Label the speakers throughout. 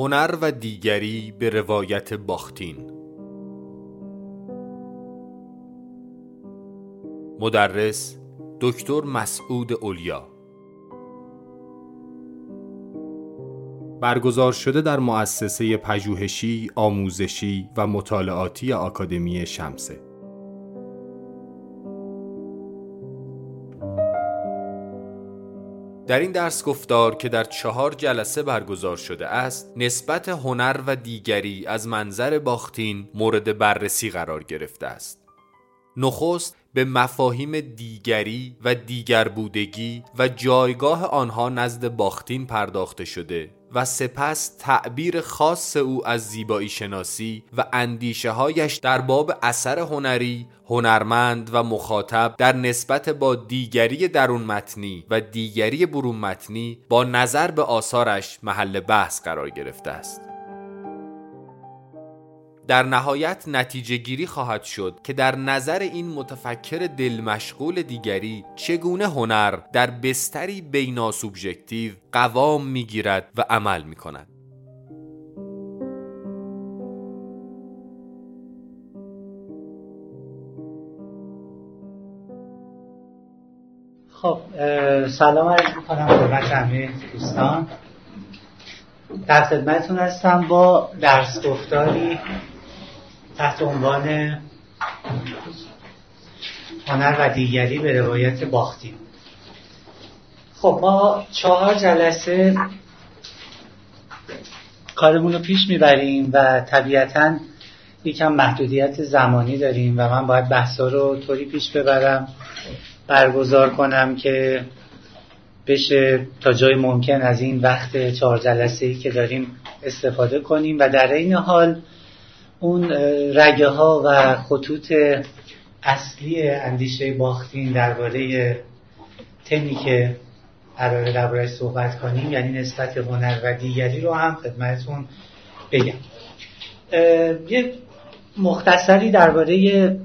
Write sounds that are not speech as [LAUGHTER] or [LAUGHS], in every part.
Speaker 1: هنر و دیگری به روایت باختین. مدرس دکتر مسعود اولیا. برگزار شده در مؤسسه پژوهشی، آموزشی و مطالعاتی آکادمی شمسه. در این درس گفتار که در چهار جلسه برگزار شده است نسبت هنر و دیگری از منظر باختین مورد بررسی قرار گرفته است. نخست به مفاهیم دیگری و دیگر بودگی و جایگاه آنها نزد باختین پرداخته شده. و سپس تعبیر خاص او از زیبایی شناسی و اندیشه هایش در باب اثر هنری، هنرمند و مخاطب در نسبت با دیگری درون متنی و دیگری برون متنی با نظر به آثارش محل بحث قرار گرفته است. در نهایت نتیجه گیری خواهد شد که در نظر این متفکر دل مشغول دیگری چگونه هنر در بستری بینا سوبژکتیو قوام می‌گیرد و عمل می کند.
Speaker 2: خب سلام علیکم می‌کنم خدمت همه دوستان در خدمتتون هستم با درس گفتاری تحت عنوان هنر و دیگری به روایت باختیم. خب ما چهار جلسه کارمون رو پیش می‌بریم و طبیعتا یکم محدودیت زمانی داریم و من باید بحثا رو طوری پیش ببرم برگزار کنم که بشه تا جای ممکن از این وقت چهار جلسه ای که داریم استفاده کنیم و در این حال اون رگه ها و خطوط اصلی اندیشه باختین درباره تمی که قرار دربارهش صحبت کنیم یعنی نسبت هنر و دیگری رو هم خدمتتون بگم. یه مختصری درباره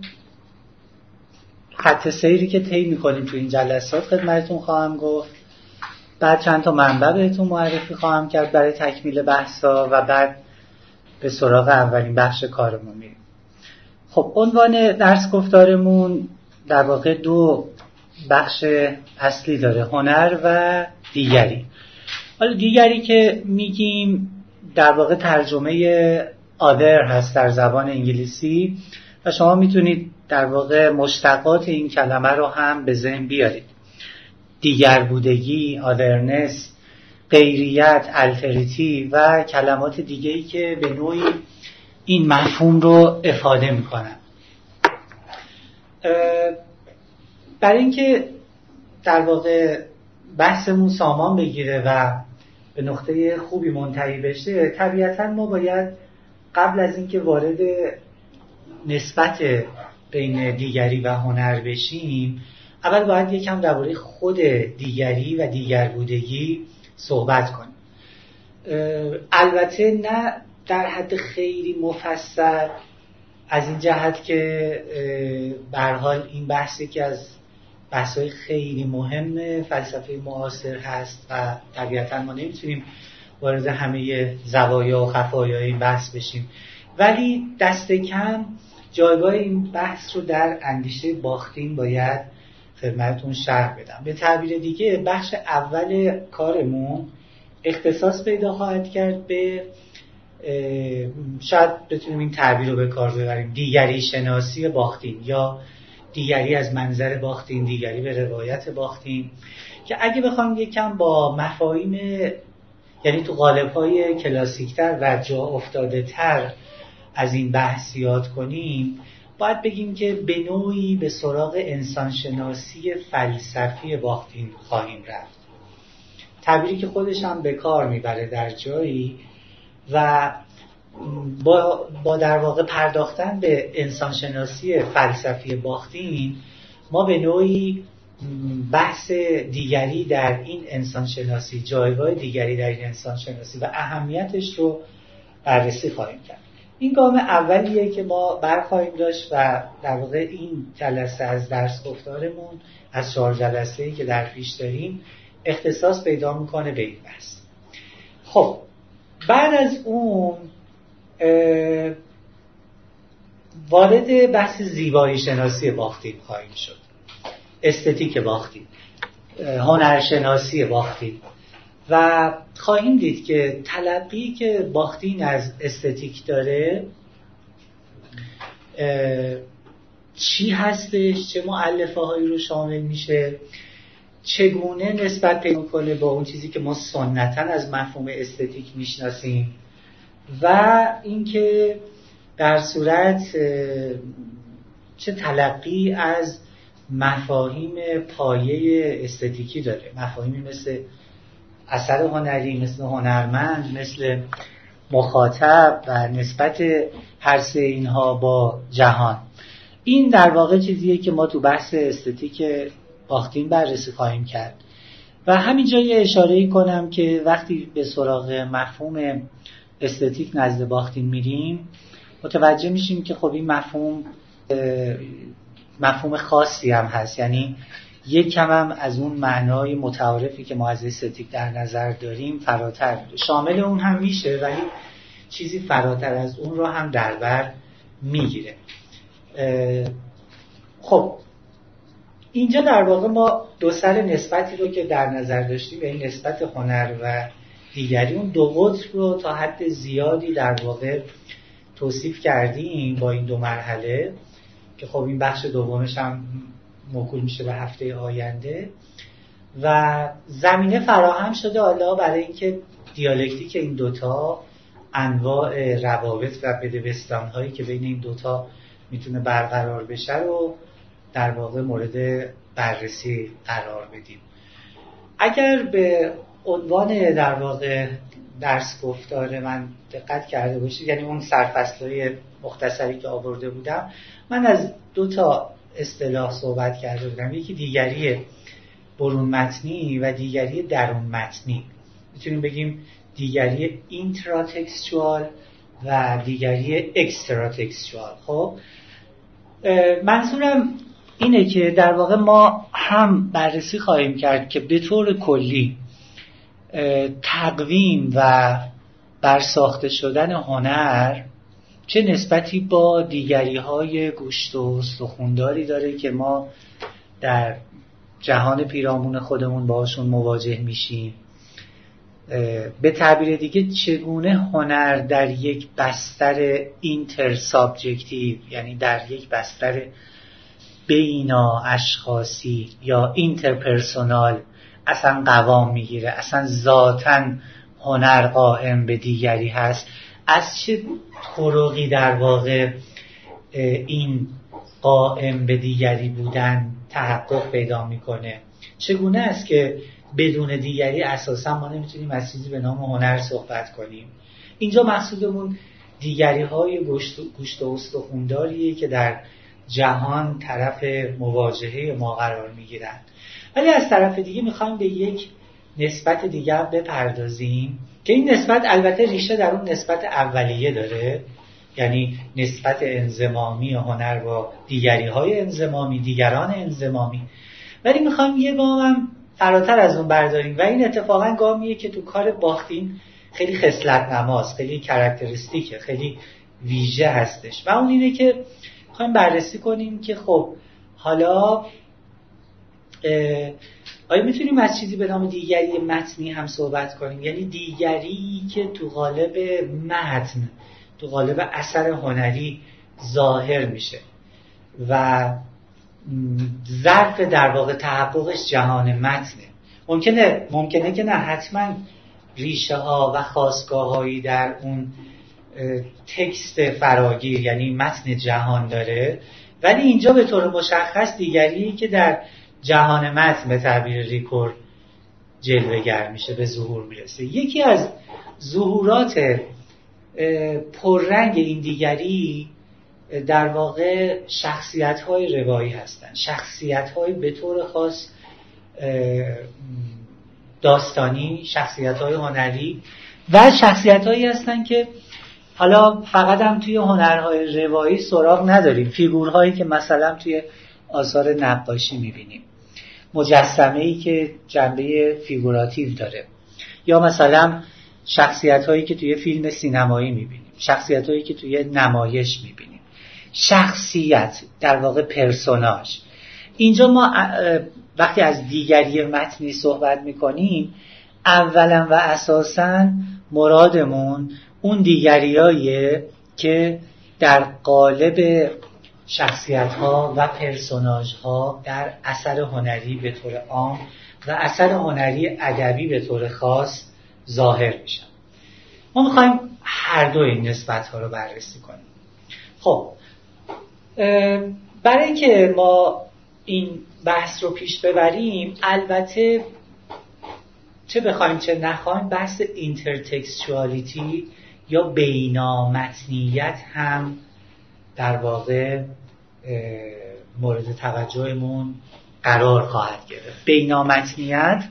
Speaker 2: خط سیری که طی می‌کنیم تو این جلسات خدمتتون خواهم گفت. بعد چند تا منبع بهتون معرفی خواهم کرد برای تکمیل بحثا و بعد به سراغ اولین بخش کارمون میریم. خب عنوان درس گفتارمون در واقع دو بخش اصلی داره هنر و دیگری. حالا دیگری که میگیم در واقع ترجمه آدر هست در زبان انگلیسی و شما می‌تونید در واقع مشتقات این کلمه رو هم به ذهن بیارید. دیگر بودگی آدرنس غیریت التریتی و کلمات دیگه که به نوعی این مفهوم رو افاده می‌کنن. برای اینکه در واقع بحثمون سامان بگیره و به نقطه خوبی منتهی بشه طبیعتا ما باید قبل از اینکه وارد نسبت بین دیگری و هنر بشیم اول باید یکم درباره خود دیگری و دیگر بودگی صحبت کنیم. البته نه در حد خیلی مفصل از این جهت که حال این بحثی که از بحثای خیلی مهم فلسفه معاصر هست و طبیعتا ما نمی‌تونیم وارد همه زوایا و خفایای این بحث بشیم. ولی دست کم جایگاه این بحث رو در اندیشه باختین باید خدمتتون شرح بدم. به تعبیر دیگه بخش اول کارمون اختصاص پیدا خواهد کرد به شاید بتونیم این تعبیر رو به کار ببریم. دیگری شناسی باختین یا دیگری از منظر باختین دیگری به روایت باختین. که اگه بخوام یکم با مفاهیم یعنی تو قالب های کلاسیکتر و جا افتاده تر از این بحثیات کنیم باید بگیم که به نوعی به سراغ انسانشناسی فلسفی باختین خواهیم رفت. تعبیری که خودش هم به کار می‌بره در جایی و با, با در واقع پرداختن به انسانشناسی فلسفی باختین ما به نوعی بحث دیگری در این انسانشناسی جایگاه دیگری در این انسانشناسی و اهمیتش رو بررسی خواهیم کرد. این گام اولیه که ما برخواهیم داشت و در واقع این جلسه از درس گفتارمون از چهار جلسه ای که در پیش داریم اختصاص پیدا می‌کنه به این بحث. خب بعد از اون وارد بحث زیبایی شناسی باختیم خواهیم شد. استتیک باختیم. هنرشناسی باختین و خواهیم دید که تلقی که باختین از استتیک داره چی هستش؟ چه معلفه هایی رو شامل میشه؟ چگونه نسبت پیدا کنه با اون چیزی که ما سنتا از مفهوم استتیک می‌شناسیم و اینکه در صورت چه تلقی از مفاهیم پایه استتیکی داره. مفاهیمی مثل اثر هنری مثل هنرمند مثل مخاطب و نسبت هر سه اینها با جهان. این در واقع چیزیه که ما تو بحث استتیک باختین بررسی خواهیم کرد. و همینجا یه اشاره کنم که وقتی به سراغ مفهوم استتیک نزد باختین میریم متوجه میشیم که خب این مفهوم مفهوم خاصی هم هست. یعنی یک کم هم از اون معنای متعارفی که ما از استتیک در نظر داریم فراتر شامل اون هم میشه ولی چیزی فراتر از اون رو هم در بر می‌گیره. خب اینجا در واقع ما دو سر نسبتی رو که در نظر داشتیم این نسبت هنر و دیگری اون دو قطر رو تا حد زیادی در واقع توصیف کردیم با این دو مرحله که خب این بخش دومش هم موکول میشه به هفته آینده. و زمینه فراهم شده حالا برای اینکه دیالکتیک این دوتا انواع روابط و بدبستان هایی که بین این دوتا می‌تونه برقرار بشه رو در واقع مورد بررسی قرار بدیم. اگر به عنوان در واقع درس گفتار من دقت کرده باشید یعنی اون های مختصری که آورده بودم من از دو تا اصطلاح صحبت کرده بودم. یکی دیگری برون متنی و دیگری درون متنی. می‌تونیم بگیم دیگری اینتراتکستوال و دیگری اکستراتکستوال خب؟ منظورم اینه که در واقع ما هم بررسی خواهیم کرد که به طور کلی تقویم و برساخته شدن هنر چه نسبتی با دیگری های گوشت و استخونداری داره که ما در جهان پیرامون خودمون باشون مواجه میشیم؟ به تعبیر دیگه چگونه هنر در یک بستر intersubjective یعنی در یک بستر بینا اشخاصی یا اینترپرسونال اصلا قوام می‌گیره اصلا ذاتا هنر قائم به دیگری هست؟ از چه طرقی در واقع این قائم به دیگری بودن تحقق پیدا می‌کنه. چگونه است که بدون دیگری اساسا ما نمی‌تونیم از چیزی به نام هنر صحبت کنیم؟ اینجا مقصودمون دیگری های گوشت و استخونداریه که در جهان طرف مواجهه ما قرار می‌گیرند ولی از طرف دیگه می‌خوایم به یک نسبت دیگر بپردازیم. که این نسبت البته ریشه در اون نسبت اولیه داره. یعنی نسبت انزمامی هنر با دیگری های انزمامی دیگران انزمامی. ولی می‌خوایم یه گام هم فراتر از اون برداریم و این اتفاقا گامیه که تو کار باختین خیلی خصلت نماز خیلی کرکتریستیکه خیلی ویژه هستش. و اون اینه که می‌خوایم بررسی کنیم که خب حالا آیا می‌تونیم از چیزی به نام دیگری متنی هم صحبت کنیم؟ یعنی دیگری که تو قالب متن تو قالب اثر هنری ظاهر میشه و ظرف در واقع تحققش جهان متنه. ممکنه ممکنه که نه حتما ریشه ها و خواستگاه در اون تکست فراگیر یعنی متن جهان داره. ولی اینجا به طور مشخص دیگری که در جهان متن به تعبیر ریکور جلوگر میشه به ظهور می‌رسه. یکی از ظهورات پررنگ این دیگری در واقع شخصیت های روایی هستند شخصیت های به طور خاص داستانی شخصیت های هنری و شخصیت هایی هستند که حالا فقط هم توی هنرهای روایی سراغ نداریم. فیگورهایی که مثلا توی آثار نقاشی می‌بینیم. مجسمه ای که جنبه figurative داره. یا مثلا شخصیت هایی که توی فیلم سینمایی می‌بینیم شخصیت هایی که توی نمایش می‌بینیم. شخصیت در واقع پرسوناژ. اینجا ما وقتی از دیگری متنی صحبت می‌کنیم اولا و اساسا مرادمون اون دیگریاییه که در قالب شخصیت ها و پرسوناج ها در اثر هنری به طور عام و اثر هنری ادبی به طور خاص ظاهر میشن. ما می‌خوایم هر دو این نسبت ها رو بررسی کنیم. خب برای اینکه ما این بحث رو پیش ببریم البته چه بخوایم چه نخوایم بحث intertextuality یا بینامتنیت هم در واقع مورد توجهمون قرار خواهد گرفت. بینامتنیت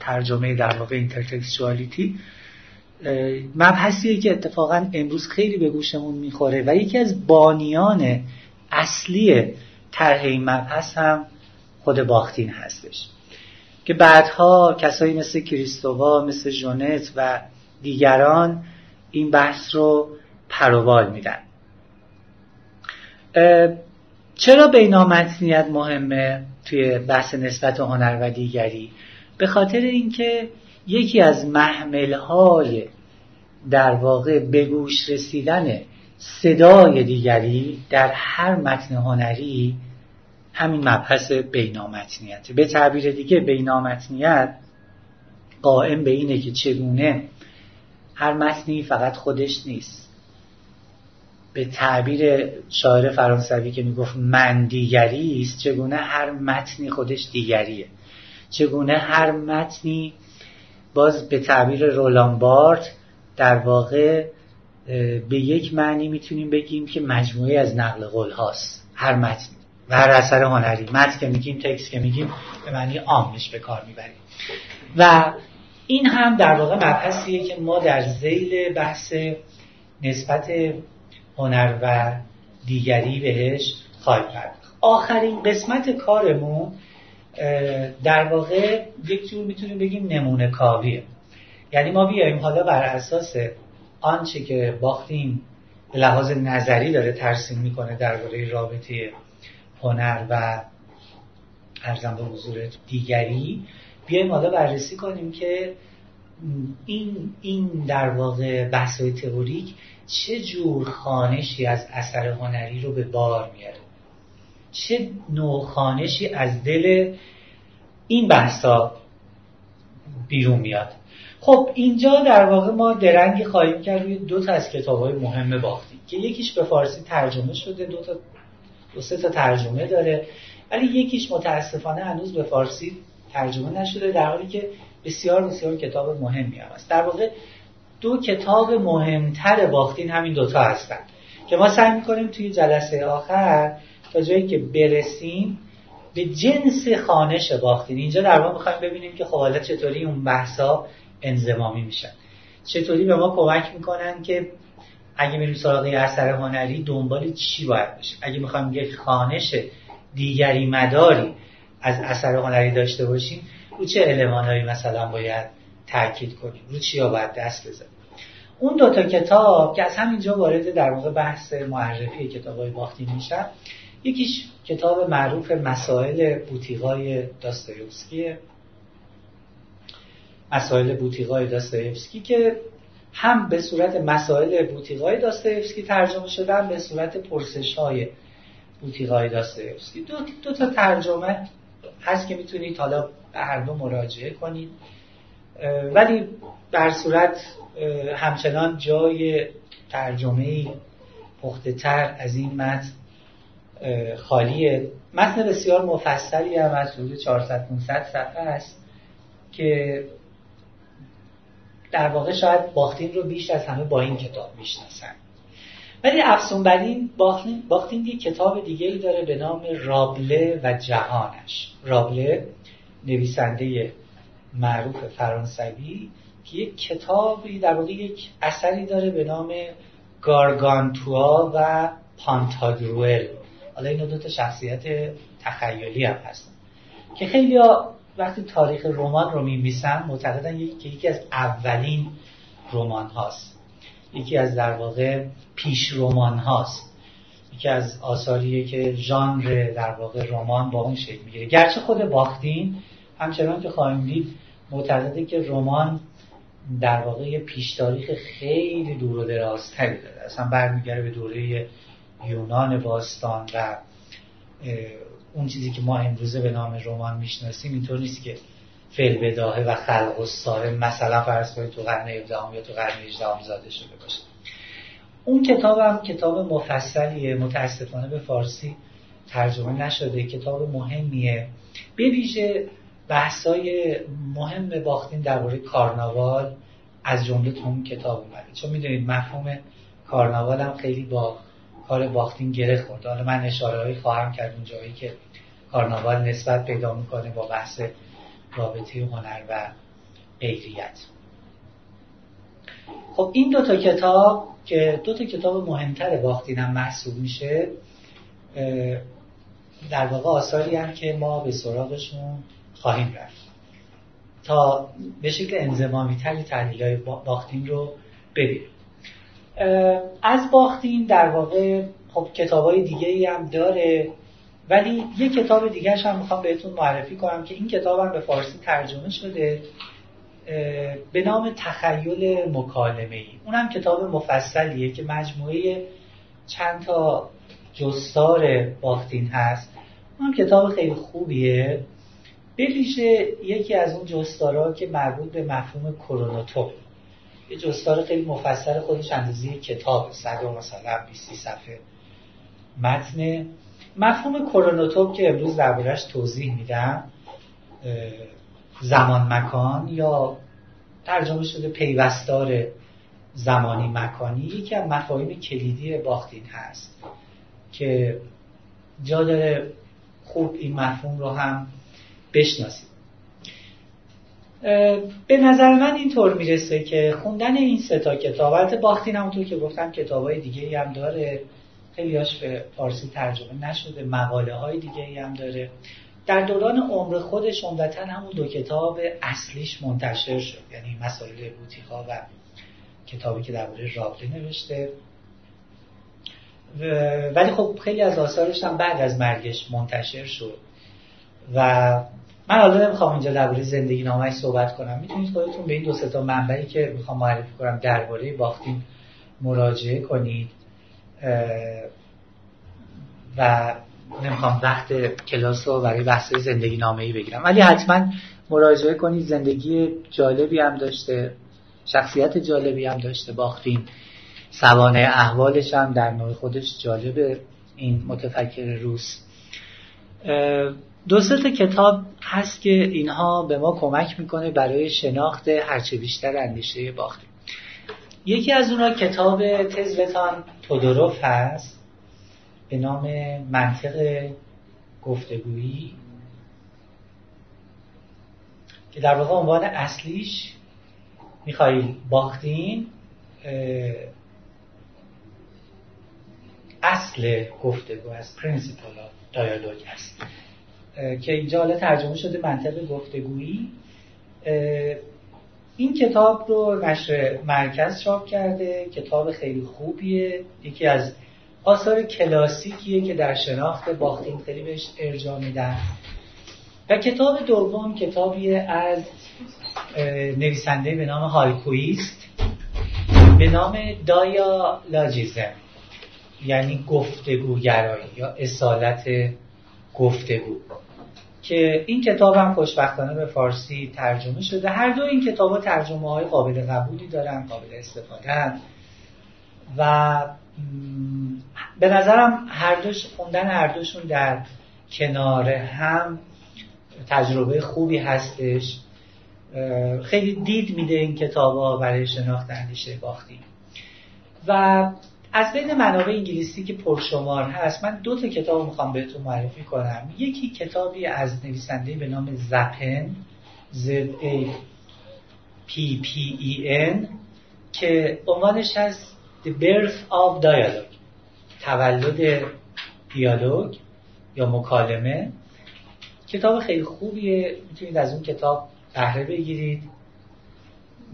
Speaker 2: ترجمه در واقع intertextuality مبحثیه که اتفاقا امروز خیلی به گوشمون می‌خوره و یکی از بانیان اصلی طرح این مبحث هم خود باختین هستش. که بعدها کسایی مثل کریستووا مثل جونت و دیگران این بحث رو پروبال میدن. چرا بینامتنیت مهمه توی بحث نسبت هنر و دیگری؟ به خاطر اینکه یکی از محملهای در واقع به گوش رسیدن صدای دیگری در هر متن هنری همین مبحث بینامتنیت به تعبیر دیگه بینامتنیت قائم به اینه که چگونه هر متنی فقط خودش نیست. به تعبیر شاعر فرانسوی که می‌گفت من دیگری است چگونه هر متنی خودش دیگریه؟ چگونه هر متنی باز به تعبیر رولان بارت در واقع به یک معنی می‌تونیم بگیم که مجموعه از نقل قول هاست. هر متنی. و هر اثر هنری. متن که میگیم تکست که میگیم به معنی عامش به کار می‌بریم. و این هم در واقع مبحثیه که ما در زیل بحث نسبت هنر و دیگری بهش خواهیم پرداخت. آخرین قسمت کارمون در واقع یک جور می‌تونیم بگیم نمونه کاویه. یعنی ما بیایم حالا بر اساس آنچه که باختیم به لحاظ نظری داره ترسیم می‌کنه درباره رابطه هنر و ارزم به حضور دیگری بیایم حالا بررسی کنیم که این, این در واقع بحث های تئوریک چه جور خانشی از اثر هنری رو به بار میاره؟ چه نوع خانشی از دل این بحثا بیرون میاد؟ خب اینجا در واقع ما درنگی خواهیم کرد روی دو تا از کتاب های مهم باختیم که یکیش به فارسی ترجمه شده دو تا دو سه تا ترجمه داره ولی یکیش متاسفانه هنوز به فارسی ترجمه نشده در حالی که بسیار بسیار کتاب مهمی هم است در واقع دو کتاب مهمتر باختین همین دوتا هستن. که ما سعی می‌کنیم توی جلسه آخر تا جایی که برسیم به جنس خانش باختین. اینجا در واقع می‌خوایم ببینیم که خب حالا چطوری اون بحثا انزمامی میشن. چطوری به ما کمک می‌کنن که اگه میریم سراغ اثر هنری دنبال چی باید بشه اگه می‌خوایم یک خانش دیگری مداری از اثر هنری داشته باشیم رو چه المانهایی مثلا باید تاکید کنیم؟ رو چیا باید دست بزنیم؟ اون دوتا کتاب که از همینجا وارد در واقع بحث معرفی کتاب های باختی میشن یکیش کتاب معروف مسائل بوتیقای داستایوفسکیه مسائل بوتیقای داستایوفسکی که هم به صورت مسائل بوتیقای داستایوفسکی ترجمه شدن به صورت پرسش های بوتیقای داستایوفسکی. دو, دو تا ترجمه هست که می‌تونید حالا به هر دو مراجعه کنید. ولی در صورت همچنان جای ترجمه پخته تر از این متن خالیه. متن بسیار مفصلی هم از حدود 400 500 صفحه است که در واقع شاید باختین رو بیش از همه با این کتاب می‌شناسن. ولی افسون بر این باختین, باختین یک کتاب دیگه ای داره به نام رابله و جهانش. رابله نویسنده معروف فرانسوی که یک کتابی در واقع یک اثری داره به نام گارگانتوا و پانتاگروئل حالا این دو تا شخصیت تخیلی هم هستن. که خیلی وقتی تاریخ رمان رو میمیسن معتقدن که یکی از اولین رمان هاست. یکی از در واقع پیش رمان هاست. یکی از آثاریه که ژانر در واقع رمان با اون شکل می‌گیره. گرچه خود باختین همچنان که خواهیم دید معتقده که رمان در واقع یه پیش تاریخ خیلی دور و درازتری داره. اصلا برمیگره به دوره یونان باستان و اون چیزی که ما امروزه به نام رمان می‌شناسیم اینطور نیست که فعل بداهه و خلق و مثلا فرض کنید تو قرن 17 یا تو قرن 18 زاده شده باشه. اون کتاب هم کتاب مفصلیه متاسفانه به فارسی ترجمه نشده. کتاب مهمیه. به ویژه بحثای مهم باختین درباره کارناوال از جمله تو اون کتاب اومده. چون می‌دونید مفهوم کارناوال هم خیلی با کار باختین گره خورده. حالا من اشاره خواهم کرد اون جایی که کارناوال نسبت پیدا می‌کنه با بحث رابطه هنر و غیریت. خب این دو تا کتاب که دو تا کتاب مهمتر باختین هم محسوب میشه در واقع آثاری هم که ما به سراغشون خواهیم رفت. تا به شکل انزمامی تری تحلیل های باختین رو ببینیم. از باختین در واقع خب کتاب های دیگه ای هم داره ولی یه کتاب دیگه هم می‌خوام بهتون معرفی کنم که این کتاب هم به فارسی ترجمه شده به نام تخیل مکالمه ای اونم کتاب مفصلیه که مجموعه چند تا جستار باختین هست. اونم کتاب خیلی خوبیه. به ویژه یکی از اون جستارها که مربوط به مفهوم کرونوتوپ. یه جستار خیلی مفصل خودش اندازه کتاب صد و مثلا 20 صفحه متن. مفهوم کرونوتوپ که امروز دربارهش توضیح میدم زمان مکان یا ترجمه شده پیوستار زمانی مکانی یکی از مفاهیم کلیدی باختین هست که جا داره خوب این مفهوم رو هم بشناسید به نظر من اینطور می‌رسه که خوندن این ستا کتاب البته باختین همونطور که گفتم کتاب های دیگه هم داره. خیلی هاش به فارسی ترجمه نشده مقاله های دیگه هم داره. در دوران عمر خودش عمدتا همون دو کتاب اصلیش منتشر شد یعنی مسائل بوتیقا و کتابی که درباره رابله نوشته. ولی خب خیلی از آثارش هم بعد از مرگش منتشر شد. و من حالا نمی‌خوام اینجا درباره زندگی نامش صحبت کنم. می‌تونید خودتون به این دو تا منبعی که می‌خوام معرفی کنم درباره باختین مراجعه کنید. و نمی‌خوام وقت کلاس رو برای بحث زندگی نامه ای بگیرم. ولی حتما مراجعه کنید. زندگی جالبی هم داشته شخصیت جالبی هم داشته باختین. سوانه احوالش هم در نوع خودش جالبه. این متفکر روس. دو تا کتاب هست که اینها به ما کمک می‌کنه برای شناخت هرچه بیشتر اندیشه باختین یکی از اونها کتاب تزلتان تودوروف هست به نام منطق گفتگویی که در واقع عنوان اصلیش میخوایی باختین اصل گفتگو از principle dialogue هست. که اینجا حالا ترجمه شده منطق گفتگویی. این کتاب رو نشر مرکز چاپ کرده کتاب خیلی خوبیه. یکی از آثار کلاسیکیه که در شناخت باختین خیلی بهش ارجاع میدن و کتاب دوم کتابی از نویسنده به نام هولکوئیست به نام دایا لاجیزم یعنی گفتگوگرایی یا اصالت گفتگو که این کتاب هم خوشبختانه به فارسی ترجمه شده. هر دو این کتاب ها ترجمه های قابل قبولی دارن قابل استفاده و به نظرم هر دوش خوندن هر دوشون در کنار هم تجربه خوبی هستش. خیلی دید میده این کتاب ها برای شناخت اندیشه باختی. و از بین منابع انگلیسی که پرشمار هست من دو تا کتاب می‌خوام بهتون معرفی کنم. یکی کتابی از نویسنده به نام زپن Z A P P E N که عنوانش هست The Birth of Dialogue تولد دیالوگ یا مکالمه. کتاب خیلی خوبیه می‌تونید از اون کتاب بهره بگیرید.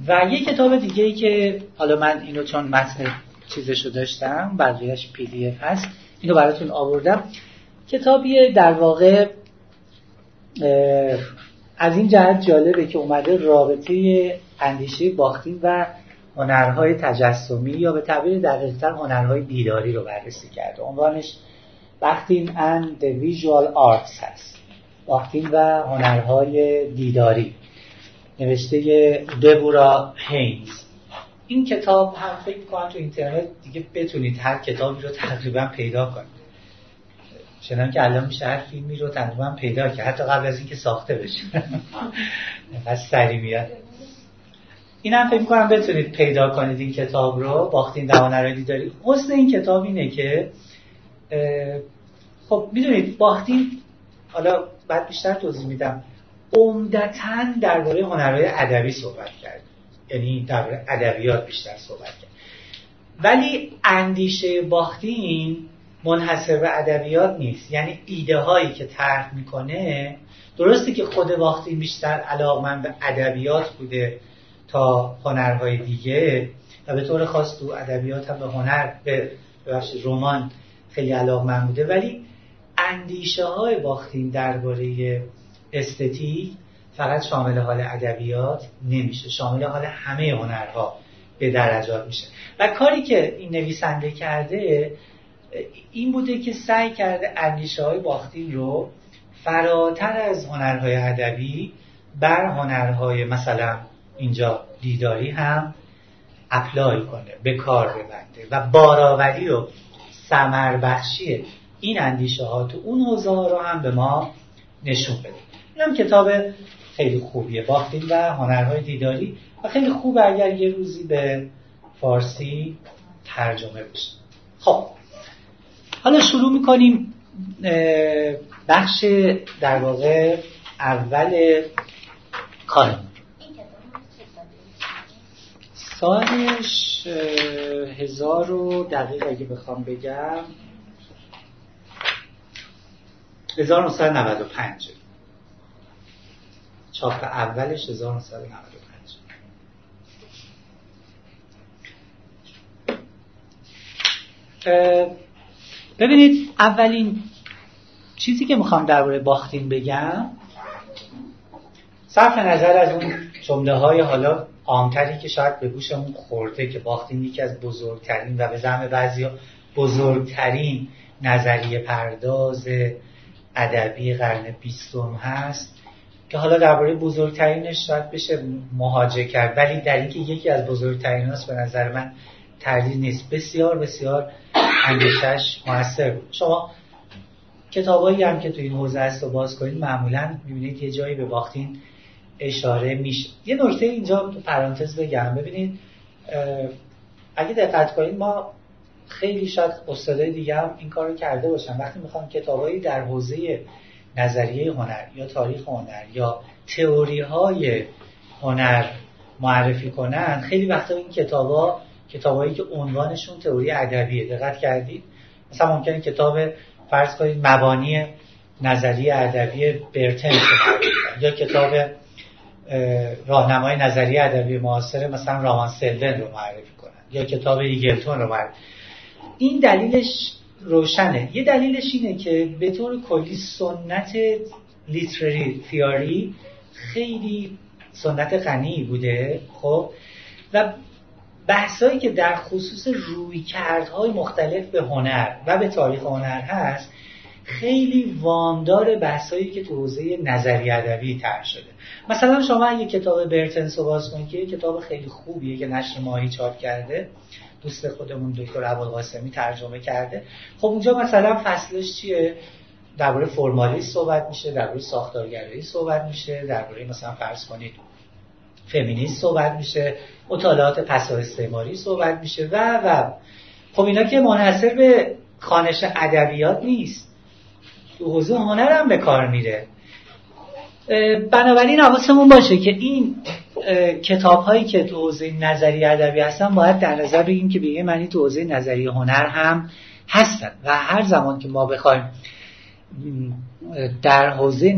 Speaker 2: و یه کتاب دیگه ای که حالا من اینو چون متن چیزشو داشتم بقیهش پی دی اف هست. اینو براتون آوردم. کتابیه در واقع از این جهت جالبه که اومده رابطه اندیشه باختین و هنرهای تجسمی یا به تعبیر دقیقتر هنرهای دیداری رو بررسی کرده عنوانش باختین and the visual arts هست. باختین و هنرهای دیداری نوشته دبورا هینز. این کتاب هم فکر کنم تو اینترنت دیگه بتونید هر کتابی رو تقریبا پیدا کنید. چنان که الان میشه هر فیلمی رو تقریبا پیدا کرد. حتی قبل از اینکه ساخته بشه. [LAUGHS] از سری میاد. این هم فکر کنم بتونید پیدا کنید این کتاب رو. باختین دوانرهای دیداری حسن این کتاب اینه که خب می‌دونید باختین حالا بعد بیشتر توضیح میدم. عمدتا درباره هنرهای ادبی صحبت کرد یعنی درباره ادبیات بیشتر صحبت کرد. ولی اندیشه باختین منحصر به ادبیات نیست. یعنی ایده هایی که طرح می‌کنه درسته که خود باختین بیشتر علاقمند به ادبیات بوده تا هنرهای دیگه و به طور خاص تو ادبیات هم به هنر به رمان خیلی علاقمند بوده. ولی اندیشه های باختین درباره استتیک فقط شامل حال ادبیات نمیشه. شامل حال همه هنرها به درجات میشه. و کاری که این نویسنده کرده این بوده که سعی کرده اندیشه های باختین رو فراتر از هنرهای ادبی بر هنرهای مثلا اینجا دیداری هم اپلای کنه به کار ببنده. و بارآوری و ثمر بخشی این اندیشه ها تو اون حوزه ها رو هم به ما نشون بده. این هم کتاب خیلی خوبیه. باختین و هنرهای دیداری. و خیلی خوبه اگر یه روزی به فارسی ترجمه بشه خب. حالا شروع می‌کنیم بخش در واقع اول کارمون. سالش هزار و دقیق اگه بخوام بگم. 1995 چاپ اولش 1995 ببینید اولین چیزی که می‌خوام درباره باختین بگم صرف نظر از اون جمله های حالا عامتری که شاید به گوشمون خورده که باختین یکی از بزرگترین و به زعم بعضی بزرگترین نظریه پرداز ادبی قرن بیستم هست. که حالا درباره بزرگترینش شاید بشه مهاجه کرد. ولی در اینکه یکی از بزرگترین هست به نظر من تردید نیست. بسیار بسیار اندیشش موثر بود. شما کتابایی هم که تو این حوزه است و باز کنید معمولا می‌بینید یه جایی به باختین اشاره میشه. یه نکته اینجا تو پرانتز بگم. ببینید اگه دقت کنید ما خیلی شاید استادای دیگه هم این کارو کرده باشن. وقتی می‌خوام کتابایی در حوزه نظریه هنر یا تاریخ هنر یا تئوری های هنر معرفی کنن خیلی وقتا این کتابا کتابایی که عنوانشون تئوری ادبیه. دقت کردید؟ مثلا ممکنه کتاب فرض کنید مبانی نظریه ادبی برتن یا کتاب راهنمای نظریه ادبی معاصر مثلا رامان سلون رو معرفی کنن. یا کتاب ایگلتون رو معرفی این دلیلش روشنه. یه دلیلش اینه که به طور کلی سنت لیترری تیاری خیلی سنت غنی بوده خب؟ و بحثایی که در خصوص رویکردهای مختلف به هنر و به تاریخ هنر هست خیلی وامدار بحثایی که تو حوزه نظری ادبی طرح شده. مثلا شما یه کتاب برتنس رو باز کنید که کتاب خیلی خوبیه که نشر ماهی چاپ کرده دوست خودمون دکتر ابوالقاسمی ترجمه کرده. خب اونجا مثلا فصلش چیه؟ درباره فرمالیست صحبت میشه درباره ساختارگرایی صحبت میشه درباره مثلا فرض کنید فمینیست صحبت میشه مطالعات پسا استعماری صحبت میشه و و. خب اینا که منحصر به خانش ادبیات نیست. تو حوزه هنر هم به کار میره. بنابراین حواسمون باشه که این کتاب هایی که تو حوزه نظری ادبی هستن باید در نظر بگیم که به معنی تو حوزه نظری هنر هم هستن. و هر زمان که ما بخوایم در حوزه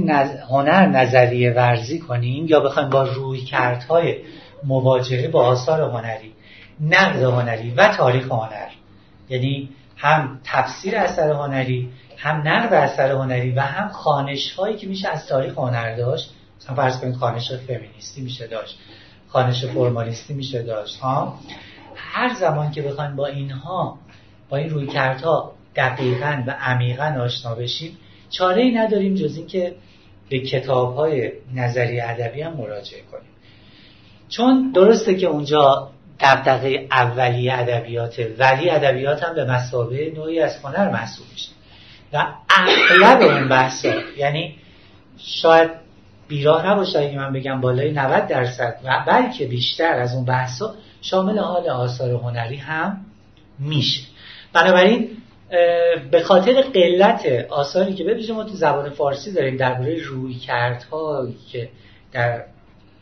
Speaker 2: هنر نظریه ورزی کنیم یا بخوایم با روی کردهای مواجهه با آثار هنری نقد هنری و تاریخ هنر یعنی هم تفسیر اثر هنری هم نقد اثر هنری و هم خانش هایی که میشه از تاریخ هنر داشت مثلا فرض کنید خانش فمینیستی میشه داشت خانش فرمالیستی میشه داشت ها؟ هر زمان که بخوایم با اینها با این روی کردها دقیقا و عمیقا آشنا بشیم چاره ای نداریم جز اینکه به کتاب های نظری ادبی هم مراجعه کنیم. چون درسته که اونجا دقدقه اولی ادبیات ولی ادبیات هم به مسابه نوعی از هنر محسوب میشه. و اغلب اون بحثا یعنی شاید بیراه نباشه اگه من بگم بالای 90 درصد و بلکه بیشتر از اون بحثا شامل حال آثار هنری هم میشه. بنابراین به خاطر قلت آثاری که ببینیم ما تو زبان فارسی داریم درباره روی کردهایی که در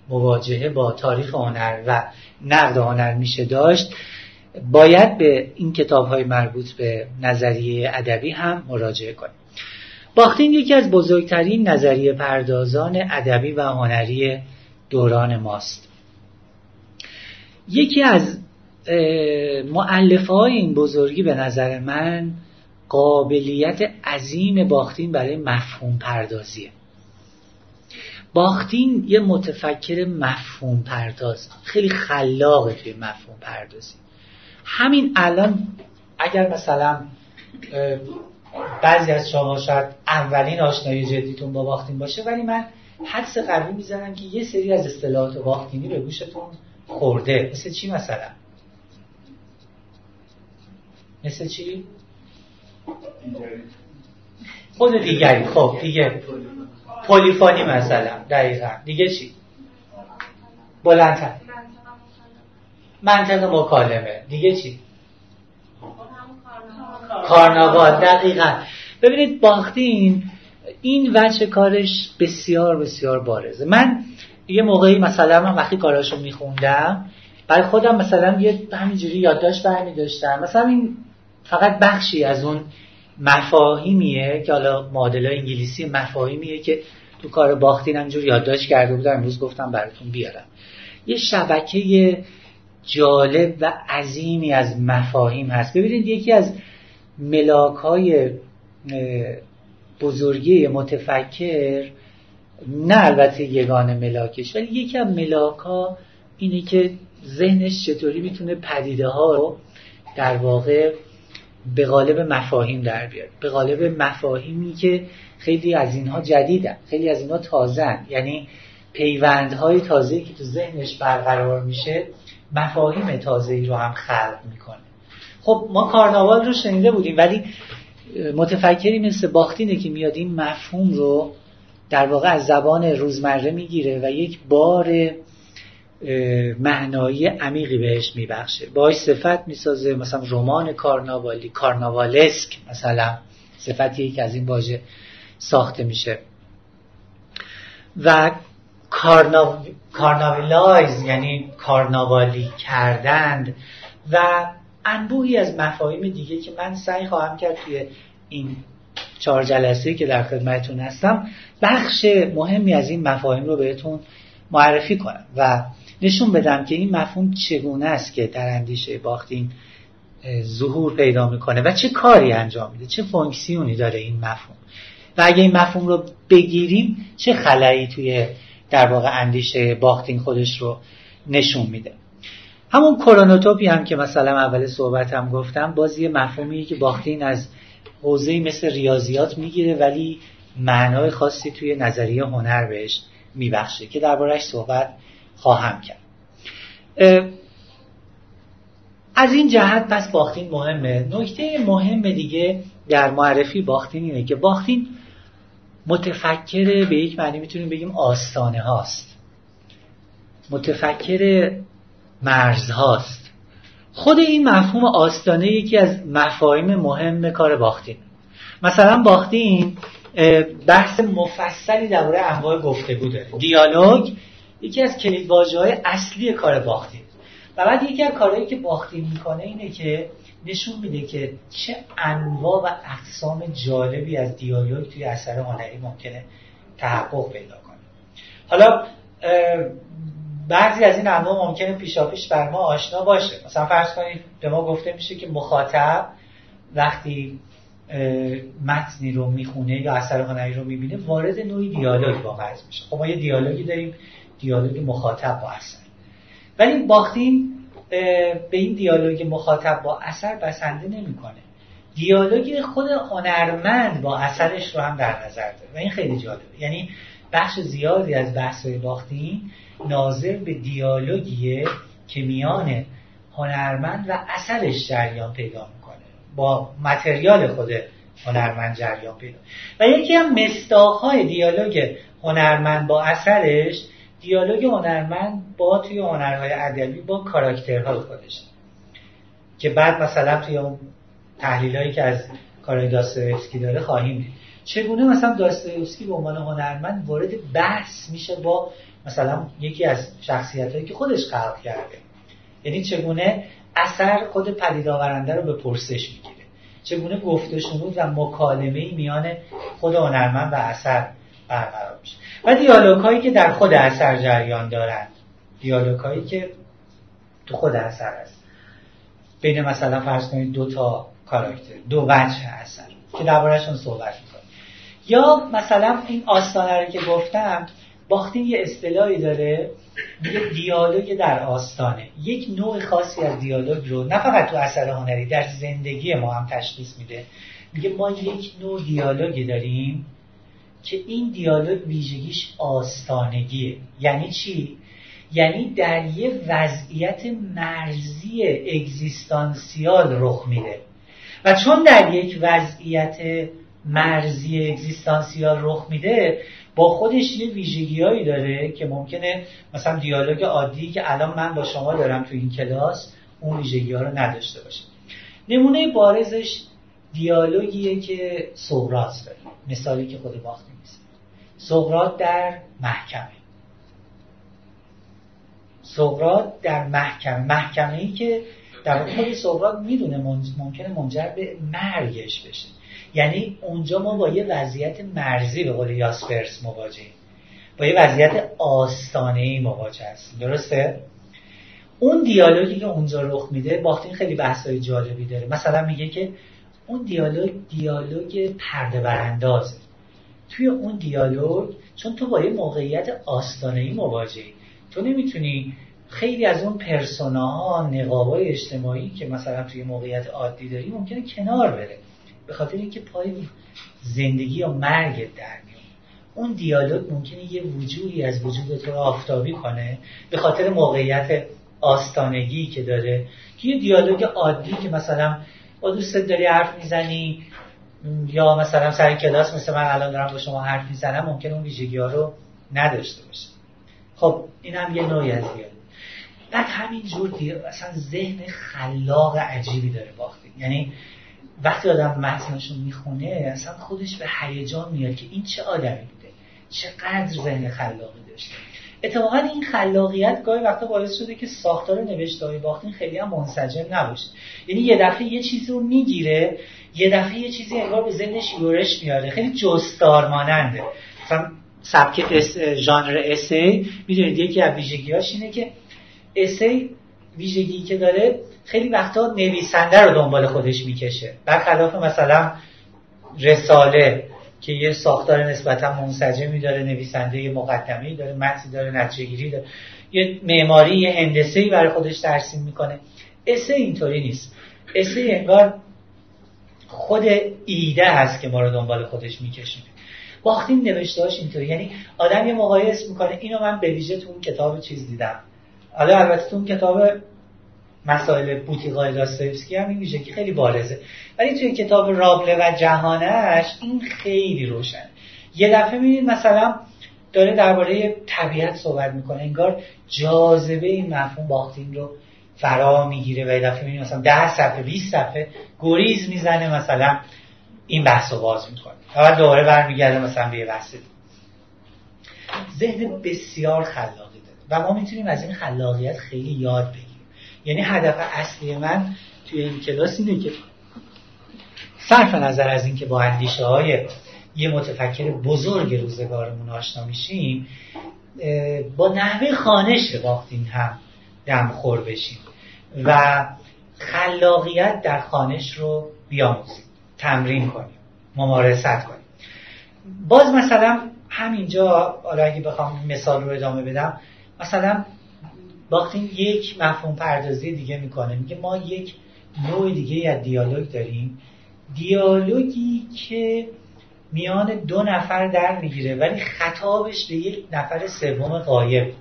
Speaker 2: مواجهه با تاریخ هنر و نقد هنر میشه داشت باید به این کتاب های مربوط به نظریه ادبی هم مراجعه کنیم. باختین یکی از بزرگترین نظریه پردازان ادبی و هنری دوران ماست. یکی از معلفه های این بزرگی به نظر من قابلیت عظیم باختین برای مفهوم پردازیه. باختین یه متفکر مفهوم پرداز خیلی خلاقه توی مفهوم پردازی. همین الان اگر مثلا بعضی از شما شاید اولین آشنایی جدیتون با باختین باشه ولی من حدس قوی می‌زنم که یه سری از اصطلاحات باختینی به گوشتون خورده. مثل چی مثلا؟ مثل چی؟ خود دیگری. خب دیگه. پولیفانی مثلا. دقیقا. دیگه چی؟ بلندتر. منطق مکالمه. دیگه چی؟ کارناوال دقیقا. ببینید باختین این وجه کارش بسیار بسیار بارزه. من یه موقعی مثلا من وقتی کاراشو میخوندم برای خودم مثلا یه همینجوری یادداشت برمی داشتم مثلا این فقط بخشی از اون مفاهیمیه که حالا معادل انگلیسی مفاهیمیه که تو کار باختین همجور یادداشت کرده بودم. امروز گفتم براتون بیارم. یه شبکه جالب و عظیمی از مفاهیم هست. ببینید یکی از ملاک های بزرگی متفکر نه البته یگان ملاکش ولی یکی از ملاک ها اینه که ذهنش چطوری می‌تونه پدیده ها رو در واقع به قالب مفاهیم در بیاره. به قالب مفاهیمی که خیلی از اینها جدیدن خیلی از اینها تازن یعنی پیوندهای تازه که تو ذهنش برقرار میشه مفاهیم تازه ای رو هم خلق می‌کنه. خب ما کارناوال رو شنیده بودیم ولی متفکری مثل باختینه که میاد این مفهوم رو در واقع از زبان روزمره می‌گیره و یک بار معنایی عمیقی بهش میبخشه. باش صفت می‌سازه مثلا رمان کارناوالی کارناوالسک مثلا صفتی که از این واژه ساخته میشه. و کارناوالایز یعنی کارناوالی کردند و انبوهی از مفاهیم دیگه که من سعی خواهم کرد توی این چهار جلسه که در خدمتتون هستم بخش مهمی از این مفاهیم رو بهتون معرفی کنم و نشون بدم که این مفهوم چگونه است که در اندیشه باختین ظهور پیدا می‌کنه و چه کاری انجام میده چه فونکسیونی داره این مفهوم. و اگه این مفهوم رو بگیریم چه خلایی توی در واقع اندیشه باختین خودش رو نشون میده. همون کرونوتوپی هم که مثلا اول صحبت هم گفتم باز یه مفهومی که باختین از حوزه مثل ریاضیات می‌گیره ولی معنای خاصی توی نظریه هنر بهش میبخشه که دربارهش صحبت خواهم کرد. از این جهت پس باختین مهمه. نکته مهم دیگه در معرفی باختین اینه که باختین متفکر به یک معنی می‌تونیم بگیم آستانه هاست. متفکر مرز هاست خود این مفهوم آستانه یکی از مفاهیم مهم کار باختین. مثلا باختین بحث مفصلی درباره انواع گفتگو داره دیالوگ یکی از کلیدواژه های اصلی کار باختین. و بعد یکی از کارهایی که باختین می‌کنه اینه که نشون میده که چه انواع و اقسام جالبی از دیالوگ توی اثر هنری ممکنه تحقق پیدا کنه. حالا بعضی از این انواع ممکنه پیشاپیش بر ما آشنا باشه. مثلا فرض کنید به ما گفته میشه که مخاطب وقتی متنی رو می‌خونه یا اثر هنری رو می‌بینه وارد نوعی دیالوگ واقع میشه. خب ما یه دیالوگی داریم دیالوگ مخاطب با اثر. ولی باختین به این دیالوگ مخاطب با اثر بسنده نمی‌کنه. دیالوگ خود هنرمند با اثرش رو هم در نظر داره. و این خیلی جالبه. یعنی بخش زیادی از بحث‌های باختین ناظر به دیالوگیه که میان هنرمند و اثرش جریان پیدا می‌کنه. با متریال خود هنرمند جریان پیدا. و یکی هم مستاخهای دیالوگ هنرمند با اثرش دیالوگ هنرمند با توی هنرهای ادبی با کاراکترهای خودش. که بعد مثلا توی اون تحلیل که از کارهای داستایوفسکی داره خواهیم دید. چگونه مثلا داستایوفسکی به عنوان هنرمند وارد بحث میشه با مثلا یکی از شخصیت هایی که خودش خلق کرده؟ یعنی چگونه اثر خود پدید آورنده رو به پرسش می‌گیره؟ چگونه گفته شنود و مکالمه میان خود هنرمند و اثر برقرار میشه؟ و دیالوگ هایی که در خود اثر جریان دارند دیالوگ هایی که تو خود اثر هست. بین مثلا فرض کنید دو تا کاراکتر دو وجه اثر که دربارهشون صحبت یا مثلا این آستانه رو که گفتم باختین یه اصطلاحی داره میگه دیالوگ در آستانه. یک نوع خاصی از دیالوگ رو نه فقط تو اثر هنری در زندگی ما هم تشخیص میده. میگه ما یک نوع دیالوگی داریم که این دیالوگ ویژگیش آستانگیه. یعنی چی؟ یعنی در یه وضعیت مرزی اگزیستانسیال رخ میده. و چون در یک وضعیت مرزی اگزیستانسیال رخ میده با خودش یه ویژگیهایی داره که ممکنه مثلا دیالوگ عادی که الان من با شما دارم تو این کلاس اون ویژگی ها رو نداشته باشه نمونه بارزش دیالوگیه که سقراط داره مثالی که خود باختی نیست. سقراط در محکمه. سقراط در محکمه. محکمه ای که در خود سقراط می‌دونه ممکنه منجر به مرگش بشه. یعنی اونجا ما با یه وضعیت مرزی به قول یاسپرس مواجهیم. با یه وضعیت آستانه ای مواجه هستیم. درسته؟ اون دیالوگی که اونجا رخ میده باختین خیلی بحثای جالبی داره. مثلا میگه که اون دیالوگ دیالوگ پرده براندازه توی اون دیالوگ چون تو با یه موقعیت آستانه ای مواجهی. تو نمی‌تونی خیلی از اون پرسوناها نقابای اجتماعی که مثلا توی موقعیت عادی داری ممکنه کنار بره. به خاطر اینکه پای زندگی یا مرگ در اون دیالوگ ممکنه یه وجودی از وجودت رو آفتابی کنه به خاطر موقعیت آستانگی که داره. که یه دیالوگ عادی که مثلا با دوستت داری حرف می‌زنی یا مثلا سر کلاس مثل من الان دارم با شما حرف می‌زنم ممکن اون ویژگی ها رو نداشته باشه. خب این هم یه نوعی از دیالوگ. بعد همین جور مثلا ذهن خلاق عجیبی داره باختی یعنی وقتی آدم متنشون می‌خونه اصلا خودش به هیجان میاد که این چه آدمی بوده؟ چقدر ذهن خلاقی داشته؟ اتفاقا این خلاقیت گاهی وقتا باعث شده که ساختار نوشته های باختین خیلی هم منسجم نباشه. یعنی یه دفعه یه چیزی رو می‌گیره یه دفعه یه چیزی انگار به ذهنش یورش میاره. خیلی جستار ماننده. مثلا سبک اس ژانر اسی می‌دونید یکی از ویژگیاش اینه که اسی ویژگی که داره خیلی وقتا نویسنده رو دنبال خودش می‌کشه. برخلاف مثلا رساله که یه ساختار نسبتا منسجمی داره نویسنده یه مقدمه داره متنی داره نتیجه داره. یه معماری یه هندسه برای خودش ترسیم می‌کنه. اسه اینطوری نیست. اسه انگار خود ایده هست که ما رو دنبال خودش می‌کشیم باختین نوشتهاش اینطوری. یعنی آدم یه مقایس می‌کنه. اینو من به ویژه تو کتاب چیز دیدم. حالا البته تو کتاب مسائل بوتیقای داستایوفسکی هم این ویژگی خیلی بارزه. ولی توی کتاب رابله و جهانش این خیلی روشن. یه دفعه می‌بینید مثلا داره درباره طبیعت صحبت می‌کنه. انگار جاذبه این مفهوم باختین رو فرا می‌گیره و یه دفعه می‌بینید مثلا ده صفحه 20 صفحه گریز می‌زنه مثلا این بحث رو باز می‌کنه. و بعد دوباره برمیگرده مثلا به یه بحث ذهن بسیار داره و ما می‌تونیم از این خلاقیت خیلی یاد بگیریم. یعنی هدف اصلی من توی این کلاس اینه که صرف نظر از اینکه با اندیشه های یه متفکر بزرگ روزگارمون آشنا میشیم با نحوه خانش باختین هم دمخور بشیم و خلاقیت در خانش رو بیاموزیم تمرین کنیم ممارست کنیم. باز مثلا همینجا حالا اگه بخوام مثال رو ادامه بدم مثلا باختین یک مفهوم پردازی دیگه می‌کنه میگه ما یک نوع دیگه از دیالوگ داریم. دیالوگی که میان دو نفر در می‌گیره ولی خطابش به یک نفر سوم قایب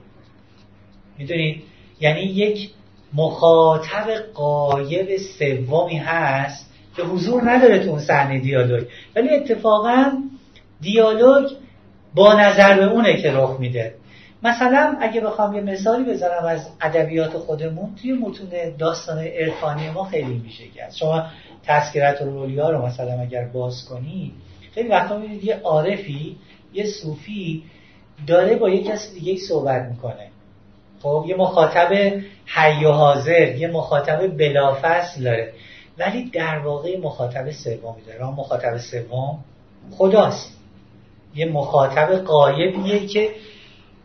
Speaker 2: می‌دونید یعنی یک مخاطب قایب سومی هست که حضور نداره تو اون صحنه دیالوگ. ولی اتفاقا دیالوگ با نظر به اونه که رخ میده. مثلا اگه بخوام یه مثالی بزنم از ادبیات خودمون توی متون داستان عرفانی ما خیلی که هست شما تذکرت رولیا رو مثلا اگر باز کنید خیلی وقتا می‌بینید یه عارفی یه صوفی داره با یه کسی دیگه صحبت می‌کنه. خب یه مخاطب حی و حاضر یه مخاطب بلافصل داره. ولی در واقع مخاطب سومی داره. مخاطب سوم خداست. یه مخاطب قایبیه که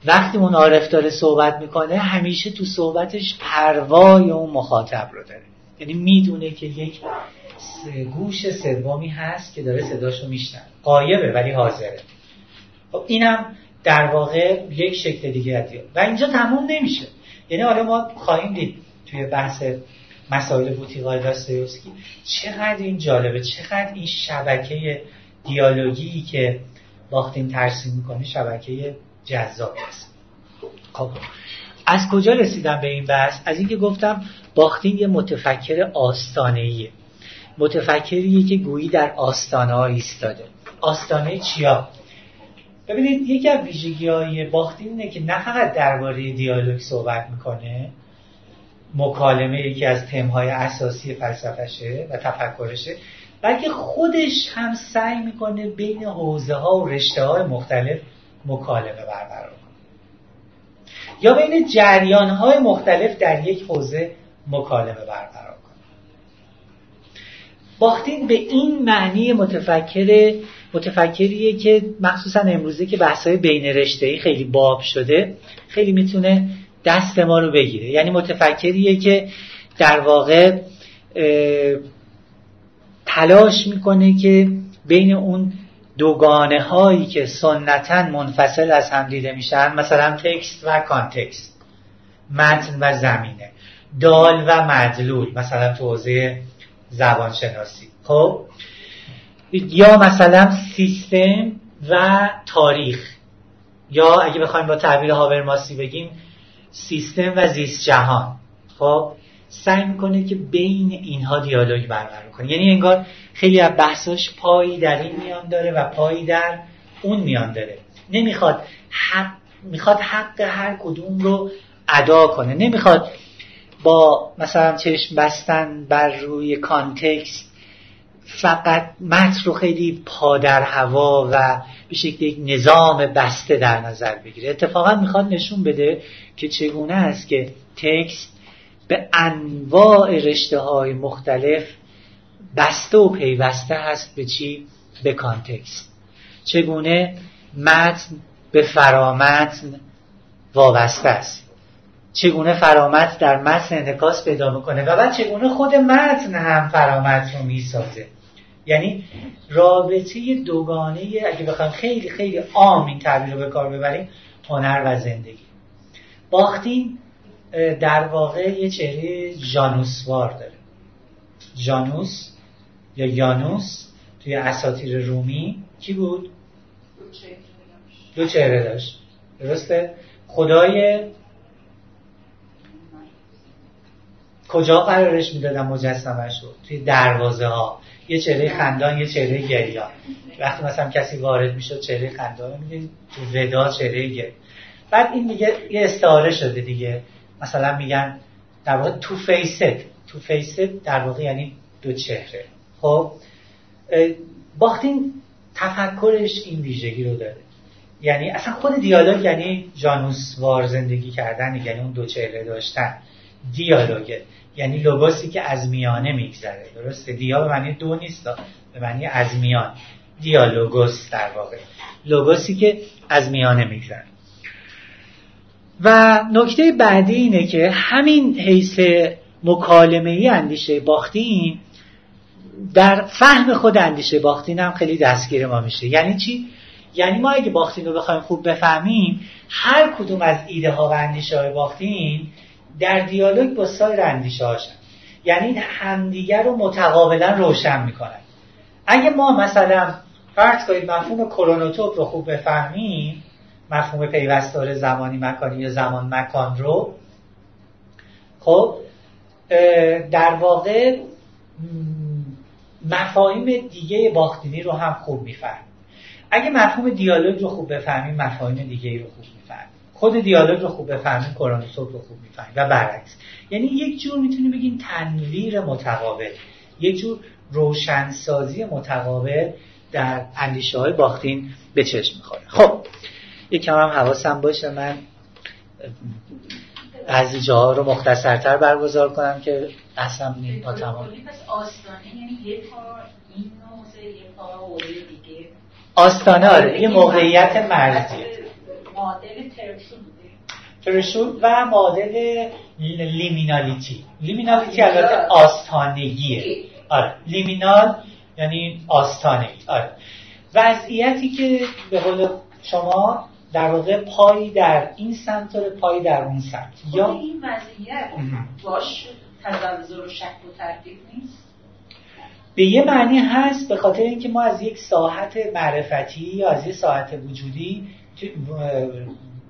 Speaker 2: وقتی اون عارف داره صحبت می‌کنه همیشه تو صحبتش پروای اون مخاطب رو داره. یعنی می‌دونه که یک گوش سومی هست که داره صداشو میشنن قایبه ولی حاضره. خب اینم در واقع یک شکل دیگه از و اینجا تموم نمیشه. یعنی حالا ما خواهیم دید توی بحث مسائل بوتیقای داستایوسکی چقدر این جالبه چقدر این شبکه دیالوگی که باختین ترسیم می‌کنه شبکه جذابی است. خب از کجا رسیدم به این بحث؟ از اینکه گفتم باختین یه متفکر آستانه‌ایه متفکریه که گویی در آستانه ها ایستاده. آستانه چیا؟ ببینید یکی از ویژگی های باختین اینه که نه فقط درباره دیالوگ صحبت می‌کنه مکالمه یکی از تمهای اساسی فلسفشه و تفکرشه بلکه خودش هم سعی می‌کنه بین حوزه ها و رشته های مختلف مکالمه برقرار کنه یا بین جریان های مختلف در یک حوزه مکالمه برقرار کنه باختین به این معنی متفکر متفکریه که مخصوصا امروزه که بحث‌های بین رشته‌ای خیلی باب شده خیلی می‌تونه دست ما رو بگیره. یعنی متفکریه که در واقع تلاش می‌کنه که بین اون دوگانه هایی که سنتا منفصل از هم دیده میشن مثلا تکست و کانتکست متن و زمینه دال و مدلول مثلا تو حوزه زبانشناسی. خب؟ یا مثلا سیستم و تاریخ. یا اگه بخوایم با تعبیر هاورماسی بگیم سیستم و زیست جهان خب؟ سعی می‌کنه که بین اینها دیالوگ برقرار کنه. یعنی انگار خیلی از بحثاش پایی در این میان داره و پایی در اون میان داره. نمی‌خواد حق می‌خواد حق هر کدوم رو ادا کنه. نمی‌خواد با مثلا چشم بستن بر روی context فقط متن رو خیلی پا در هوا و به شکل یک نظام بسته در نظر بگیره. اتفاقا می‌خواد نشون بده که چگونه است که text به انواع رشته های مختلف بسته و پیوسته هست به چی؟ به context. چگونه؟ متن به فرامتن وابسته است. چگونه فرامت در متن انعکاس پیدا می‌کنه و بعد چگونه خود متن هم فرامت رو می‌سازه؟ یعنی رابطه دوگانه اگه بخوام خیلی خیلی عام این تعبیر رو به کار ببریم هنر و زندگی. باختین در واقع یه چهره جانوسوار داره. جانوس یا یانوس توی اساطیر رومی کی بود؟ دو چهره داشت. درسته؟ خدای کجا قرارش می‌دادن مجسمش رو؟ توی دروازه ها یه چهره خندان یه چهره گریان. وقتی مثلا کسی وارد می‌شد چهره خندان میدین تو ودا چهره گریان. بعد این دیگه یه استعاره شده دیگه. مثلا میگن در واقع تو فیست. تو فیست در واقع یعنی دو چهره. خب باختین تفکرش این ویژگی رو داره. یعنی اصلا خود دیالوگ یعنی جانوس وار زندگی کردن یعنی اون دو چهره داشتن. دیالوگه یعنی لوگوسی که از میانه میگذره. درسته؟ دیا به معنی دو نیست به معنی از میان. دیالوگوس در واقع. لوگوسی که از میانه میگذره. و نکته بعدی اینه که همین حیث مکالمه ای اندیشه باختین در فهم خود اندیشه باختین هم خیلی دستگیر ما میشه. یعنی چی؟ یعنی ما اگه باختین رو بخوایم خوب بفهمیم هر کدوم از ایده ها و اندیشه های باختین در دیالوگ با سایر اندیشه هاشن یعنی همدیگر رو متقابلا روشن می‌کنن. اگه ما مثلا فرض کنید مفهوم کرونوتوپ رو خوب بفهمیم مفهوم پیوستار زمانی مکانی یا زمان مکان رو. خب در واقع مفاهیم دیگه باختینی رو هم خوب می‌فهمیم. اگه مفهوم دیالوگ رو خوب بفهمیم مفاهیم دیگه رو خوب می‌فهمیم. خود دیالوگ رو خوب بفهمیم کرونوسوپ رو خوب می‌فهمیم و برعکس. یعنی یک جور می‌تونیم بگیم تنویر متقابل یک جور روشنسازی متقابل در اندیشه های باختین به چشم می‌خوره. خب یکم هم حواسم باشه من بعضی جاها رو مختصرتر برگزار کنم که اصلا با تمام آستانه آره یه موقعیت مرزیه
Speaker 3: مدل
Speaker 2: ترشول و مدل لیمینالیتی. لیمینالیتی البته آستانگیه آره لیمینال یعنی آستانه آره. وضعیتی که به قول شما در واقع پایی در این سمت و پایی در اون سمت.
Speaker 3: خب یا این وضعیت باش تزلزل و شک و تردید نیست؟
Speaker 2: به یه معنی هست به خاطر اینکه ما از یک ساحت معرفتی یا از یک ساحت وجودی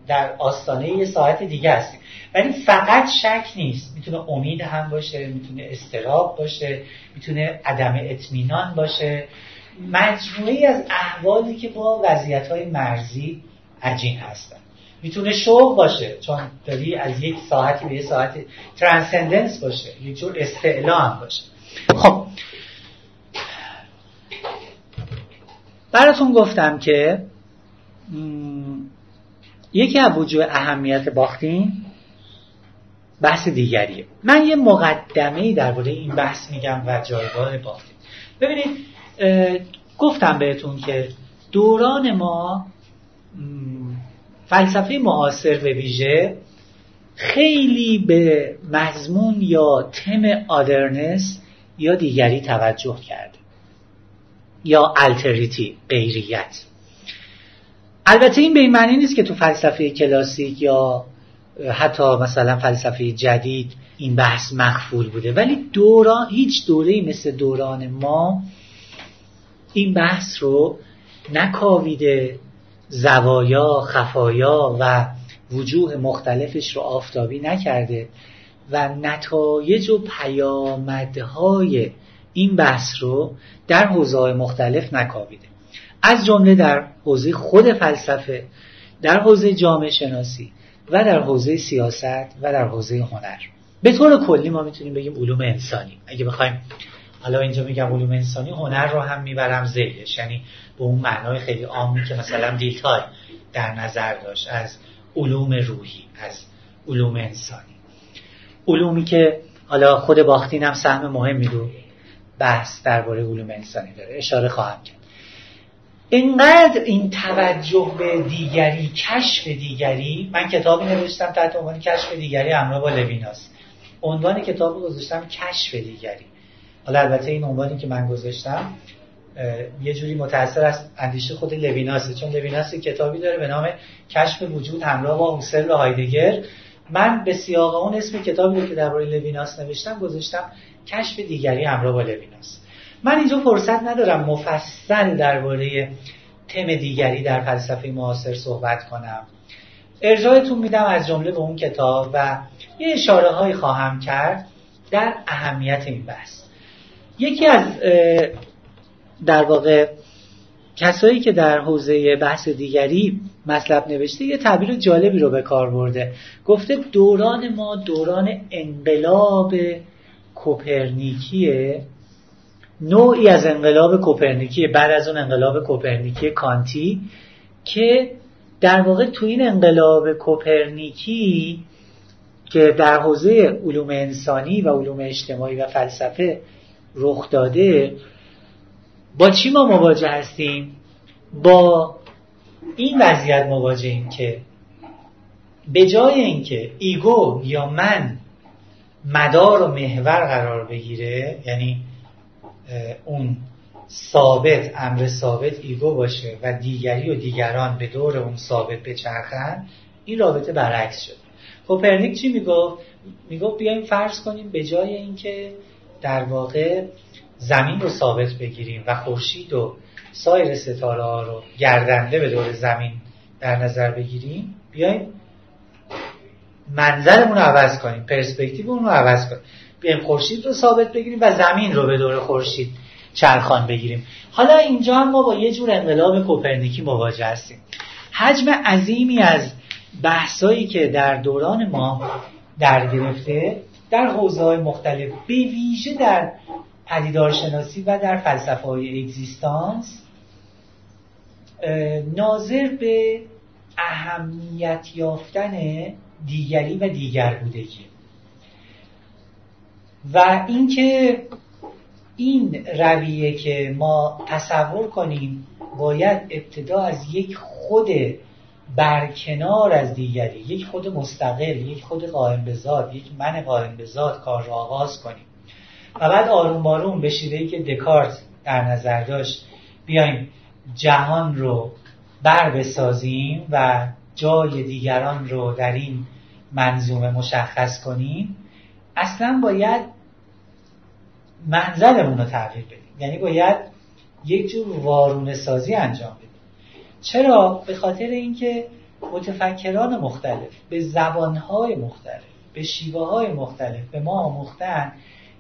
Speaker 2: در آستانه یه ساعت دیگه هستیم. ولی فقط شک نیست. می‌تونه امید هم باشه می‌تونه استراب باشه می‌تونه عدم اطمینان باشه. مجموعی از احوالی که با وضعیت های مرزی عجین هستن. می‌تونه شوق باشه چون داری از یک ساعتی به یک ساعت ترانسندنس باشه یک جور استعلا باشه. خب. براتون گفتم که یکی از وجوه اهمیت باختین بحث دیگریه. من یه مقدمه درباره این بحث میگم و جایگاه باختین. ببینید گفتم بهتون که دوران ما فلسفه معاصر به ویژه خیلی به مضمون یا تم آدرنس یا دیگری توجه کرده. یا التریتی غیریت. البته این به این معنی نیست که تو فلسفه کلاسیک یا حتی مثلا فلسفه جدید این بحث مخفول بوده. ولی دوران هیچ دوره مثل دوران ما این بحث رو نکاویده زوایا خفایا و وجوه مختلفش رو آفتابی نکرده و نتایج و پیامدهای این بحث رو در حوزه مختلف نکاویده از جمله در حوزه خود فلسفه در حوزه جامعه شناسی و در حوزه سیاست و در حوزه هنر. به طور کلی ما می‌تونیم بگیم علوم انسانی. اگه بخوایم حالا اینجا میگم علوم انسانی هنر رو هم می‌برم زیرش. یعنی به اون معنای خیلی عامی که مثلا دیتای در نظر داشت از علوم روحی از علوم انسانی. علومی که حالا خود باختین هم سهم مهمی رو بحث درباره علوم انسانی داره. اشاره خواهم کرد. اینقدر این توجه به دیگری کشف دیگری من کتابی نوشتم تحت عنوان کشف دیگری همراه با لویناس. عنوان کتاب گذاشتم کشف دیگری. حالا البته این عنوانی که من گذاشتم یه جوری متأثر از اندیشه خود لویناسه چون لویناس کتابی داره به نام کشف وجود همراه با هوسرل و هایدگر. من به سیاق اون اسم کتابی رو که درباره لویناس نوشتم گذاشتم کشف دیگری همراه با لویناس. من اینجا فرصت ندارم مفصل درباره تم دیگری در فلسفه معاصر صحبت کنم. ارجاعتون میدم از جمله به اون کتاب و یه اشاره هایی خواهم کرد در اهمیت این بحث. یکی از در واقع کسایی که در حوزه بحث دیگری مطلب نوشته یه تعبیر جالبی رو به کار برده. گفته دوران ما دوران انقلاب کوپرنیکیه. نوعی از انقلاب کوپرنیکی بعد از اون انقلاب کوپرنیکی کانتی که در واقع تو این انقلاب کوپرنیکی که در حوزه علوم انسانی و علوم اجتماعی و فلسفه رخ داده. با چی ما مواجه هستیم؟ با این وضعیت مواجهیم که به جای اینکه ego یا من مدار و محور قرار بگیره یعنی اون ثابت امر ثابت ego باشه و دیگری و دیگران به دور اون ثابت بچرخن این رابطه برعکس شد. کوپرنیک چی می‌گفت؟ می‌گفت بیایم فرض کنیم به جای اینکه در واقع زمین رو ثابت بگیریم و خورشید و سایر ستاره ها رو گردنده به دور زمین در نظر بگیریم بیایم منظرمون رو عوض کنیم پرسپکتیو رو عوض کنیم. بیایم خورشید رو ثابت بگیریم و زمین رو به دور خورشید چرخان بگیریم. حالا اینجا هم ما با یه جور انقلاب کوپرنیکی مواجه هستیم. حجم عظیمی از بحثایی که در دوران ما در گرفته در حوزه های مختلف به ویژه در پدیدارشناسی و در فلسفه های اگزیستانس ناظر به اهمیت یافتن دیگری و دیگر بودگی. و اینکه این رویه که ما تصور کنیم باید ابتدا از یک خود برکنار از دیگری. یک خود مستقل یک خود قائم به یک من قائم به کار را آغاز کنیم. و بعد آروم آروم به شیوهی که دکارت در نظر داشت بیایم جهان رو بر بسازیم و جای دیگران رو در این منظومه مشخص کنیم. اصلا باید منزلمون رو تغییر بدیم. یعنی باید یک جور وارونه سازی انجام بدیم. چرا؟ به خاطر اینکه متفکران مختلف به زبانهای مختلف به شیوه های مختلف به ما آموختن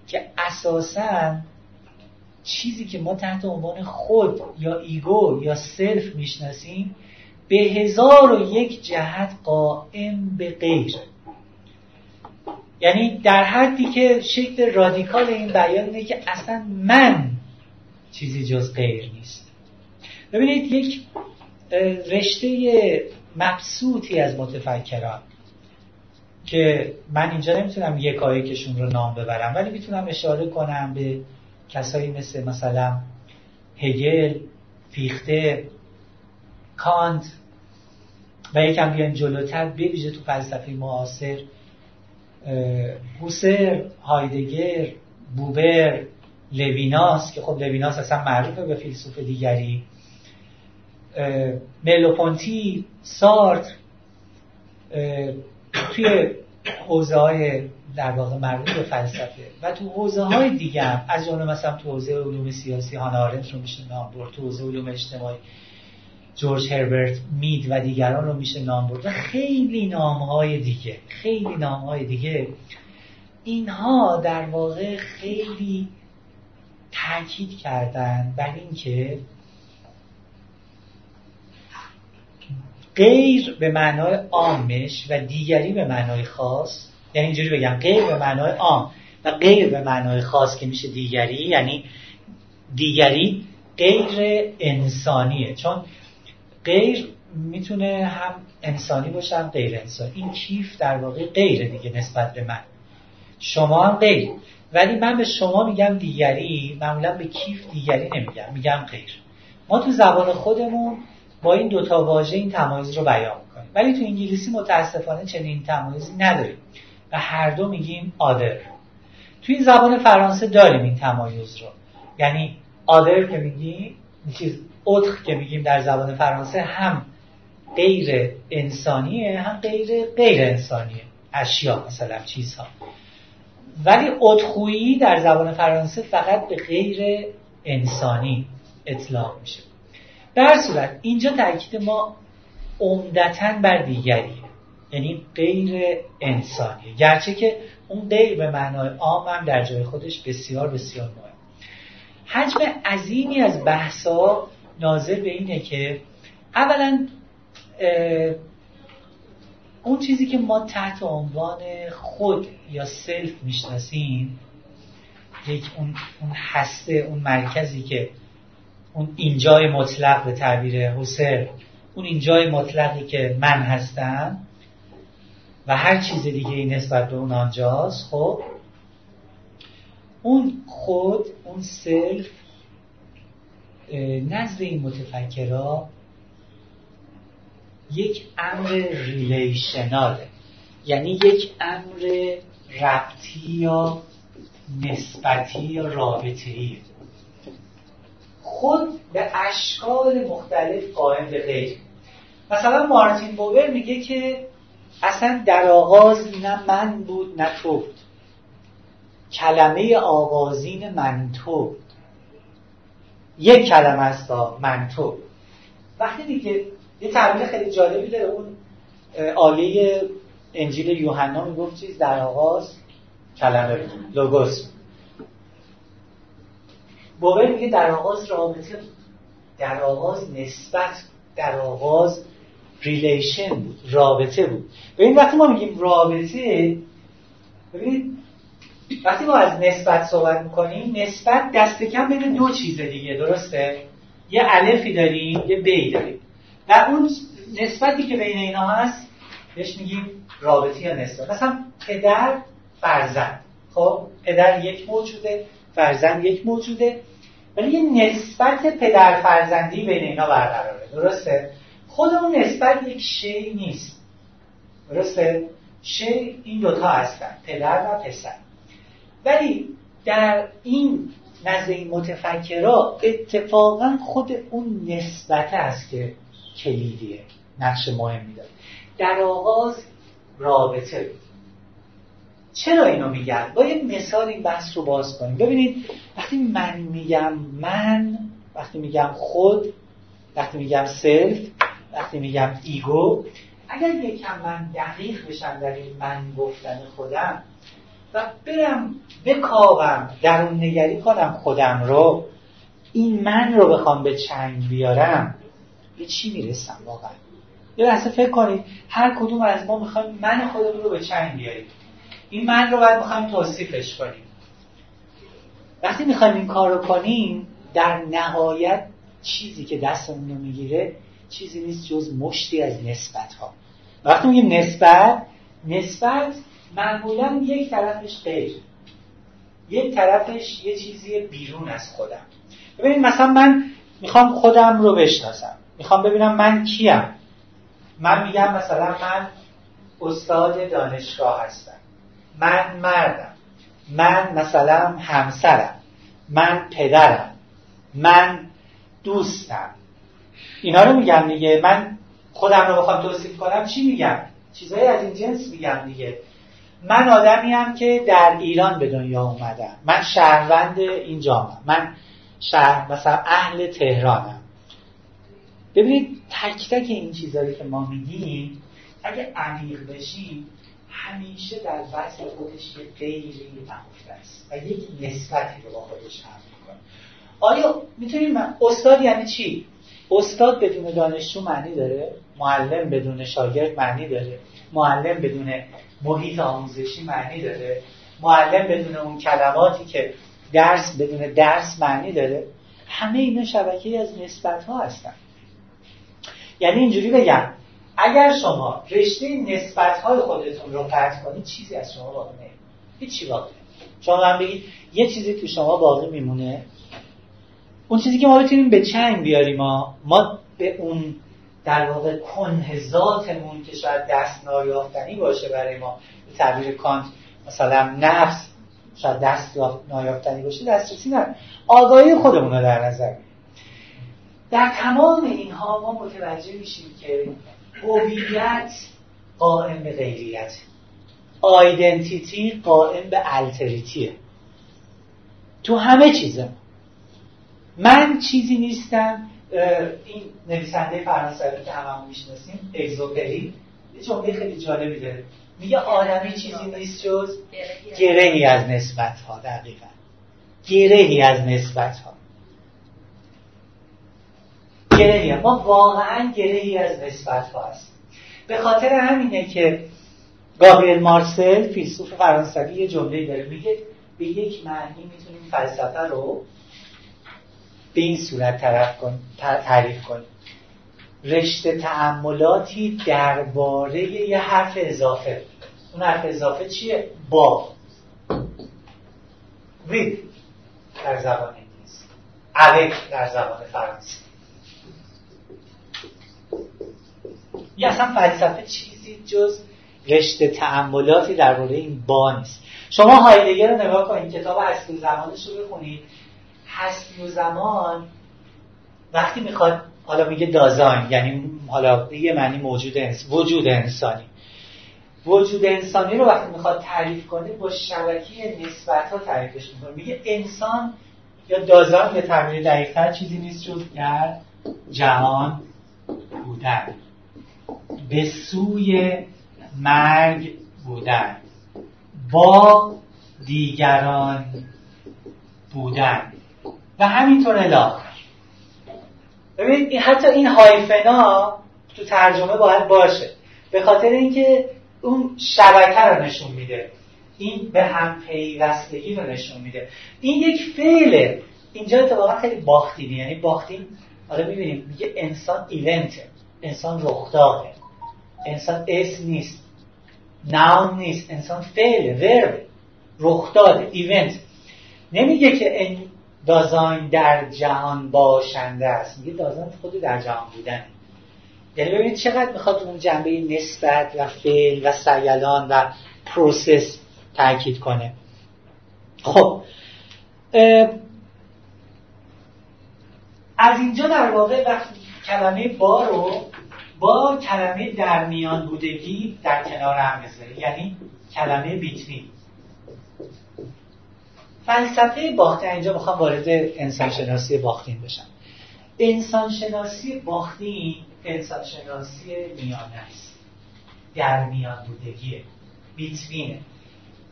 Speaker 2: که اساسا چیزی که ما تحت عنوان خود یا ego یا self می‌شناسیم به هزار و یک جهت قائم به غیر یعنی در حدی که شکل رادیکال این بیان اینه که اصلا من چیزی جز غیر نیست ببینید یک رشته مبسوطی از متفکران که من اینجا نمی‌تونم یکایکشون رو نام ببرم ولی می‌تونم اشاره کنم به کسایی مثل مثلا هگل فیخته کانت و یکم بیان جلوتر بویژه تو فلسفه معاصر هوسرل هایدگر بوبر لویناس که خب لویناس اصلا معروفه به فیلسوف دیگری. ملوپونتی سارت توی حوزه های در واقع مربوط به فلسفه. و تو حوزه های دیگه هم از جمله مثلا تو حوزه علوم سیاسی هانا آرنت رو میشه نام برد. تو حوزه علوم اجتماعی جورج هربرت مید و دیگران رو میشه نام برد. و خیلی نام های دیگه خیلی نام های دیگه. اینها در واقع خیلی تاکید کردن بر اینکه غیر به معنای عامش و دیگری به معنای خاص یعنی اینجوری بگم غیر به معنای عام و غیر به معنای خاص که میشه دیگری یعنی دیگری غیر انسانیه. چون غیر می‌تونه هم انسانی باشه هم غیر انسانی. این کیف در واقع غیره دیگه نسبت به من. شما هم غیر. ولی من به شما میگم دیگری معمولا به کیف دیگری نمیگم میگم غیر. ما تو زبان خودمون با این دوتا واژه این تمایز رو بیان می‌کنیم. ولی تو انگلیسی متاسفانه چنین تمایزی نداریم و هر دو میگیم آدر این زبان فرانسه داریم این تمایز رو. یعنی آدر که میگیم چیز اتخ که میگیم در زبان فرانسه هم غیر انسانیه هم غیر غیر انسانیه. اشیا مثلا چیزها. ولی اتخویی در زبان فرانسه فقط به غیر انسانی اطلاق میشه. در صورت اینجا تاکید ما عمدتا بر دیگری یعنی غیر انسانیه. گرچه که اون غیر به معنای عام هم در جای خودش بسیار بسیار مهم حجم عظیمی از بحثا ناظر به اینه که اولا اون چیزی که ما تحت عنوان خود یا self می‌شناسیم یک اون, اون هسته اون مرکزی که اون اینجای مطلق به تعبیر هوسرل اون اینجای مطلقی که من هستم و هر چیز دیگه این نسبت به اون آنجاست خب؟ اون خود اون self نزد این متفکرها یک امر ریلیشناله. یعنی یک امر ربطی یا نسبتی یا رابطه‌ای خود به اشکال مختلف قائم به غیر. مثلا مارتین بوبر میگه که اصلا در آغاز نه من بود نه تو بود. کلمه آغازین من تو یک کلمه است من تو وقتی میگه یه تعبیر خیلی جالبی داره اون آیه انجیل یوحنا می‌گفت چیز در آغاز کلمه بود لوگوس بوبر میگه در آغاز رابطه بود در آغاز نسبت در آغاز relation بود رابطه بود. ببین وقتی ما میگیم رابطه ببینید وقتی ما از نسبت صحبت می‌کنیم نسبت دست کم بین دو چیز دیگه درسته؟ یه الفی داریم یه بی داریم. و اون نسبتی که بین اینا هست بهش میگیم رابطه یا نسبت. مثلا پدر فرزند. خب پدر یک موجوده فرزند یک موجوده. ولی یه نسبت پدر فرزندی بین اینا برقراره. درسته؟ خود اون نسبت یک شی نیست. درسته؟ شی این دوتا هستن. پدر و پسر. ولی در این نزد این متفکرها اتفاقا خود اون نسبت است که کلیدیه. نقش مهمی داره. در آغاز رابطه بود. چرا اینو میگم با یه مثال این بحث رو باز کنیم. ببینید وقتی من میگم من وقتی میگم خود وقتی میگم self وقتی میگم ego اگر یکم من دقیق بشم در این من گفتن خودم و برم بکاوم درون نگری کنم خودم رو این من رو بخوام به چنگ بیارم به چی می‌رسم واقعا؟ یه لحظه فکر کنید هر کدوم از ما می‌خوایم من خودمون رو به چنگ بیاریم. این من رو باید می‌خوایم توصیفش کنیم. وقتی می‌خوایم این کار رو کنیم در نهایت چیزی که دستمون رو می‌گیره چیزی نیست جز مشتی از نسبت ها وقتی میگیم نسبت نسبت معمولا یک طرفش غیر. یک طرفش یه چیزی بیرون از خودم. ببینید مثلا من می‌خوام خودم رو بشناسم. می‌خوام ببینم من کیم. من میگم مثلا من استاد دانشگاه هستم. من مردم. من مثلا همسرم. من پدرم. من دوستم. اینا رو میگم دیگه. من خودم رو بخوام توصیف کنم. چی میگم؟ چیزایی از این جنس میگم دیگه. من آدمی هم که در ایران به دنیا اومدم. من شهروند این جامعه. من شهر مثلا اهل تهرانم. ببینید تک تک این چیزهایی که ما میگیم اگه عمیق بشیم همیشه در وصل خودش یه غیری نهفته است و یک نسبتی رو با خودش هم می‌کنه. آیا می‌تونیم استاد یعنی چی؟ استاد بدون دانشجو معنی داره معلم بدون شاگرد معنی داره معلم بدون محیط آموزشی معنی داره معلم بدون اون کلماتی که درس بدون درس معنی داره. همه اینا شبکه از نسبت ها هستن. یعنی اینجوری بگم اگر شما رشته نسبت های خودتون رو قطع کنید چیزی از شما باقی نمیمونه. هیچی باقی شما من بگید یه چیزی تو شما باقی میمونه. اون چیزی که ما بتونیم به چنگ بیاریم ما ما به اون در واقع کنه ذاتمون که شاید دست نایافتنی باشه برای ما به تعبیر کانت مثلا نفس شاید دست نایافتنی باشه دسترسی نه آگاهی خودمون رو در نظر در تمام اینها ما متوجه میشیم که هویت قائم به غیریت. آیدنتیتی قائم به التریتیه تو همه چیزم من چیزی نیستم. این نویسنده فرانسوی که هممون می‌شناسیم اگزوپری. یه جمله خیلی جالبی داره میگه آدمی چیزی نیست جز گرهی از نسبت ها دقیقا. گرهی از نسبت ها گرهی ما واقعا گرهی از نسبت ها هست به خاطر همینه که گابریل مارسل فیلسوف فرانسوی یه جمله داره میگه به یک معنی می‌تونیم فلسفه رو به این صورت طرف کن، تعریف کنیم. رشته تعملاتی درباره یه حرف اضافه. اون حرف اضافه چیه؟ با. With. در زبان انگلیسی. Avec در زبان فرانسه یه اصلا فلسفه چیزی جز رشته تعملاتی درباره این با نیست. شما هایدگر رو نگاه کنید کتاب و زمانش رو بخونید. و زمان وقتی می‌خواد حالا میگه دازاین یعنی حالا یه معنی موجود انس... وجود انسانی. وجود انسانی رو وقتی می‌خواد تعریف کنه با شبکه نسبت ها تعریفش می‌کنه. میگه انسان یا دازاین به تعبیر دقیقتر چیزی نیست جز در جهان بودن. به سوی مرگ بودن. با دیگران بودن. و همینطور الاخر ببینید حتی این هایفنا تو ترجمه باید باشه. به خاطر اینکه اون شبکه رو نشون میده. این به هم پیوستگی رو نشون میده. این یک فعله. اینجا اتفاقا خیلی باختینی یعنی باختین حالا می‌بینیم میگه انسان ایونته. انسان رخداده انسان اسم نیست نام نیست انسان فعل ورب رخداد ایونت نمیگه که این دازاین در جهان باشنده است میگه دازاین خود در جهان بودن. یعنی ببینید چقدر می‌خواد اون جنبه نسبت و فعل و سیلان و پروسس تاکید کنه. خب از اینجا در واقع وقتی کلمه با رو با کلمه در میان بودگی در کنار هم بذاره یعنی کلمه بیتوین فلسفه باختین اینجا می‌خوام وارد انسانشناسی باختین بشم. انسانشناسی باختین انسانشناسی میانه است. در میان بودگیه بیتوینه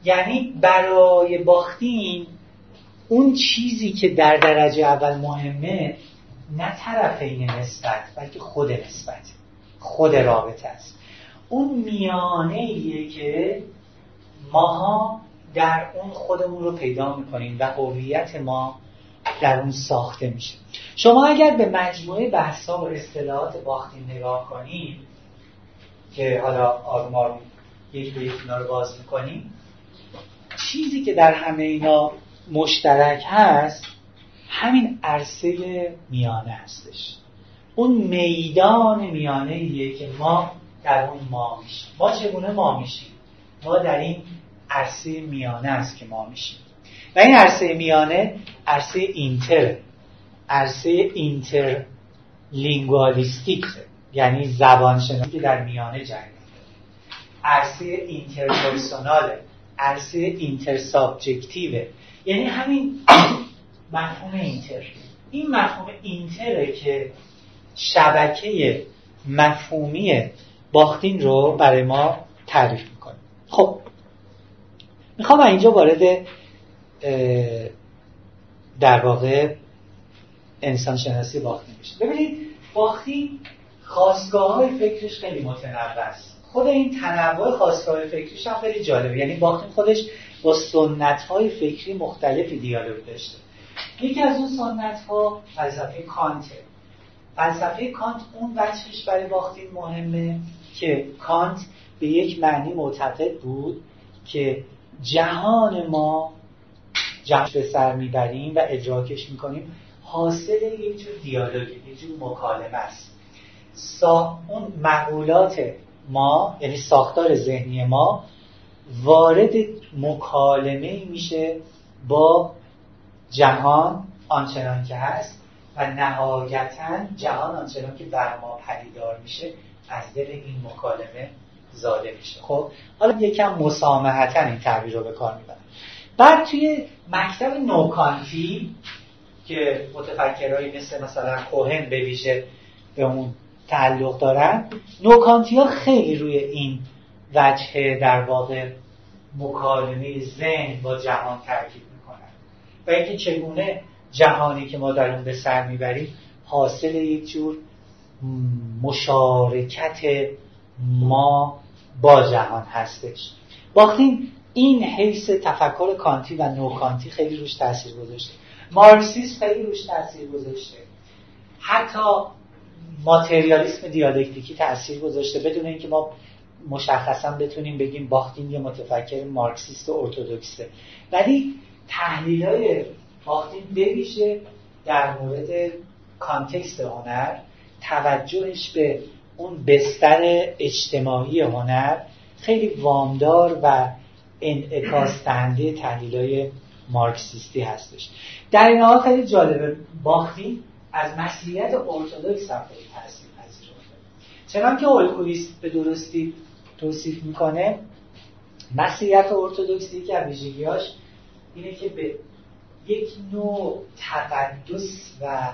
Speaker 2: یعنی برای باختین اون چیزی که در درجه اول مهمه نه طرفین نسبت بلکه خود نسبت خود رابطه است. اون میانه ایه که ماها در اون خودمون رو پیدا می‌کنیم و هویت ما در اون ساخته میشه. شما اگر به مجموعه بحثا و اصطلاحات باختین نگاه کنید که حالا آروم آروم یک به یک اینا رو باز می‌کنیم چیزی که در همه اینا مشترک هست همین عرصه میانه هستش. اون میدان میانه ایه که ما در اون ما میشیم. ما چگونه ما میشیم؟ ما در این عرصه میانه است که ما میشیم. و این عرصه میانه عرصه اینتر عرصه اینتر لینگوالیستیک یعنی زبان شناسی که در میانه جنگ عرصه اینترپرسوناله عرصه اینتر سابجکتیوه یعنی همین مفهوم اینتر. این مفهوم اینتره که شبکه مفهومی باختین رو برای ما تعریف می‌کنه. خب می‌خوام اینجا وارد در واقع انسان شناسی باختین بشه ببینید باختین خواستگاه های فکرش خیلی متنوع است. خود این تنوع خواستگاه فکریش هم خیلی جالبه. یعنی باختین خودش با سنت های فکری مختلفی دیالوگ داشته. یکی از اون سنت ها فلسفه کانته. فلسفه کانت اون وجهش برای باختین مهمه که کانت به یک معنی معتقد بود که جهان ما جمع به سر می‌بریم و ادراکش می‌کنیم. حاصل یک جور دیالوگ یک جور مکالمه است. سا... اون مقولات ما یعنی ساختار ذهنی ما وارد مکالمه میشه با جهان آنچنان که هست و نهایتا جهان آنچنان که بر ما پدیدار میشه از دل این مکالمه زاده میشه. خب حالا یکم مسامحتا این تعبیر رو به کار می‌برم. بعد توی مکتب نوکانتی که متفکرهایی مثل مثلا کوهن به ویژه به اون تعلق دارن نوکانتی ها خیلی روی این وجه در واقع مکالمه ذهن با جهان می‌کنن و اینکه چگونه جهانی که ما در اون به سر می‌بریم حاصل یک جور مشارکت ما با جهان هستش. باختین این حیث تفکر کانتی و نوکانتی خیلی روش تاثیر گذاشته. مارکسیسم خیلی روش تاثیر گذاشته. حتی ماتریالیسم دیالکتیکی تاثیر گذاشته. بدون اینکه ما مشخصا بتونیم بگیم باختین یه متفکر مارکسیست و ارتودکسه ولی تحلیل های باختین در مورد context هنر توجهش به اون بستر اجتماعی هنر خیلی وامدار و انعکاس دهنده تحلیل های مارکسیستی هستش. در این حال خیلی جالبه باختین از مسیحیت ارتودکس هم خیلی تاثیر پذیرفته چنان که اولکولیس به درستی توصیف می‌کنه مسیحیت ارتودکسی که ویژگیاش اینه که به یک نوع تقدس و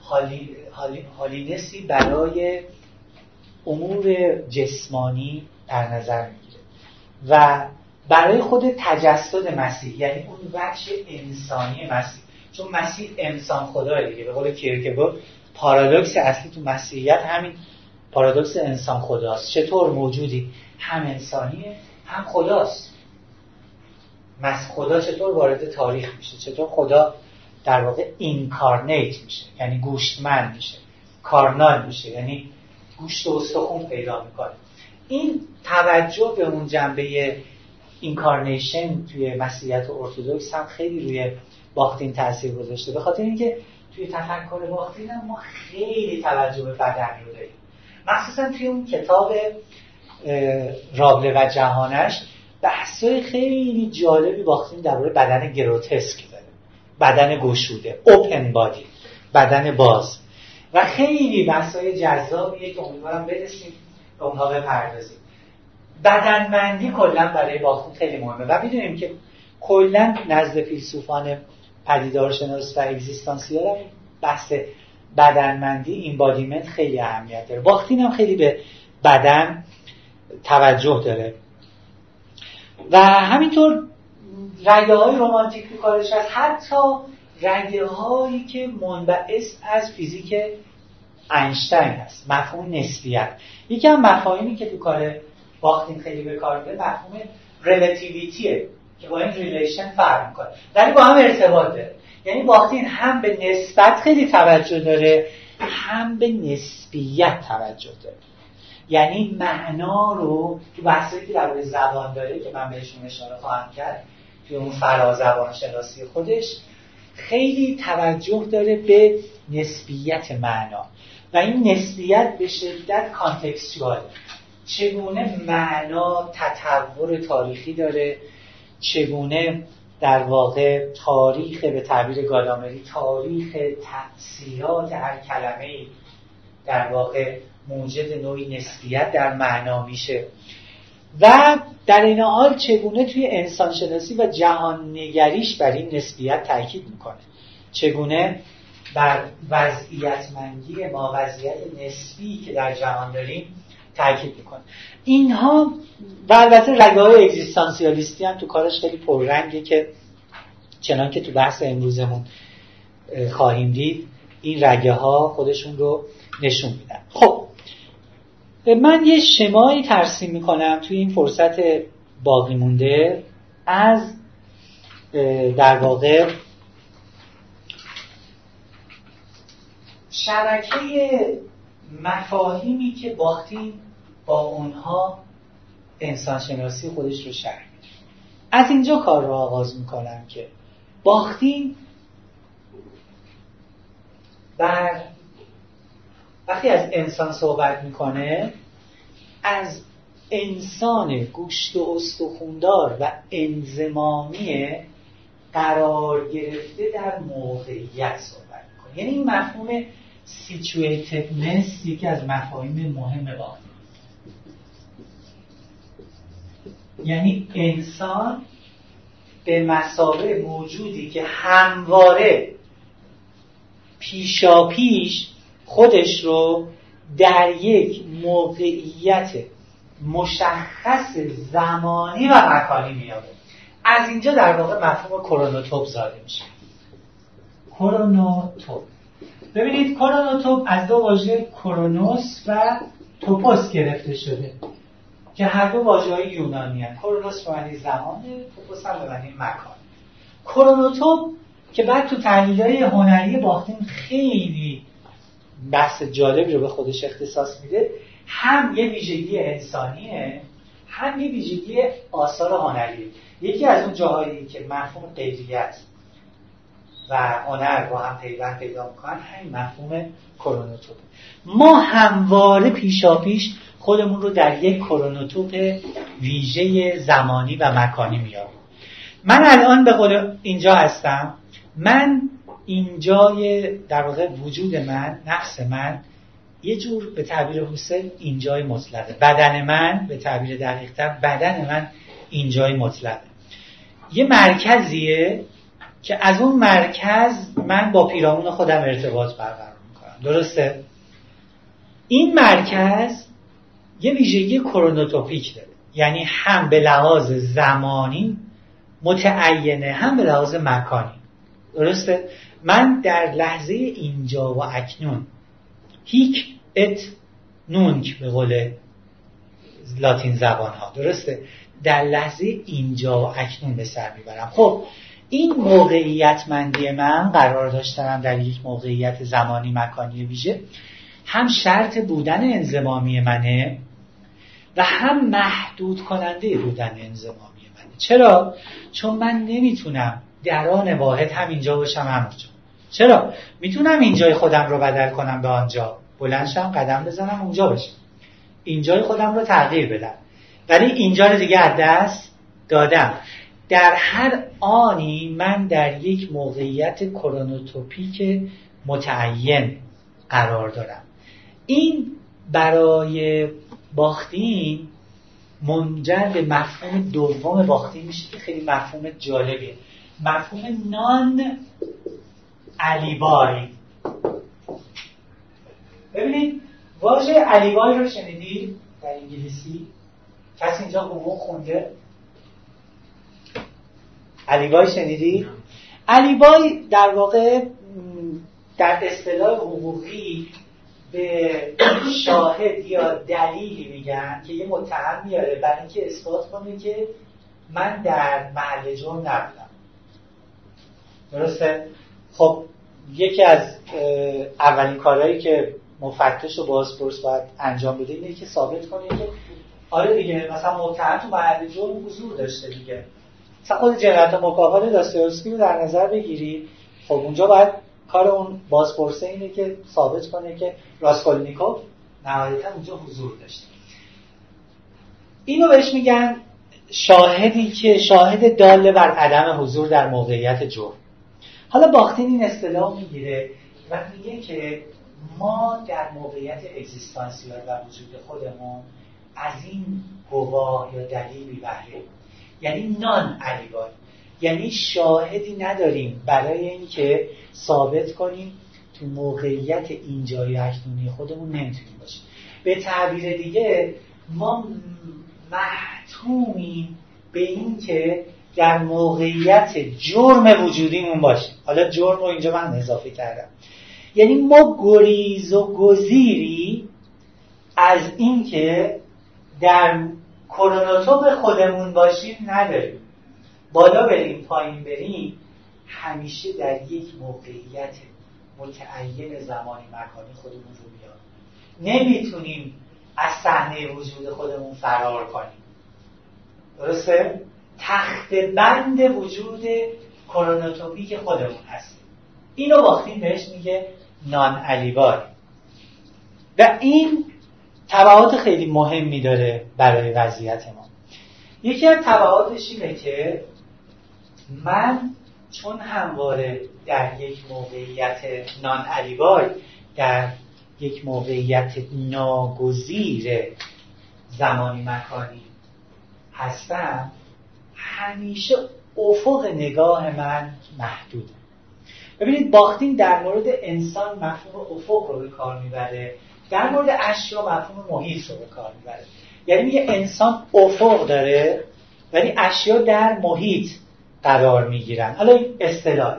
Speaker 2: حالی، حالینسی برای امور جسمانی در نظر می‌گیره و برای خود تجسد مسیح یعنی اون بخش انسانی مسیح. چون مسیح انسان خداه دیگه به قول کیرکگور پارادوکس اصلی تو مسیحیت همین پارادوکس انسان خداست. چطور موجودی؟ هم انسانیه هم خداست. پس خدا چطور وارد تاریخ میشه؟ چطور خدا در واقع incarnate میشه؟ یعنی گوشتمند میشه carnal میشه یعنی گوشت و استخون پیدا می‌کنه. این توجه به اون جنبه incarnation توی مسیحیت ارتودکس هم خیلی روی باختین تاثیر گذاشته. به خاطر اینکه توی تفکر باختین ما خیلی توجه به بدن رو داریم. مخصوصا توی اون کتاب رابله و جهانش بحثای خیلی جالبی باختین درباره بدن گروتسک داره. بدن گشوده اوپن بادی بدن باز. و خیلی بحثای جذابیه که امیدوارم برسیم به اونها بپردازیم. بدنمندی کلا برای باختین خیلی مهمه. و می‌دونیم که کلا نزد فیلسوفان پدیدارشناس و اگزیستانسیال هم بحث بدنمندی این بادیمنت خیلی اهمیت داره. باختین هم خیلی به بدن توجه داره. و همینطور رگه های رومانتیک تو کارش هست. حتی رگه هایی که منبعث از فیزیک اینشتین هست. مفهوم نسبیت. یکی از مفاهیمی که تو کار باختین خیلی به کار می‌بره مفهوم relativity ه که با این relation فرق می‌کنه. ولی با هم ارتباط داره یعنی باختین هم به نسبت خیلی توجه داره هم به نسبیت توجه داره. یعنی معنا رو تو بحثایی که در زبان داره که من بهشون اشاره خواهم کرد توی اون فرازبان شناسی خودش خیلی توجه داره به نسبیت معنا. و این نسبیت به شدت کانتکستوال چگونه معنا تطور تاریخی داره چگونه در واقع تاریخ به تعبیر گادامری تاریخ تأثیرات هر کلمه در واقع موجد نوعی نسبیت در معنا میشه. و در این حال چگونه توی انسانشناسی و جهان نگریش بر این نسبیت تاکید می‌کنه؟ چگونه بر وضعیتمندی ما وضعیت نسبی که در جهان داریم تاکید می‌کنه؟ اینها و البته رگه های اگزیستانسیالیستی هم تو کارش خیلی پررنگه که چنان که تو بحث امروزمون خواهیم دید این رگه ها خودشون رو نشون میدن. خب من یه شمایی ترسیم می‌کنم توی این فرصت باقی مونده از در واقع شبکه مفاهیمی که باختین با اونها انسانشناسی خودش رو شرح میده. از اینجا کار رو آغاز می‌کنم که باختین بر وقتی از انسان صحبت می‌کنه از انسان گوشت و استخوندار و انزمامی قرار گرفته در موقعیت صحبت می‌کنه. یعنی این مفهوم سیچویتدنس یکی از مفاهیم مهم واقعی. یعنی انسان به مسابه موجودی که همواره پیشا پیش خودش رو در یک موقعیت مشخص زمانی و مکانی میابه از اینجا در واقع مفهوم کرونوتوپ زاده میشه. کرونوتوپ ببینید کرونوتوپ از دو واژه کرونوس و توپوس گرفته شده که هر دو واژه های یونانی هست کرونوس به معنی زمان توپوس هم معنی مکان. کرونوتوپ که بعد تو تحلیل های هنری باختین خیلی بحث جالبی رو به خودش اختصاص میده هم یه ویژگی انسانیه هم یه ویژگی آثار هنریه. یکی از اون جاهایی که مفهوم غیریت و هنر با هم پیوند پیدا می‌کنن همین مفهوم کرونوتوپ ما همواره پیشا پیش خودمون رو در یک کرونوتوپ ویژه زمانی و مکانی میاریم من الان به قول اینجا هستم. من اینجای در واقع وجود من نفس من یه جور به تعبیر حسین اینجای مطلقه. بدن من به تعبیر دقیقتر بدن من اینجای مطلقه. یه مرکزیه که از اون مرکز من با پیرامون خودم ارتباط برقرار می‌کنم. درسته؟ این مرکز یه ویژگی کرونوتوپیک داره. یعنی هم به لحاظ زمانی متعینه هم به لحاظ مکانی. درسته؟ من در لحظه اینجا و اکنون هیک ات نونک به قول لاتین زبان ها درسته؟ در لحظه اینجا و اکنون به سر می‌برم خب این موقعیت مندی من قرار داشتم در یک موقعیت زمانی مکانی ویژه هم شرط بودن انزمامی منه و هم محدود کننده بودن انزمامی منه چرا؟ چون من نمی‌تونم دران واحد هم اینجا باشم همونجا چرا؟ می‌تونم اینجای خودم رو بدل کنم به آنجا. بلندشم قدم بزنم اونجا باشم. اینجای خودم رو تغییر بدم. ولی اینجا رو دیگه از دست دادم. در هر آنی من در یک موقعیت کرونوتوپیک متعین قرار دارم. این برای باختین منجر به مفهوم دوم باختین میشه که خیلی مفهوم جالبیه. مفهوم نان علیبای ببینید واژه علیبای رو شنیدید در انگلیسی؟ کسی اینجا حقوق خونده؟ علیبای شنیدی؟ علیبای در واقع در اصطلاح حقوقی به شاهد یا دلیلی میگن که یه متهم میاره برای اینکه اثبات کنه که من در محل جرم نبودم. درسته؟ خب یکی از اولین کارهایی که مفتش و بازپرس باید انجام بده اینه که ثابت کنه که آره دیگه مثلا متهم تو محل جرم حضور داشته دیگه. مثلا خود جنایت مکافات داستایوفسکی رو در نظر بگیری خب اونجا باید کار اون بازپرسه اینه که ثابت کنه که راسکولنیکوف نهایتا اونجا حضور داشته. اینو بهش میگن شاهدی که شاهد داله بر عدم حضور در موقعیت جرم. حالا باختین این اصطلاح می‌گیره و میگه که ما در موقعیت اگزیستانسیال و وجود خودمون از این گواه یا دلیلی بهره یعنی نان علیبای یعنی شاهدی نداریم برای اینکه ثابت کنیم تو موقعیت اینجای اکنونی خودمون نمی‌تونیم باشیم. به تعبیر دیگه ما محتومیم به اینکه در موقعیت جرم وجودیمون باشیم حالا جرم رو اینجا من اضافه کردم. یعنی ما گریز و گزیری از اینکه در کرونوتوپ خودمون باشیم نداریم. بالا بریم پایین بریم همیشه در یک موقعیت متعین زمانی مکانی خودمون رو میاد. نمی‌تونیم از صحنه وجود خودمون فرار کنیم. درسته؟ تخت بند وجود کرونوتوپی خودمون هست اینو باختیم بهش میگه نان علیبار و این تبعات خیلی مهمی داره برای وضعیت ما. یکی از تبعاتش اینه که من چون همواره در یک موقعیت نان علیبای در یک موقعیت ناگزیر زمانی مکانی هستم همیشه افق نگاه من محدوده. ببینید باختین در مورد انسان مفهوم افق رو به کار می‌بره در مورد اشیا مفهوم محیط رو به کار می‌بره. یعنی میگه انسان افق داره ولی اشیا در محیط قرار می‌گیرن. حالا این اصطلاح.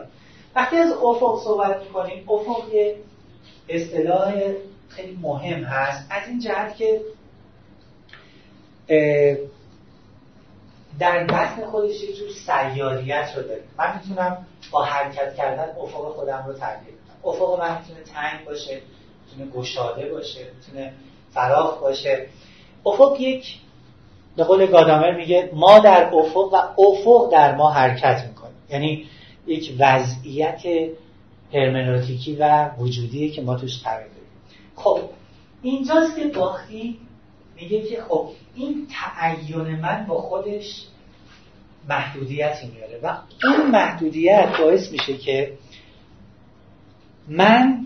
Speaker 2: وقتی از افق صحبت می‌کنیم افق یه اصطلاح خیلی مهم هست. از این جهت که در متن خودش یه جور سیاریت رو داریم من می‌تونم با حرکت کردن افق خودم رو تغییر کنم افق من می‌تونه تنگ باشه می‌تونه گشاده باشه می‌تونه فراخ باشه. افق یک به قول گادامر میگه ما در افق و افق در ما حرکت می‌کنیم یعنی یک وضعیت هرمنوتیکی و وجودی که ما توش قرار داریم. خب اینجاست که باختی میگه که خب این تعین من با خودش محدودیتی میاره و اون محدودیت باعث میشه که من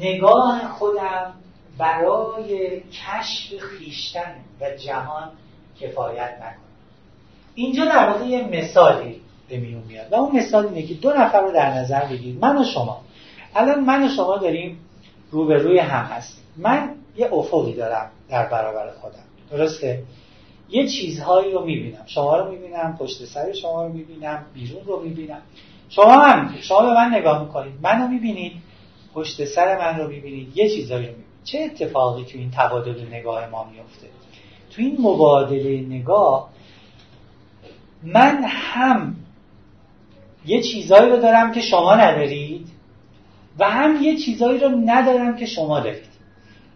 Speaker 2: نگاه خودم برای کشف خیشتن و جهان کفایت نکنه اینجا در واقع یه مثالی به میون میاد و اون مثال اینه که دو نفر رو در نظر بگیرید من و شما. الان من و شما داریم روبروی هم هستیم. من یه افقی دارم در برابر خودم. درسته؟ یه چیزهایی رو می‌بینم. شما رو می‌بینم پشت سر شما رو می‌بینم بیرون رو می‌بینم. شما هم شما به من نگاه می‌کنید. منو می‌بینید پشت سر من رو می‌بینید. یه چیزهایی رو می‌بینید. چه اتفاقی تو این تبادل نگاه ما میفته تو این مبادله نگاه من هم یه چیزایی رو دارم که شما ندارید و هم یه چیزایی رو ندارم که شما دارید.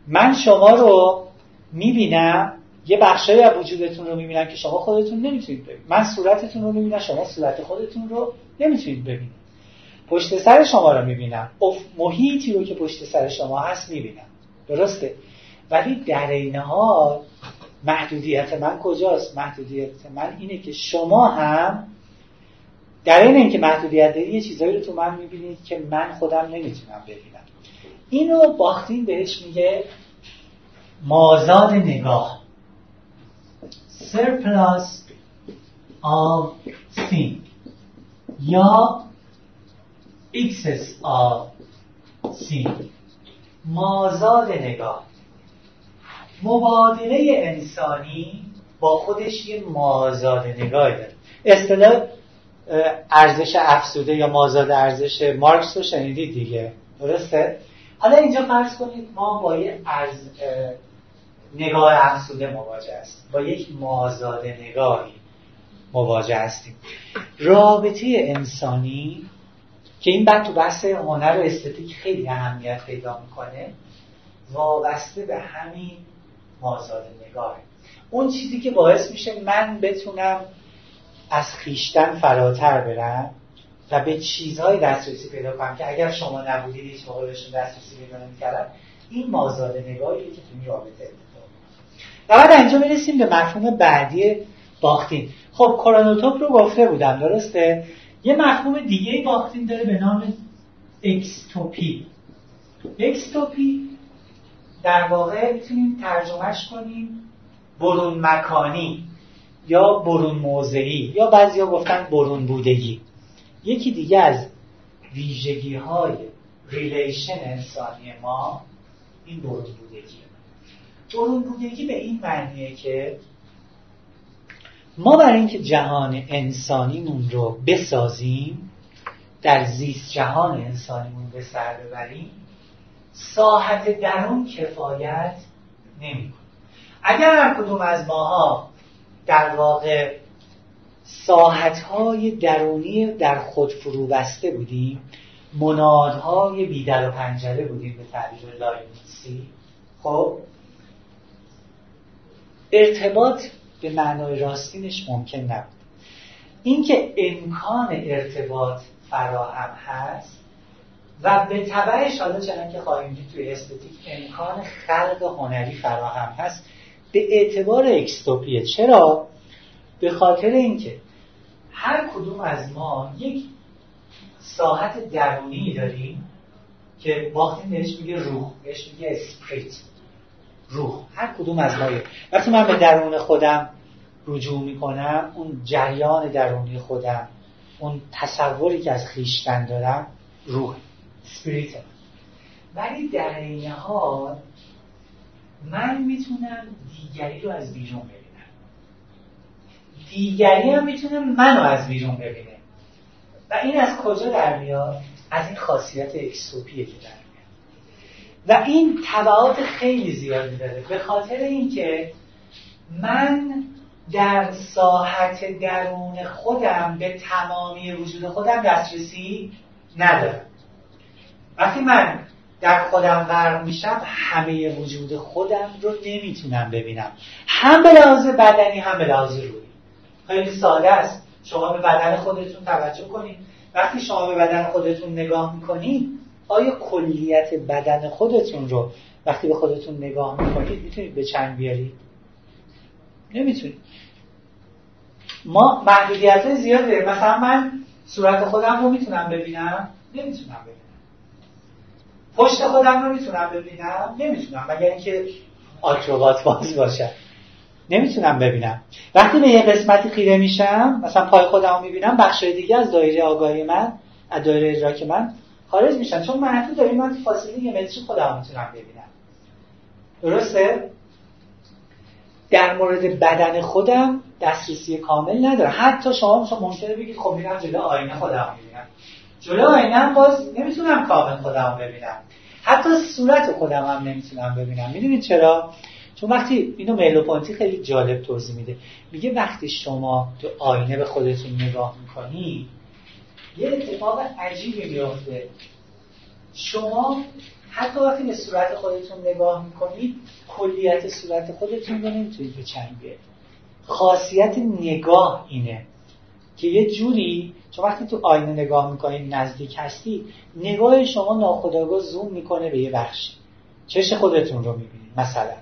Speaker 2: من شما رو می‌بینم یه بخشایی از وجودتون رو می‌بینم که شما خودتون نمی‌تونید ببینید. من صورتتون رو می‌بینم شما صورت خودتون رو نمی‌تونید ببینید. پشت سر شما رو می‌بینم. محیطی رو که پشت سر شما هست می‌بینم. درسته؟ ولی در این حال محدودیت من کجاست؟ محدودیت من اینه که شما هم در این اینکه محدودیت داری یه چیزایی رو تو من می‌بینید که من خودم نمی‌تونم ببینم. اینو باختین بهش میگه مازاد نگاه. Surplus of seeing یا excess of seeing مازاد نگاه. مبادله انسانی با خودش یه مازاد نگاهی داره. اصطلاح ارزش افسوده یا مازاد ارزش مارکس رو شنیدید دیگه. درسته؟ حالا اینجا فرض کنید ما با یه ارز نگاه افسوده مواجه هستیم. با یک مازاد نگاهی مواجه هستیم. رابطه انسانی که این بعد تو بحث هنر و استتیک خیلی اهمیت پیدا می‌کنه وابسته به همین مازاد نگاه اون چیزی که باعث میشه من بتونم از خیشتن فراتر برم و به چیزهای دسترسی پیدا کنم که اگر شما نبودید هیچ موقع بهشون دسترسی پیدا این مازاد نگاهی که تو رابطه اتفاق و بعد انجام می‌رسیم به مفهوم بعدی باختین. خب کرونوتوپ رو گفته بودم درسته؟ یه مفهوم دیگه باختین داره به نام exotopy. exotopy در واقع می‌تونیم ترجمهش کنیم برون مکانی یا برون موضعی یا بعضی گفتن برون بودگی. یکی دیگه از ویژگی های relation انسانی ما این برون بودگی. برون بودگی به این معنیه که ما برای اینکه جهان انسانیمون رو بسازیم در زیست جهان انسانیمون به سر ببریم ساحت درون کفایت نمی‌کنه اگر هر کدوم از ماها در واقع ساحت های درونی در خود فرو بسته بودیم. منادهای بیدر و پنجره بودیم به تعبیر لایبنیسی خب؟ ارتباط به معنای راستینش ممکن نبود. اینکه امکان ارتباط فراهم هست و به تبعش حالا چنان که خواهیم دید توی استتیک امکان خلق هنری فراهم هست. به اعتبار اکستوپیه چرا؟ به خاطر اینکه هر کدوم از ما یک ساحت درونی داریم که باختین بهش میگه روح بهش میگه اسپریت. روح. هر کدوم از ما وقتی من به درون خودم رجوع می‌کنم اون جریان درونی خودم اون تصوری که از خیشتن دارم روح. سپریت ولی در این حال من می‌تونم دیگری رو از بیرون ببینم. دیگری هم می‌تونه منو از بیرون ببینه. و این از کجا در میاد؟ از این خاصیت اکسوپیه که در میاد. و این تبعات خیلی زیادی داره. به خاطر اینکه من در ساحت درون خودم به تمامی وجود خودم دسترسی ندارم. وقتی من در خودم غرق میشم همه وجود خودم رو نمی‌تونم ببینم. هم به لحاظ بدنی هم به لحاظ روحی. خیلی ساده است. شما به بدن خودتون توجه کنید وقتی شما به بدن خودتون نگاه می‌کنید آیا کلیت بدن خودتون رو وقتی به خودتون نگاه می‌کنید می‌تونید به چنگ بیارید؟ نمی‌تونید. ما محدودیت های زیاد داریم. مثلا من صورت خودم رو می‌تونم ببینم؟ نمی‌تونم ببینم. پشت خودم رو می‌تونم ببینم؟ نمی‌تونم مگر اینکه آکروبات باز باشم نمی‌تونم ببینم. وقتی به یه قسمتی خیره میشم مثلا پای خودم رو می‌بینم بخش دیگه از دایره آگاهی من از دایره ادراک من خارج میشن. چون منفی داریم من فاصله یه متری خودم می‌تونم ببینم. درسته؟ در مورد بدن خودم دسترسی کامل ندارم. حتی شما ممکنه بگید خب میرم جلو آینه خودم جلو آینه باز نمی‌تونم کامل خودم ببینم. حتی صورت خودم هم نمی‌تونم ببینم. می‌دونید چرا؟ چون وقتی اینو میلوپانتی خیلی جالب توضیح میده. میگه وقتی شما تو آینه به خودتون نگاه می‌کنی یه اتفاق عجیبی میفته شما حتی وقتی به صورت خودتون نگاه می‌کنید کلیت صورت خودتون رو نمی‌تونید بیارید. خاصیت نگاه اینه. که یه جوری چون وقتی تو آینه نگاه می‌کنید نزدیک هستی نگاه شما ناخودآگاه زوم می‌کنه به یه بخشی چش خودتون رو می‌بینید مثلا.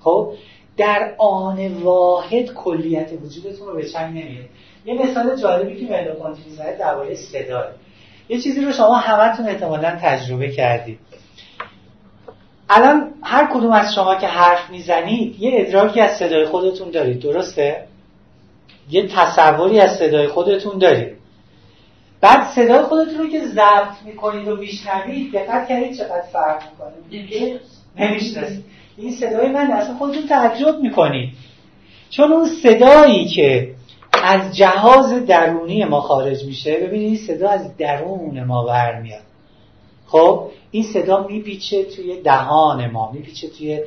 Speaker 2: خب؟ در آن واحد کلیت وجودتون رو به چنگ نمیارید یه مثال جالبی که ملوپانتی می‌زنه درباره صدا یه چیزی رو شما همتون احتمالا تجربه کردید. الان هر کدوم از شما که حرف می‌زنید یه ادراکی از صدای خودتون دارید درسته؟ یه تصوری از صدای خودتون دارید. بعد صدای خودتون رو که ضبط می‌کنید و میشنوید دقت کردید چقدر فرق می‌کنه. نمی‌شناسید. این صدای من اصلا خودتون تعجب می‌کنید. چون اون صدایی که از جهاز درونی ما خارج میشه ببینید این صدا از درون ما برمیاد. خب این صدا میپیچه توی دهان ما میپیچه توی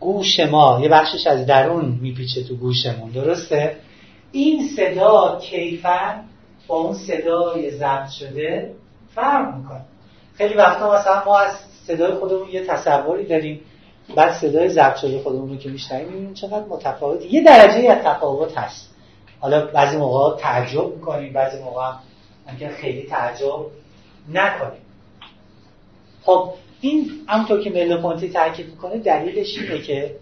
Speaker 2: گوش ما. یه بخشش از درون میپیچه تو گوشمون درسته؟ این صدا کیفا با اون صدای ضبط شده فرق می‌کنه. خیلی وقتا مثلا ما از صدای خودمون یه تصوری داریم بعد صدای ضبط شده خودمون رو که میشنویم می‌بینیم چقدر متفاوت. یه درجه از تفاوت هست. حالا بعضی موقع تعجب می‌کنیم بعضی موقع ممکن خیلی تعجب نکنیم. خب این همونطور که ملوپونتی تاکید می‌کنه دلیلش اینه که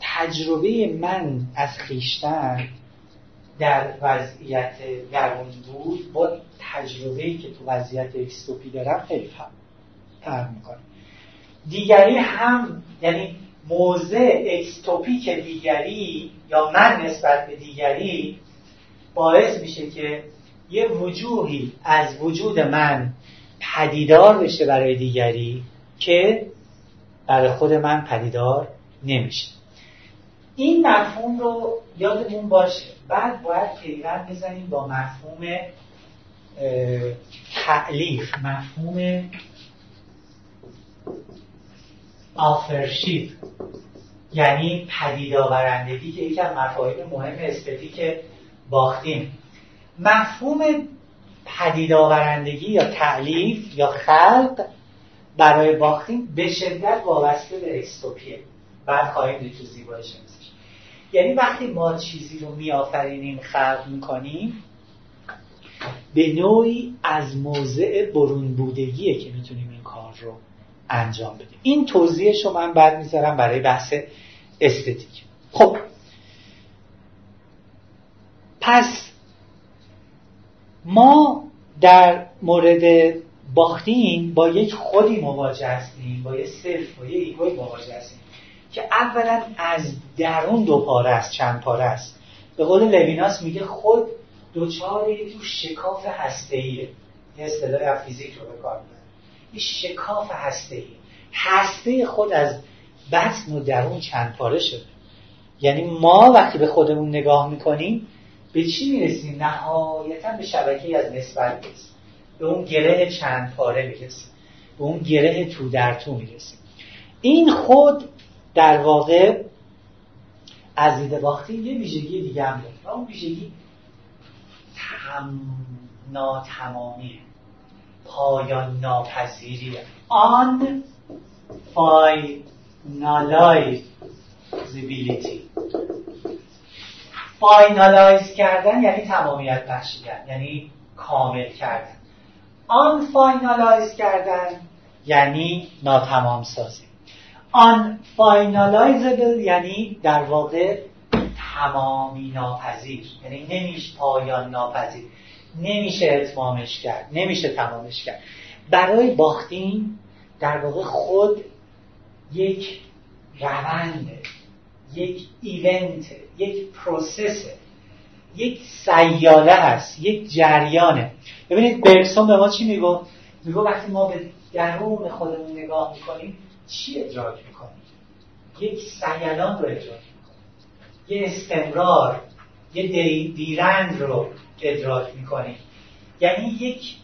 Speaker 2: تجربه من از خیشتن در وضعیت درون بود با تجربه که تو وضعیت اکستوپی دارم خیلی فرق می‌کنه. دیگری هم یعنی موضع اکستوپیک دیگری یا من نسبت به دیگری باعث میشه که یه وجوهی از وجود من پدیدار بشه برای دیگری که برای خود من پدیدار نمیشه. این مفهوم رو یادمون باشه. بعد باید پیوند بزنیم با مفهوم تعلیف مفهوم آفرشیپ یعنی پدید آورندگی که یکی از مفاهیم مهم استتیک باختیم. مفهوم پدید آورندگی یا تعلیف یا خلق برای باختین به شدت وابسته به اکستوپیه بعد خواهیم دید تو زیبای شمسش یعنی وقتی ما چیزی رو میآفرینیم خلق می‌کنیم به نوعی از موضع برون بودگیه که می‌تونیم این کار رو انجام بدیم. این توضیحش رو من بعد می‌ذارم برای بحث استتیک. خب. پس ما در مورد باختین با یک خودی مواجه هستیم با یک self با یک ego ی مواجه هستیم. که اولا از درون دو پاره است چند پاره است. به قول لویناس میگه خود دچار یه شکاف هسته‌ایه یه اصطلاح فیزیک رو به کار این شکاف هسته هسته خود از بطن و درون چند پاره شده. یعنی ما وقتی به خودمون نگاه می‌کنیم به چی می‌رسیم؟ نهایتا به شبکه از نسبت می‌رسیم. به اون گره چند پاره می‌رسیم. به اون گره تو در تو می‌رسیم. این خود در واقع از دید باختین یه ویژگی دیگه هم داره اون ویژگی تم... ناتمامیه. پایان ناپذیری unfinalizability finalize کردن یعنی تمامیت بخشیدن یعنی کامل کردن. unfinalize کردن یعنی ناتمام سازی unfinalizable یعنی در واقع تمامی ناپذیر. یعنی نمیشه پایان ناپذیر. نمیشه اتمامش کرد. نمیشه تمامش کرد. برای باختین در واقع خود یک رونده یک ایونت یک پروسسه یک سیاله هست یک جریانه. ببینید برکسون به ما چی میگو؟ میگو وقتی ما به درون خودمون نگاه می‌کنیم چی ادراک می‌کنیم یک سیلان رو ادراک می‌کنیم یه استمرار یه دیرند رو ادراک می‌کنیم یعنی یک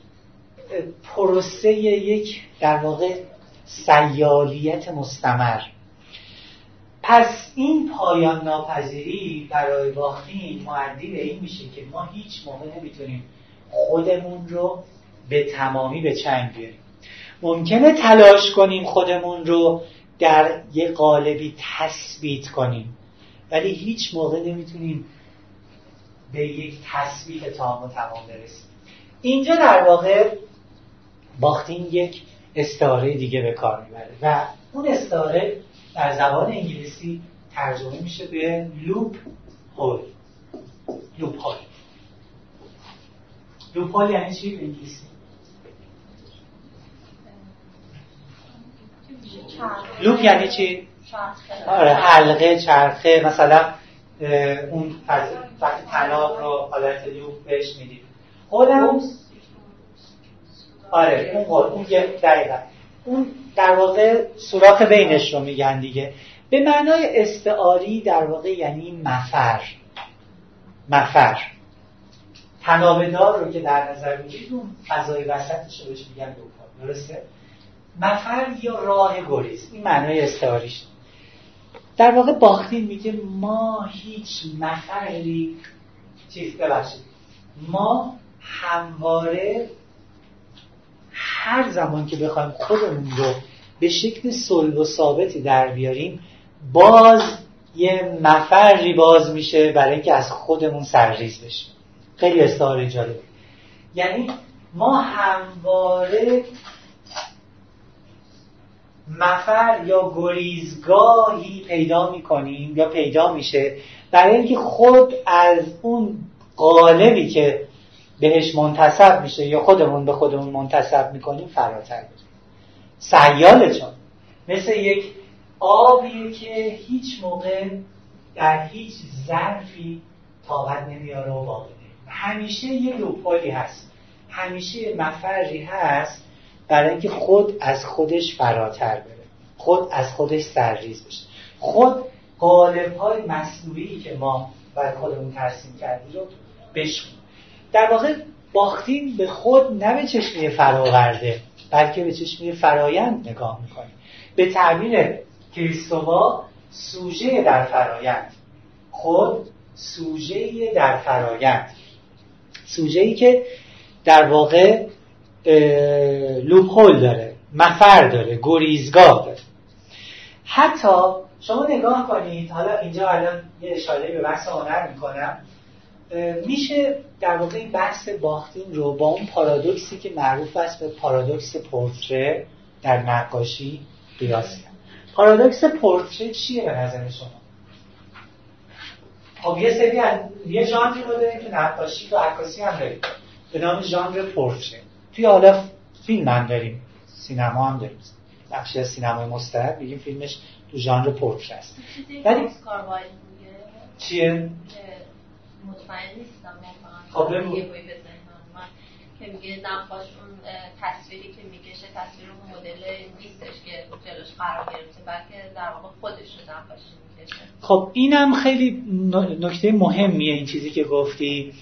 Speaker 2: پروسه یک در واقع سیالیت مستمر. پس این پایان ناپذیری برای باختین معدی به این میشه که ما هیچ موقع نمی‌تونیم خودمون رو به تمامی به چنگ بیاریم. ممکنه تلاش کنیم خودمون رو در یه قالبی تثبیت کنیم. ولی هیچ موقع نمی‌تونیم به یک تثبیت تام و تمام برسیم. اینجا در واقع باختین یک استعاره دیگه به کار می‌بره و اون استعاره در زبان انگلیسی ترجمه میشه به loophole. loophole. loophole یعنی چی به انگلیسی؟ loop یعنی چی؟ آره حلقه چرخه مثلا اون وقتی طلاق رو حالت لوپ بهش می‌دید خودم آره اون قول اون دقیقا. اون در واقع سوراخ بینش رو میگن دیگه. به معنای استعاری در واقع یعنی مفر. مفر. تنابدار رو که در نظر بگیرید اون فضای وسطش رو بهش میگن درسته؟ مفر یا راه گریز؟ این معنای استعاریش. در واقع باختین میگه ما هیچ مفری چیز ببخشید ما همواره هر زمان که بخوایم خودمون رو به شکل صلب و ثابتی در بیاریم باز یه مفری باز میشه برای اینکه از خودمون سرریز بشیم. خیلی استعاره جالب. یعنی ما همواره مفر یا گریزگاهی پیدا می‌کنیم یا پیدا میشه برای اینکه خود از اون قالبی که بهش منتصب میشه یا خودمون به خودمون منتصب می‌کنیم فراتر بریم سیاله چون مثل یک آبیه که هیچ موقع در هیچ ظرفی طاقت نمیاره و باقی همیشه یه لوپالی هست. همیشه مفری هست برای اینکه خود از خودش فراتر بره. خود از خودش سرریز بشه. خود قالب های مصنوعی که ما بر خودمون ترسیم کردیم رو بشکنیم در واقع باختیم به خود نه به چشمی فراورده بلکه به چشمی فرایند نگاه می‌کنیم. به تعبیر کریستووا سوژه در فرایند. خود سوژه در فرایند. سوژه ای که در واقع لوپول داره مفر داره گریزگاه داره. حتی شما نگاه کنید حالا اینجا الان یه اشاره به بحث هنر می‌کنم. میشه در واقع این بحث باختین رو با اون پارادوکسی که معروف است به پارادوکس پورتره در نقاشی قیاس کرد. پارادوکس پورتره چیه به نظر شما؟ خب یه سری از یه ژانری رو داریم که نقاشی و عکاسی هم داریم. به نام ژانر پورتره توی حالا فیلم هم داریم. سینما هم داریم. بخشی از سینمای مستعد میگیم فیلمش تو ژانر پورتره است. ولی چیه؟
Speaker 4: مطمئن نیستم
Speaker 2: خب
Speaker 4: که میگه نقاش اون تصویری که می‌کشه تصویر اون مدل نیستش که جلوش قرار گرفته بلکه در واقع خودش رو نقاشی می‌کشه.
Speaker 2: خب اینم خیلی نکته مهمیه این چیزی که گفتی.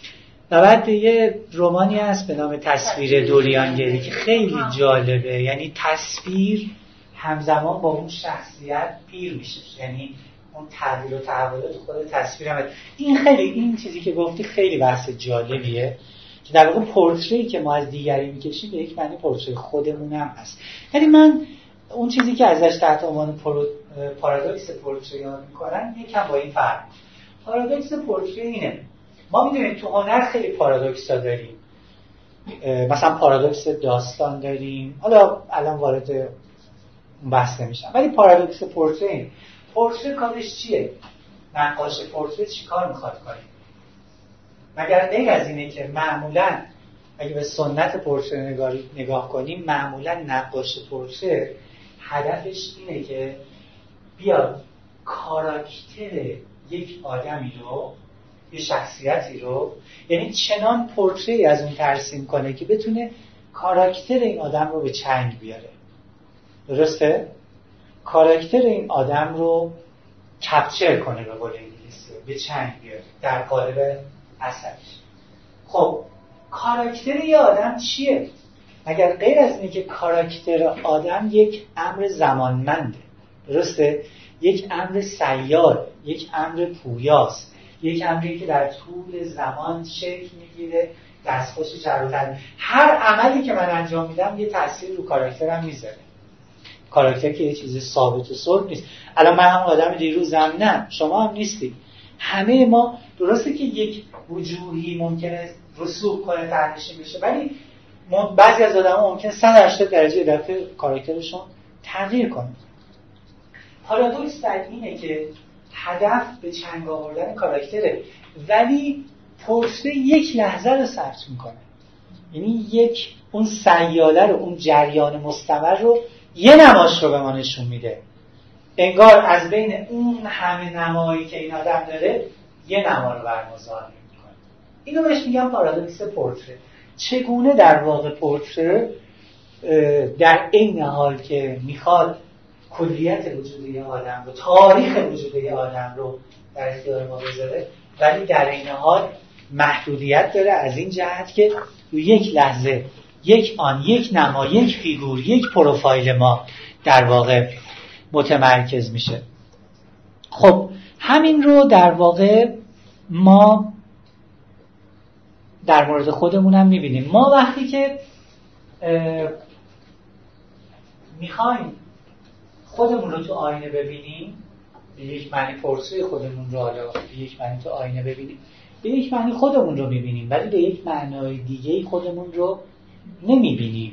Speaker 2: و بعد یه رومانی هست به نام تصویر دوریانگری که خیلی جالبه. یعنی تصویر همزمان با اون شخصیت پیر میشه. یعنی اون تغییر و تحولات خود تصویر هم. این خیلی این چیزی که گفتی خیلی بحث جالبیه در واقع پرتره که ما از دیگری می‌کشیم به یک معنی پرتره خودمون هم هست. یعنی من اون چیزی که ازش تحت عنوان پارادوکس پرتره یاد می‌کنن یکم با این فرق. پارادوکس پرتره اینه. ما می‌دونیم تو هنر خیلی پارادوکس داریم. مثلا پارادوکس داستان داریم. حالا الان وارد بحث نمیشم. ولی پارادوکس پرتره. پرتره کارش چیه؟ نقاش پورتری چیکار می‌خواد کنه؟ مگر غیر از اینه که معمولا اگه به سنت پورتری نگاه کنیم معمولا نقاش پورتری هدفش اینه که بیاد کاراکتر یک آدمی رو یه شخصیتی رو یعنی چنان پورتری از اون ترسیم کنه که بتونه کاراکتر این آدم رو به چنگ بیاره درسته؟ کاراکتر این آدم رو کپچر کنه به قول انگلیسی به چنگ بیاره در قالب اثرش خب کاراکتر یه آدم چیه؟ اگر غیر از اینه که کاراکتر آدم یک امر زمانمنده درسته؟ یک امر سیار یک امر پویاست یک امری که در طول زمان شکل می‌گیره دستخوش جروتر هر عملی که من انجام میدم یه تاثیر رو کاراکترم می‌ذاره. کاراکتر که یه چیز ثابت و صلب نیست. الان من هم آدم دیروزم نه شما هم نیستی. همه ما درسته که یک وجوهی ممکنه رسوخ کنه تحریشی بشه ولی بعضی از آدم ممکن 180 درجه دفعه کاراکترشون تغییر کنه. پارادوکس در اینه که هدف به چنگ آوردن کاراکتره. ولی پرسه یک لحظه رو سرچ می‌کنه. یعنی یک اون سیاله رو اون جریان مستمر رو یه نماش رو به ما نشون میده. انگار از بین اون همه نمایی که این آدم داره یه نما رو برمزار می‌کنه. اینو بهش میگم پارادوکس پورتره. چگونه در واقع پورتره؟ در این حال که می‌خواد کلیت وجود یه آدم رو تاریخ وجود آدم رو در اختیار ما بذاره. ولی در این حال محدودیت داره از این جهت که تو یک لحظه یک آن یک نما یک فیگور یک پروفایل ما در واقع متمرکز میشه. خب همین رو در واقع ما در مورد خودمون هم می‌بینیم. ما وقتی که می‌خوایم خودمون رو تو آینه ببینیم. به یک معنی پرسه خودمون رو حالا به یک معنی تو آینه ببینیم. به یک معنی خودمون رو می‌بینیم ولی به یک معنای دیگه خودمون رو نمی‌بینیم.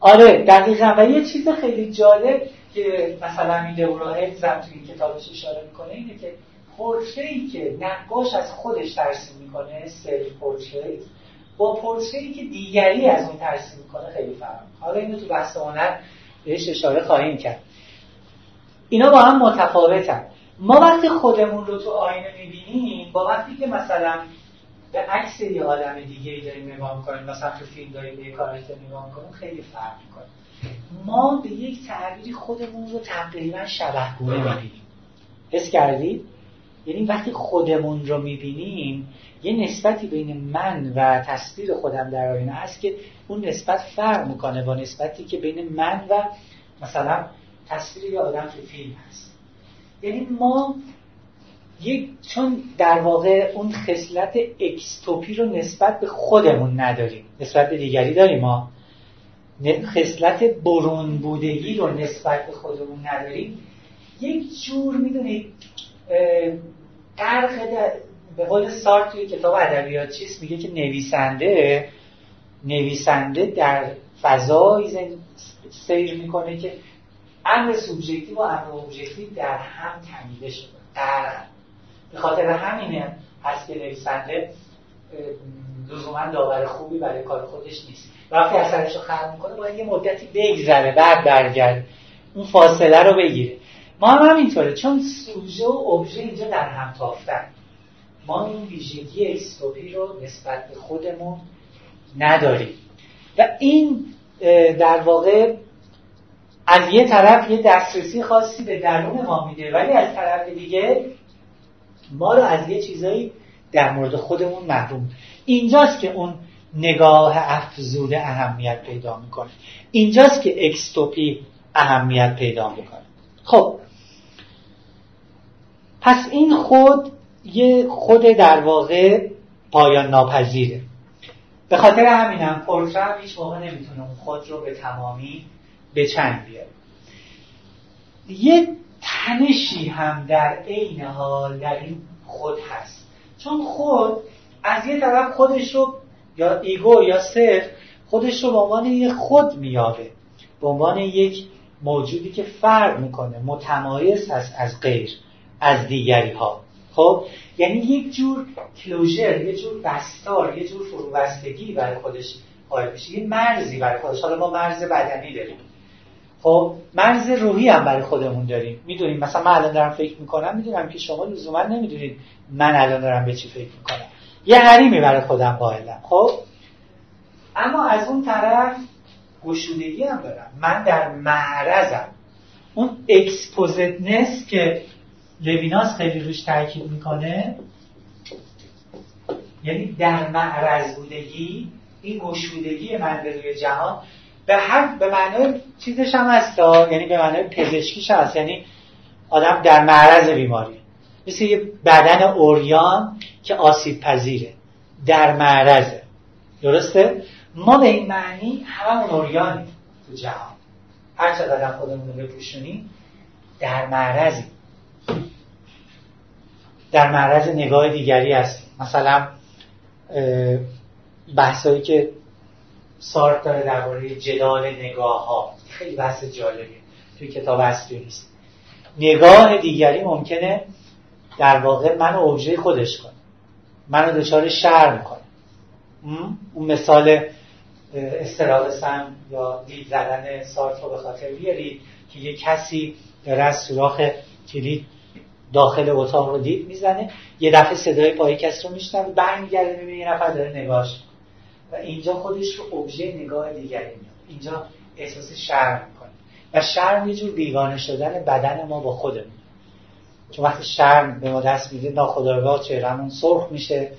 Speaker 2: آره دقیقا. و یه چیز خیلی جالب که مثلا این لوراهد زم تو این کتابش اشاره می‌کنه اینه که پورتری ای که نقاش از خودش ترسیم می‌کنه سلف پورتری با پورتری که دیگری از اون ترسیم می‌کنه خیلی فرق حالا اینو تو بحث هنر بهش اشاره خواهیم کرد. اینا با هم متفاوتن. ما وقتی خودمون رو تو آینه می‌بینیم با وقتی که مثلا به عکس یه آدم دیگه ای داریم نگاه می‌کنیم مثلا تو فیلم داریم به یه کاراکتر نگاه می‌کنیم خیلی فرق می‌کنه. ما به یک تعبیری خودمون رو تقریبا شبهگونه می‌بینیم. حس کردید یعنی وقتی خودمون رو می‌بینیم یه نسبتی بین من و تصویر خودم در آینه هست که اون نسبت فرق می‌کنه با نسبتی که بین من و مثلا تصویر یه آدم تو فیلم هست. یعنی ما یک چون در واقع اون خصلت اکستوپی رو نسبت به خودمون نداریم نسبت به دیگری داریم ما. خصلت برون بودگی رو نسبت به خودمون نداریم. یک جور می‌دونید غرق به قول سارت توی کتاب ادبیات چیست؟ میگه که نویسنده نویسنده در فضایی سیر می‌کنه که امر سوبژکتیو و امر ابژکتیو در هم تمیده شده در به خاطر همینه هست که نویسنده لزوما داور خوبی برای کار خودش نیست. وقتی اثرش رو خلق می‌کنه باید یه مدتی بگذره بعد برگرد اون فاصله رو بگیره. ما هم همینطوره چون سوژه و ابژه اینجا در هم تافتن. ما این ویژگی اکستوپی رو نسبت به خودمون نداریم. و این در واقع از یه طرف یه دسترسی خاصی به درون ما میده ولی از طرف دیگه ما رو از یه چیزایی در مورد خودمون محروم. اینجاست که اون نگاه افزوده اهمیت پیدا می‌کنه. اینجاست که اکستوپی اهمیت پیدا می‌کنه. خب پس این خود یه خود در واقع پایان ناپذیره. به خاطر همینم پورتر هیچ موقع نمی‌تونه اون خود رو به تمامی به چند بیاره. یه تنشی هم در عین حال در این خود هست. چون خود از یه طرف خودش رو یا ایگو یا صرف خودش رو به عنوان یک خود میابه به عنوان یک موجودی که فرق می‌کنه متمایز هست از غیر. از دیگری ها خب؟ یعنی یک جور کلوژر یه جور بستار یه جور فروبستگی برای خودش قائل میشه. یه مرزی برای خودش. حالا ما مرز بدنی داریم. خب؟ مرز روحی هم برای خودمون داریم. می‌دونیم مثلا من الان دارم فکر می‌کنم می‌دونم که شما لزوما نمی‌دونید من الان دارم به چی فکر می‌کنم. یه حریمی برای خودم قائلم. خب؟ اما از اون طرف گشودگی هم دارم. من در معرضم. اون exposedness که لویناس خیلی روش تاکید می‌کنه. یعنی در معرض بودگی این گشودگی من به روی جهان به هر به معنای چیزش هم هست یعنی به معنای پزشکیش هست. یعنی آدم در معرض بیماری. مثل یه بدن اوریان که آسیب پذیره. در معرضه. درسته؟ ما به این معنی هممون اوریانیم تو جهان. هر چقدر خودمون رو بپوشونیم در معرضی در معرض نگاه دیگری هستیم مثلا بحثایی که سارت داره درباره جدال نگاه ها خیلی بحث جالبی توی کتاب اصلی نیست. نگاه دیگری ممکنه در واقع من اوبژه خودش کنه. منو دچار شرم کنه. اون مثال استراغ سم یا دید زدن سارت رو به خاطر بیارید که یه کسی داره از سوراخ کلید داخل اتاق رو دید می‌زنه. یه دفعه صدای پای کسی رو میشنوه. برمیگرده می‌بینه یه نفر داره نگاهش. و اینجا خودش رو ابژه نگاه دیگری میاد اینجا احساس شرم می‌کنه. و شرم یه جور بیگانه شدن بدن ما با خودمون. چون وقتی شرم به ما دست میده ناخودآگاه چهرمون سرخ میشه.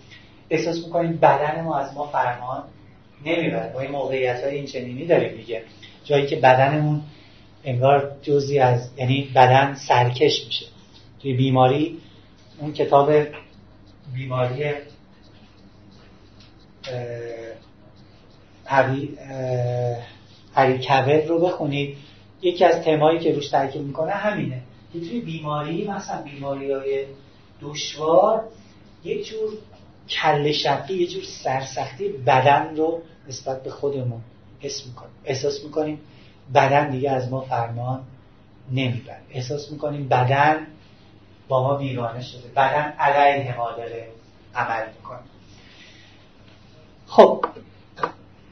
Speaker 2: احساس می‌کنیم بدن ما از ما فرمان نمی‌بره. ما این موقعیت های این چنینی داریم دیگه. جایی که بدنمون انگار جزی از یعنی بدن سرکش میشه. توی بیماری اون کتاب بیماری هری کبل رو بخونید. یکی از تمایی که روش تاکید می‌کنه همینه. که توی بیماری مثلا بیماری های دشوار یک جور کل شقی یه جور سرسختی بدن رو نسبت به خودمون حس می‌کنیم. احساس می‌کنیم بدن دیگه از ما فرمان نمی‌بره. احساس می‌کنیم بدن با ما بیگانه شده. بدن علیه ما داره عمل می‌کنه. خب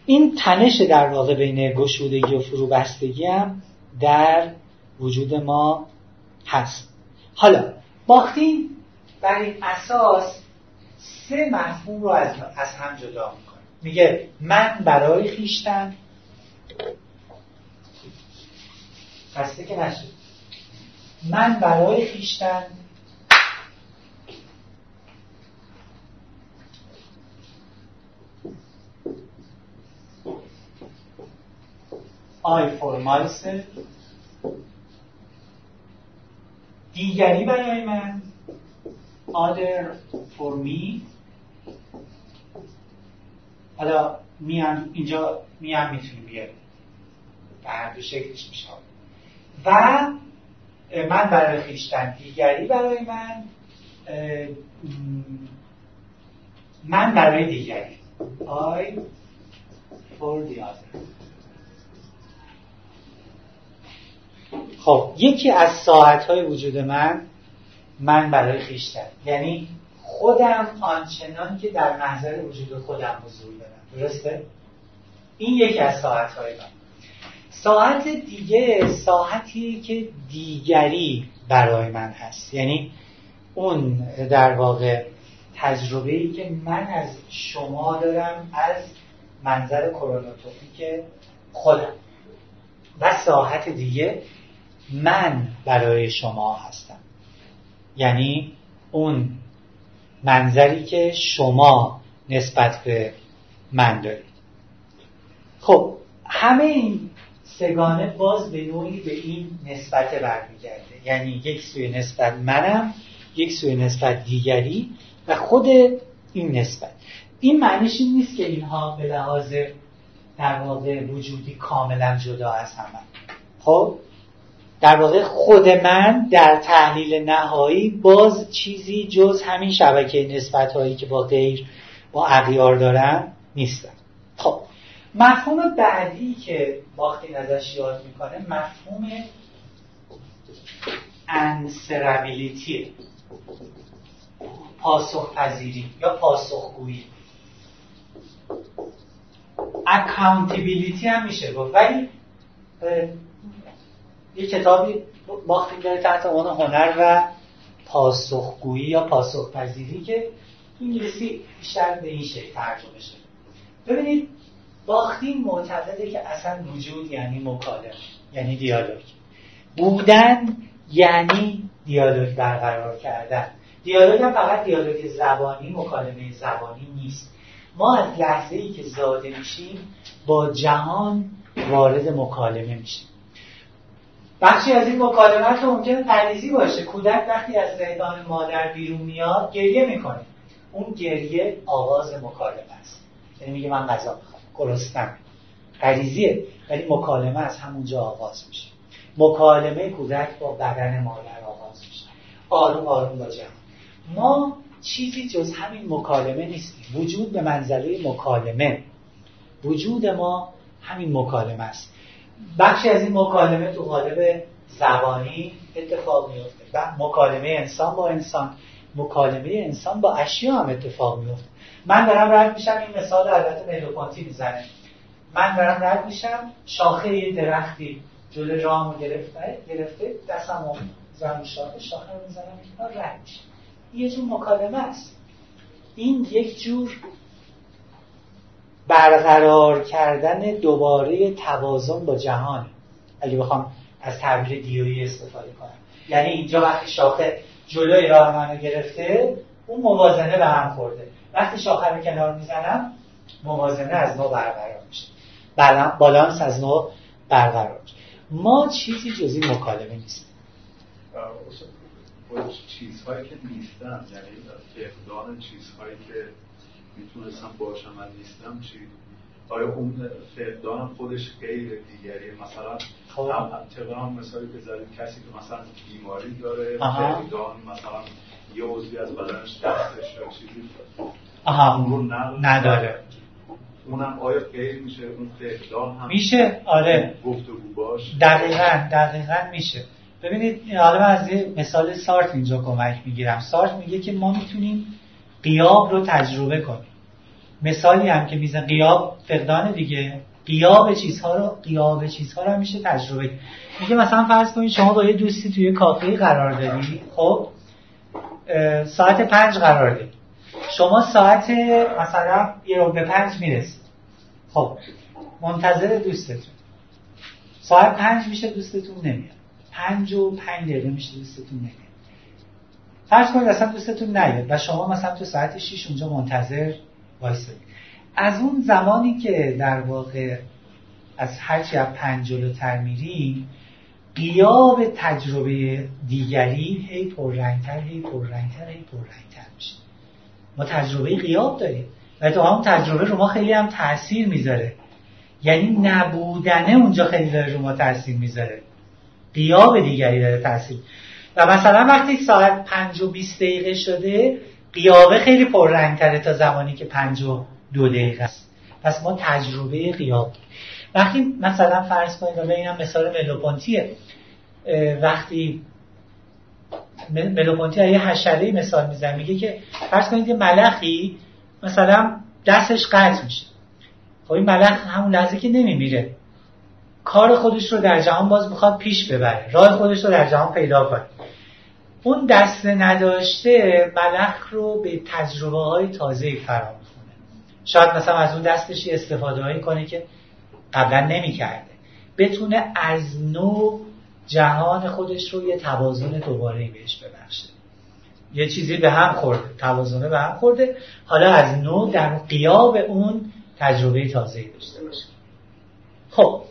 Speaker 2: این تنش در واقع بین گشودگی و فروبستگی هم در وجود ما هست. حالا باختین بر این اساس سه مفهوم رو از, از هم جدا می‌کنه. میگه من برای خیشتن. خسته که نشد من برای خیشتن. I for myself دیگری برای من. Other for me. حالا میان اینجا میان می‌تونی بیاری به هر دو شکلش میشه. و من برای خیشتن دیگری برای من من برای دیگری. I for the other خب یکی از ساعت های وجود من من برای خیشتن. یعنی خودم آنچنان که در محضر وجود خودم حضور دارم. درسته؟ این یکی از ساعت های من. ساعت دیگه ساعتی که دیگری برای من هست. یعنی اون در واقع تجربه ای که من از شما دارم از منظر کرونوتوپیک خودم. و ساعت دیگه من برای شما هستم. یعنی اون منظری که شما نسبت به من دارید. خب همه این سگانه باز به نوعی به این نسبت برمیگرده. یعنی یک سوی نسبت منم یک سوی نسبت دیگری و خود این نسبت. این معنیش این نیست که اینها به لحاظ در واقع وجودی کاملا جدا از همه. خب در واقع خود من در تحلیل نهایی باز چیزی جز همین شبکه نسبت هایی که با غیر با اغیار دارم نیستم. خب. مفهوم بعدی که باختین ازش یاد می‌کنه مفهوم انسرابیلیتی. پاسخ پذیری یا پاسخگویی. اکاونتیبیلیتی هم میشه گفت. ولی یه کتابی باختیم داره تحت عنوان هنر و پاسخگویی یا پاسخپذیری که انگلیسی بیشتر به این شکل ترجمه شده. ببینید باختین معتقده که اصلا وجود یعنی مکالمه یعنی دیالوگ. بودن یعنی دیالوگ برقرار کردن. دیالوگ هم فقط دیالوگ زبانی مکالمه زبانی نیست. ما از لحظه ای که زاده میشیم با جهان وارد مکالمه میشیم. بخشی از این مکالمات ممکنه تریزی باشه. کودک وقتی از زندان مادر بیرون میاد گریه می‌کنه. اون گریه آغاز مکالمه است. یعنی میگه من غذا می‌خوام. گرسنم. غریزیه ولی مکالمه از همونجا آغاز میشه. مکالمه کودک با بدن مادر آغاز میشه. آروم آروم با جهان ما چیزی جز همین مکالمه نیستیم. وجود به منزله مکالمه. وجود ما همین مکالمه است. بخشی از این مکالمه تو قالب زبانی اتفاق میفته. و مکالمه انسان با انسان مکالمه انسان با اشیا هم اتفاق میفته. من دارم رد میشم این مثال البته ملوپانتی می‌زنه. من دارم رد میشم شاخه یه درختی جلو رامو گرفته گرفته دستم زن شاخه شاخه می‌زنم رد میشه. یه جور مکالمه است. این یک جور برقرار کردن دوباره توازن با جهان. اگه بخوام از تعبیر دیویی استفاده کنم. یعنی اینجا وقتی شاخه جلوی راه منو گرفته اون موازنه به هم خورده. وقتی شاخه رو کنار می‌زنم موازنه از نوع برقرار میشه. بالانس از نوع برقرار میشه. ما چیزی جزی مکالمه نیست
Speaker 5: چیزهایی که نیستم یعنی فقدان چیزهایی که می‌تونستم باشم و نیستم چی؟ آیا اون فقدان خودش غیر دیگری؟ مثلا خب. هم مثالی که زدیم کسی که مثلا بیماری داره فقدان مثلا یه عضوی از بدنش دستش یا چیزی
Speaker 2: آها. اون نداره.
Speaker 5: اونم آیا غیر میشه؟ اون فقدان هم
Speaker 2: میشه. آره.
Speaker 5: گفتگو باش.
Speaker 2: دقیقا دقیقا میشه. ببینید حالا من از یه مثال سارت اینجا کمک می‌گیرم. سارت میگه که ما می‌تونیم قیاب رو تجربه کنیم. مثالی هم که میزن قیاب فقدان دیگه. قیاب چیزها رو قیاب چیزها رو میشه تجربه میگه مثلا فرض کنید شما با یه دوستی توی کافه قرار داری خب؟ ساعت پنج قرار داری شما ساعت مثلا یه رو به پنج می‌رسید خب منتظر دوستتون. ساعت پنج میشه دوستتون نمیاد. پنج و پنج دقیقه میشه دوستتون نمیاد. فرض کنید اصلا دوستتون نیاد و شما مثلا تو ساعت 6 اونجا منتظر وایسادید از اون زمانی که در واقع از هرچی از پنج جلوتر میریم قیاب تجربه دیگری هی پررنگتر هی پررنگتر هی پررنگتر میشه. ما تجربه قیاب داریم. و هم تجربه رو ما خیلی هم تاثیر می‌ذاره. یعنی نبودنه اونجا خیلی داره رو ما تاثیر می‌ذاره. قیاب دیگری داره تاثیر و مثلا وقتی ساعت پنج و بیست دقیقه شده قیابه خیلی پررنگتره تا زمانی که پنج و دو دقیقه است. پس ما تجربه قیاب وقتی مثلا فرض کنید و اینم مثال ملوپونتیه. وقتی ملوپونتی یه حشره مثال میزن میگه که فرض کنید یه ملخی مثلا دستش قطع میشه. خب این ملخ همون لحظه که نمیمیره. کار خودش رو در جهان باز می‌خواد پیش ببره. راه خودش رو در جهان پیدا کنه. اون دست نداشته ملخ رو به تجربه های تازه فرا می‌خونه شاید مثلا از اون دستش استفاده هایی کنه که قبلا نمی‌کرده. بتونه از نو جهان خودش رو یه توازن دوباره بهش ببخشه. یه چیزی به هم خورده توازنه به هم خورده. حالا از نو در قیاب اون تجربه تازه داشته باشه. خب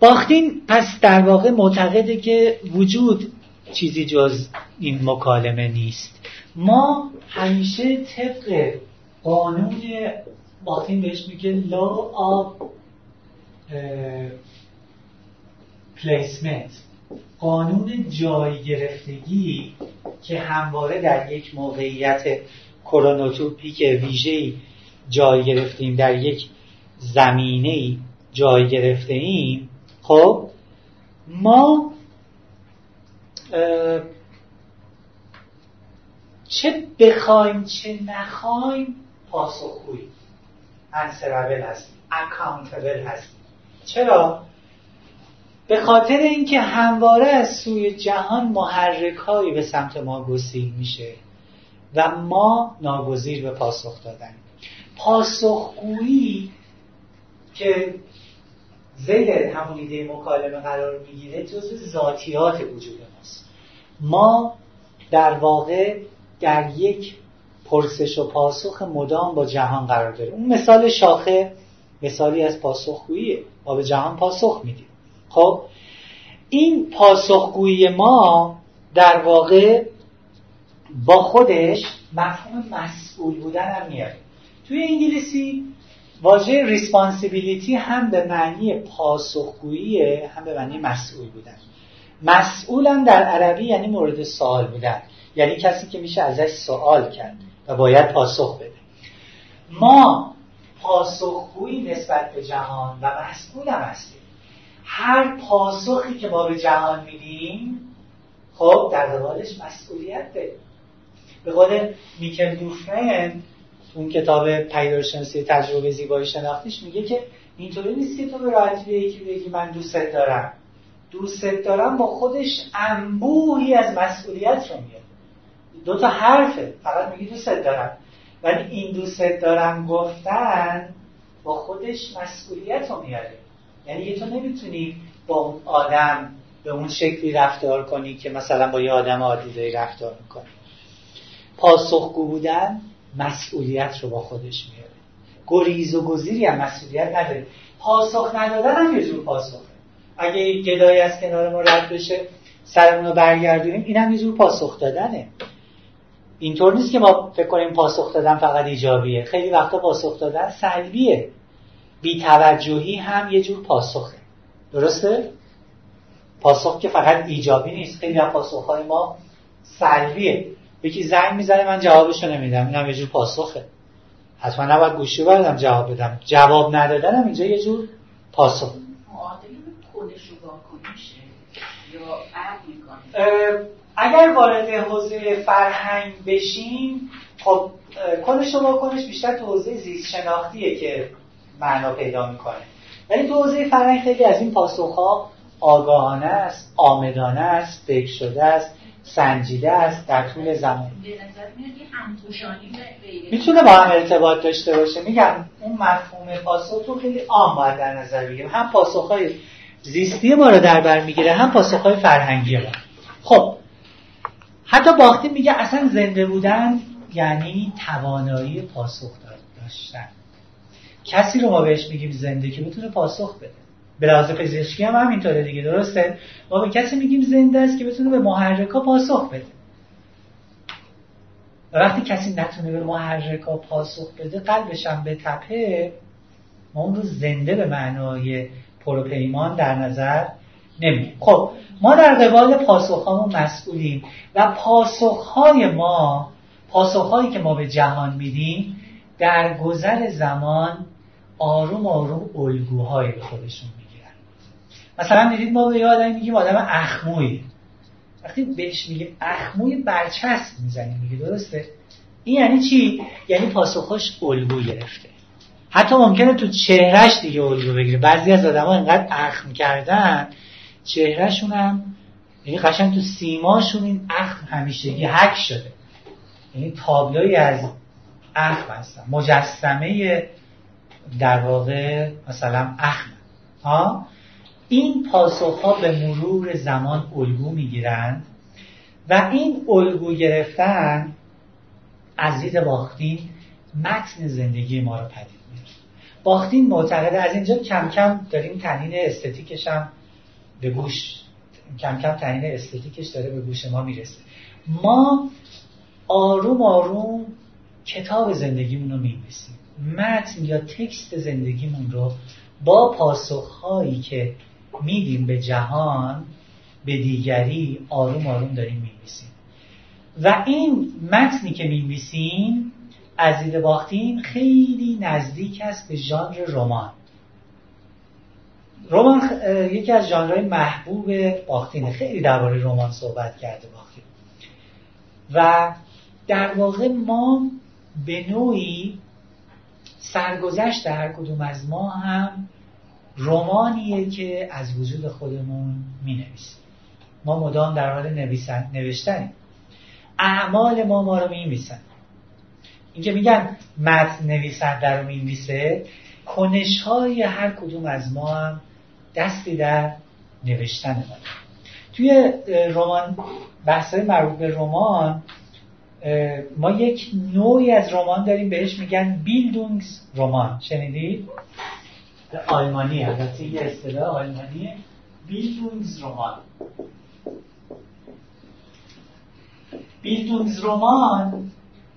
Speaker 2: باختین پس در واقع معتقده که وجود چیزی جز این مکالمه نیست. ما همیشه طبق قانون باطین بهش میگه law of placement. قانون جای گرفتگی که همواره در یک موقعیت کرونوتوپیک ویژه‌ای جای گرفتیم در یک زمینه جای گرفته خب؟ ما چه بخوایم چه نخوایم پاسخگوی انسرابل هستیم اکاونتبل هستیم چرا؟ به خاطر اینکه همواره از سوی جهان محرک هایی به سمت ما گسیل میشه و ما ناگزیر به پاسخ دادن. پاسخگویی که زید همون ایده مکالمه قرار می‌گیره جزو ذاتیات وجود ماست. ما در واقع در یک پرسش و پاسخ مدام با جهان قرار داریم. اون مثال شاخه مثالی از پاسخگوییه ما به جهان پاسخ میدیم. خب این پاسخگویی ما در واقع با خودش مفهوم مسئول بودن هم میاره توی انگلیسی واژه ریسپانسیبیلیتی هم به معنی پاسخگویی هم به معنی مسئول بودن. مسئولم در عربی یعنی مورد سوال بودن. یعنی کسی که میشه ازش سوال کرد و باید پاسخ بده. ما پاسخگویی نسبت به جهان و مسئولم هستیم. هر پاسخی که ما به جهان میدیم خب در قبالش مسئولیت داریم. به قول میکل دوفرن اون کتاب پیدارشناسی تجربه زیبایی شناختیش میگه که اینطوری نیست که تو به راحتی به یکی بگی من دوستت دارم. دوستت دارم با خودش انبوهی از مسئولیت رو میاد دو تا حرفه. فقط میگی دوستت دارم. ولی این دوستت دارم گفتن با خودش مسئولیت رو میاره. یعنی تو نمی‌تونی با اون آدم به اون شکلی رفتار کنی که مثلا با یه آدم عادی رفتار می‌کنی. پاسخگو بودن مسئولیت رو با خودش میاره. گریز و گزیری هم مسئولیت نداره. پاسخ ندادن هم یه جور پاسخه. اگه گدایی از کنار ما رد بشه سرمون رو برگردونیم این هم یه جور پاسخ دادنه. اینطور نیست که ما فکر کنیم پاسخ دادن فقط ایجابیه. خیلی وقتا پاسخ دادن سلبیه. بیتوجهی هم یه جور پاسخه. درسته؟ پاسخ که فقط ایجابی نیست. خیلی از پاسخهای ما سلبیه. یکی زنگ می‌زنه من جوابشو نمیدم. اینم یه جور پاسخه. حتما نباید گوشی بردم جواب بدم. جواب ندادنم اینجا یه جور پاسخ. اگر وارد حوزه فرهنگ بشیم خب کنش و واکنش بیشتر تو حوزه زیست شناختیه که معنا پیدا می‌کنه. ولی تو حوزه فرهنگ خیلی از این پاسخ آگاهانه است آمدانه است فکر شده است. سنجیده است در طول زمان. می‌تونه با هم ارتباط داشته باشه. میگم اون مفهوم پاسخ رو خیلی عام باید در نظر بگیریم. هم پاسخهای زیستی ما رو در بر می‌گیره هم پاسخهای فرهنگی ما. خب حتی باختی میگه اصلا زنده بودن یعنی توانایی پاسخ داشتن. کسی رو ما بهش میگیم زنده که بتونه پاسخ بده. به لحاظ پزشکی هم همینطوره دیگه درسته؟ ما به کسی میگیم زنده است که بتونه به محرکا پاسخ بده. وقتی کسی نتونه به محرکا پاسخ بده قلبش هم به تپه. ما اون رو زنده به معنای پروپیمان در نظر نمیگیم خب ما در قبال پاسخهامون مسئولیم و پاسخهای ما پاسخهایی که ما به جهان میدیم در گذر زمان آروم آروم الگوهایی به خودشون. مثلا می‌دید ما به یه آدمی میگیم آدم اخموی. وقتی بهش میگیم اخموی برچسب می‌زنیم. میگه درسته؟ این یعنی چی؟ یعنی پاسخش الگو گرفته. حتی ممکنه تو چهرش دیگه الگو بگیره. بعضی از آدما اینقدر اخم کردن چهرهشون هم یعنی قشنگ تو سیماشون این اخم همیشگی حک شده. یعنی تابلوی از اخم هستن. مجسمه در واقع مثلا اخم. ها؟ این پاسخ ها به مرور زمان الگو می‌گیرند و این الگو گرفتن از دید باختین متن زندگی ما رو پدید میاره باختین معتقده از اینجا کم کم داریم تنین استتیکش هم به گوش کم کم تنین استتیکش داره به گوش ما می‌رسه. ما آروم آروم کتاب زندگیمون رو می‌نویسیم. متن یا تکست زندگیمون رو با پاسخهایی که میدیم به جهان به دیگری آروم آروم داریم می‌نویسیم. و این متنی که می‌نویسیم از دید باختین خیلی نزدیک است به ژانر رمان. رمان یکی از ژانرهای محبوب باختینه. خیلی درباره رمان صحبت کرده باختین. و در واقع ما به نوعی سرگذشت هر کدوم از ما هم رمانیه که از وجود خودمون می نویسیم ما مدام در حال نویسن، نوشتنیم. اعمال ما ما رو می نویسن اینکه میگن متن نویسنده رو می نویسه کنش های هر کدوم از ما هم دستی در نوشتن ما. توی رمان بحث مربوط به رمان ما یک نوعی از رمان داریم. بهش میگن بیلدونگز رمان. شنیدید؟ آلمانی البته یه اصطلاح آلمانیه بیلدونگز رمان.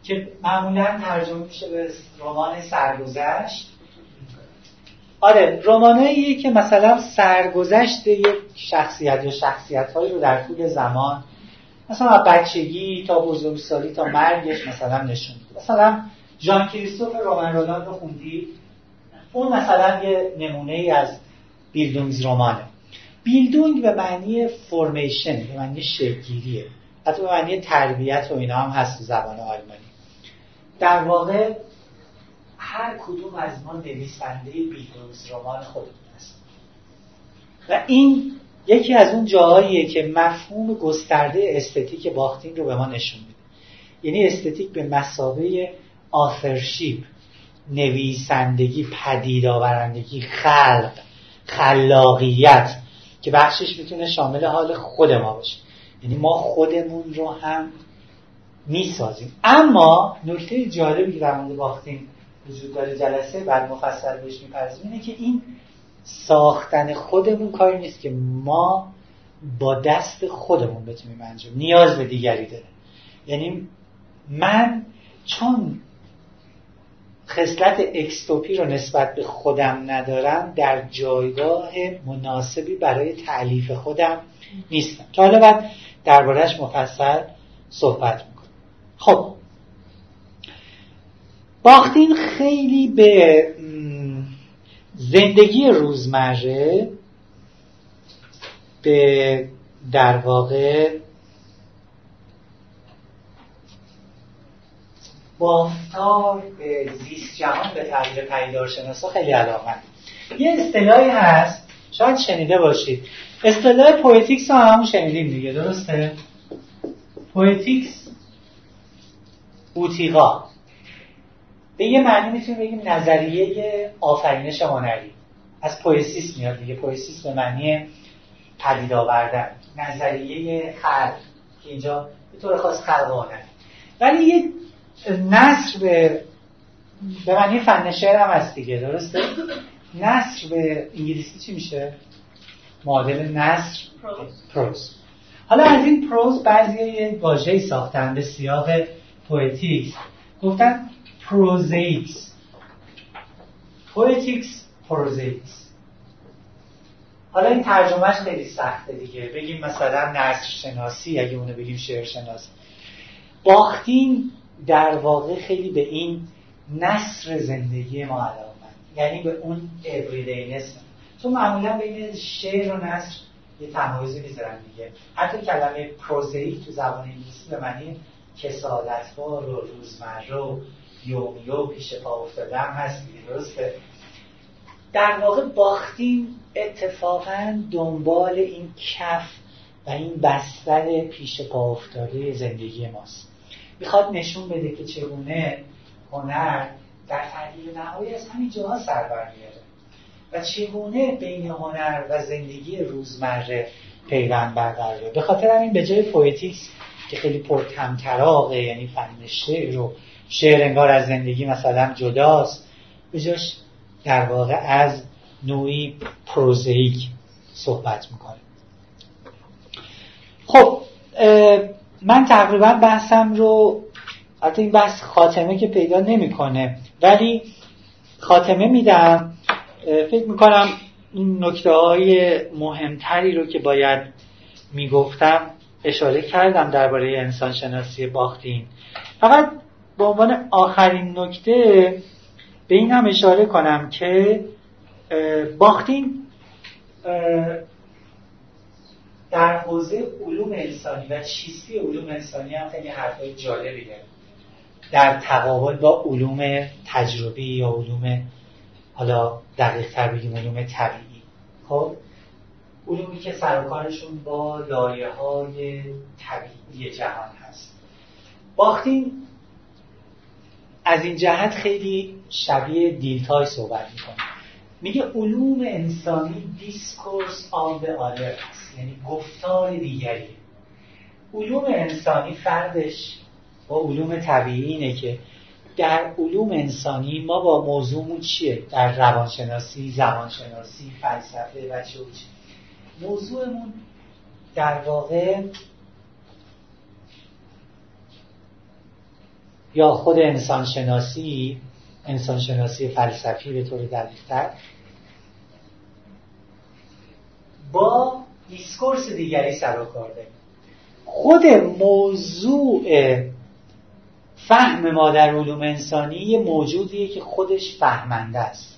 Speaker 2: که معمولا ترجمه میشه به رمان سرگذشت. آره رمانایی که مثلا سرگذشت یک شخصیت یا شخصیت هایی رو در طول زمان مثلا بچگی تا بزرگسالی تا مرگش مثلا نشون مثلا ژان کریستوف رومن رولان رو خوندی؟ اون مثلا یه نمونه ای از بیلدونگز رمانه. بیلدونگ به معنی فرمیشن به معنی شکلگیریه. حتی به معنی تربیت و اینا هم هست تو زبان آلمانی. در واقع هر کدوم از ما نویسنده بیلدونگز رمان خودمون هست. و این یکی از اون جاهاییه که مفهوم گسترده استتیک باختین رو به ما نشون میده. یعنی استتیک به مسابه آثرشیپ. نویسندگی پدید آورندگی خلق خلاقیت که بخشش می‌تونه شامل حال خود ما باشه. یعنی ما خودمون رو هم می‌سازیم. اما نکته جالبی که در مورد باختین وجود داره جلسه بعد مفصل بهش میپرزیم اینه که این ساختن خودمون کاری نیست که ما با دست خودمون بتونیم انجام. نیاز به دیگری داره. یعنی من چون خصلت اکستوپی رو نسبت به خودم ندارم در جایگاه مناسبی برای تعلیف خودم نیستم. که حالا بعد دربارهش مفصل صحبت می‌کنم. خب. باختین خیلی به زندگی روزمره به در واقع بافتار به زیست جهان به تعبیر پیدارشناسا خیلی علاقه یه اصطلاحی هست. شاید شنیده باشید. اصطلاح پویتیکس رو همون شنیدیم دیگه درسته؟ poetics بوتیقا به یه معنی می‌تونیم بگیم نظریه آفرینش هنری. از poiesis میاد دیگه. poiesis به معنی پدید آوردن. نظریه خلق که اینجا به طور خاص خلق هنری ولی یه نظر به به معنی فن شعر هم هست دیگه درسته؟ نصر به انگلیسی چی میشه؟ معادل نثر prose. حالا از این prose بعضی یه واژه‌ای ساختن به سیاق poetics گفتن prosaics poetics prosaics حالا این ترجمهش خیلی سخته دیگه. بگیم مثلا نثر شناسی اگه اونو بگیم شعر شناسی. باختین در واقع خیلی به این نثر زندگی ما علاقه یعنی به اون اوریدینس چون معمولا بین شعر و نصر یه تمایزی می‌ذارن دیگه. حتی کلمه پروزیک تو زبان انگلیسی به معنی کسالتبار و روزمره و یومیو پیش پا افتاده هم هست درسته؟ در واقع باختین اتفاقا دنبال این کف و این بستر پیش پا افتاده زندگی ماست. می‌خواد نشون بده که چگونه هنر در تحلیل نهایی از همین جاها سر برمیاره و چگونه بین هنر و زندگی روزمره پیوند برقراره. به خاطر همین به جای poetics که خیلی پرطمطراقه یعنی فن شعر رو شعر انگار از زندگی مثلا جداست به جاش در واقع از نوعی prosaic صحبت می‌کنه. خب من تقریبا بحثم رو حتی این بحث خاتمه که پیدا نمی‌کنه ولی خاتمه میدم. فکر می‌کنم این نکته های مهمتری رو که باید می‌گفتم اشاره کردم درباره انسان شناسی باختین. فقط به عنوان آخرین نکته به این هم اشاره کنم که باختین در حوزه علوم انسانی و چیستی علوم انسانی هم خیلی حرفای جالبیه در تقابل با علوم تجربی یا علوم حالا دقیق تر بگیم علوم طبیعی. خب علومی که سرکارشون با لایه های طبیعی جهان هست. باختین از این جهت خیلی شبیه دیلتای صحبت می‌کنه میگه علوم انسانی دیسکورس آن به آدر هست یعنی گفتار دیگری. علوم انسانی فردش با علوم طبیعی اینه که در علوم انسانی ما با موضوعمون چیه؟ در روانشناسی زبانشناسی فلسفه و چه موضوعمون در واقع یا خود انسانشناسی انسانشناسی فلسفی به طور دقیقتر با دیسکورس دیگری سر و کار داریم. خود موضوع فهم ما در علوم انسانی یه موجودیه که خودش فهمنده است.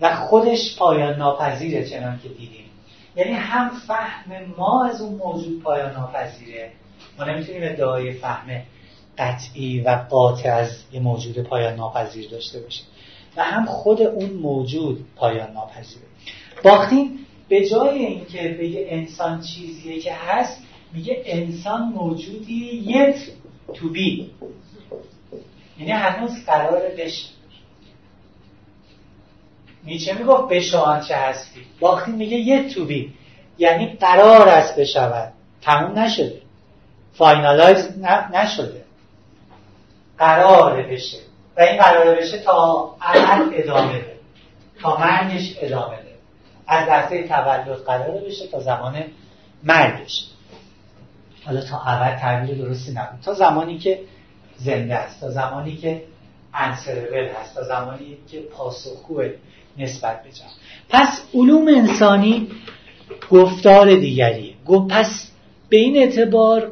Speaker 2: و خودش پایان ناپذیره چنان که دیدیم. یعنی هم فهم ما از اون موجود پایان ناپذیره. ما نمی‌تونیم ادعای فهم قطعی و قاطع از یه موجود پایان ناپذیر داشته باشیم. و هم خود اون موجود پایان ناپذیره. باختین به جای اینکه بگه انسان چیزیه که هست میگه انسان موجودی یت تو بی. یعنی هنوز قرار بشه نیچه می‌گفت؟ بشو آنچه هستی. باختین میگه یه تو بی. یعنی قرار است بشود. تموم نشده. finalize نشده. قراره بشه. و این قراره بشه تا عمل ادامه ده تا مرگش ادامه ده از لحظه تولد قراره بشه تا زمان مرگش حالا تا اول تعبیر درستی نبود. تا زمانی که زنده است تا زمانی که answerable هست تا زمانی که پاسخگوه نسبت به جهان. پس علوم انسانی گفتار دیگریه. پس به این اعتبار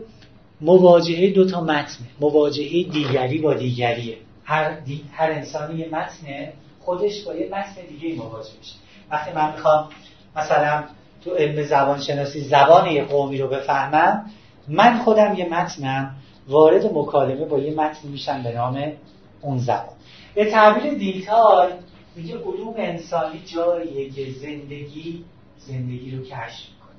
Speaker 2: مواجهه دو تا متنه. مواجهه دیگری با دیگریه. هر, دی... هر انسانی یه متنه خودش با یه متن دیگه مواجه میشه. وقتی من می‌خوام مثلا تو علم زبان شناسی زبان یه قومی رو بفهمم من خودم یه متنم وارد مکالمه با یه متن میشم به نام اون زبان. به تعبیر دیلتای میگه علوم انسانی جاییه که زندگی زندگی رو کشف می‌کنه.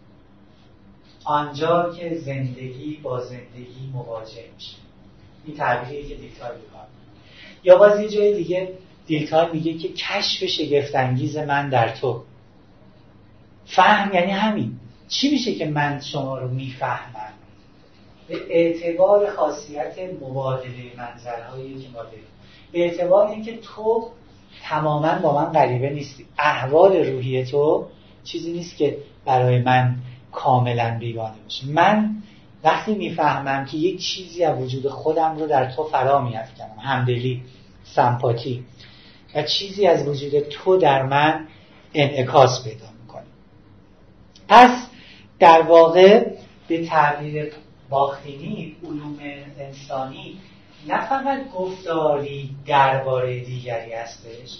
Speaker 2: آنجا که زندگی با زندگی مواجه میشه. این تعبیری که دیلتای می‌کنه یا باز یه جای دیگه دیلتای میگه که کشف شگفت‌انگیز من در تو. فهم یعنی همین. چی میشه که من شما رو می‌فهمم؟ به اعتبار خاصیت مبادله منظرهایی که ما داریم. به اعتبار اینکه تو تماما با من غریبه نیستی. احوال روحی تو چیزی نیست که برای من کاملا بیگانه باشه. من وقتی می‌فهمم که یک چیزی از وجود خودم رو در تو فرا میافکنم همدلی سمپاتی. و چیزی از وجود تو در من انعکاس پیدا می‌کنه. پس در واقع به تعبیر باختینی علوم انسانی نه فقط گفتاری درباره دیگری هستش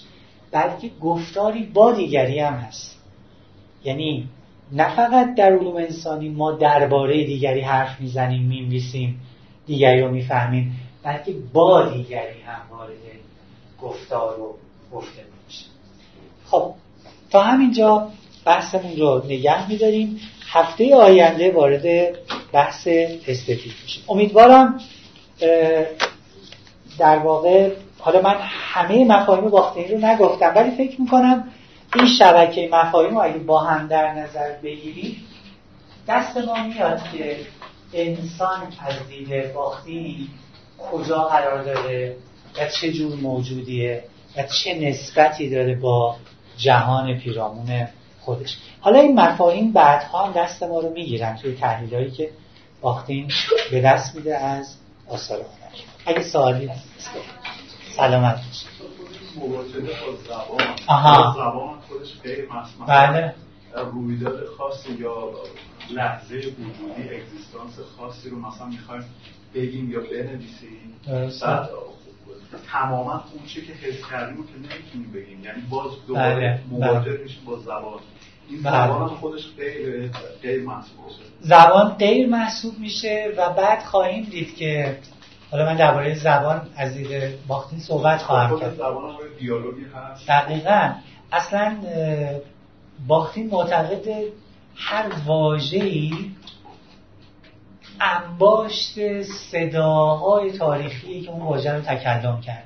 Speaker 2: بلکه گفتاری با دیگری هم هست. یعنی نه فقط در علوم انسانی ما درباره دیگری حرف می‌زنیم میمیسیم دیگری رو می‌فهمیم بلکه با دیگری هم وارد گفتار و گفته میشیم خب تا همینجا بحثمون رو نگه میداریم. هفته آینده وارد بحث استتیک میشیم. امیدوارم در واقع حالا من همه مفاهیم باختنی رو نگفتم ولی فکر می‌کنم این شبکه مفاهیم رو اگه با هم در نظر بگیریم دست ما میاد که انسان از دید باختینی کجا قرار داره؟ و چه جور موجودیه؟ و چه نسبتی داره با جهان پیرامون خودش؟ حالا این مفاهیم بعدها دست ما رو می‌گیرن توی تحلیلایی که باختین به دست میده از آثار اگه سوالی سلامت
Speaker 5: مواجهه با زبان.
Speaker 2: آها.
Speaker 5: زبان خودش غیر
Speaker 2: بله.
Speaker 5: رویداد خاصی یا لحظه وجودی اگزیستانس خاصی رو مثلا می‌خوایم بگیم یا بنویسیم. بعد تماما اون چی که حس کردیم رو که نمی‌تونیم بگیم. یعنی باز دوباره
Speaker 2: بله،
Speaker 5: مواجه
Speaker 2: بله.
Speaker 5: میشیم با زبان. این
Speaker 2: بله.
Speaker 5: زبان هم خودش غیر غیر محسوبه
Speaker 2: زبان غیر محسوب میشه و بعد خواهیم دید که حالا من درباره زبان از دید باختین صحبت خواهم کرد.
Speaker 5: زبان دیالوگی هست.
Speaker 2: دقیقا. اصلا باختین معتقد هر واژه‌ای انباشت صداهای تاریخی که اون واژه رو تکلم کرده.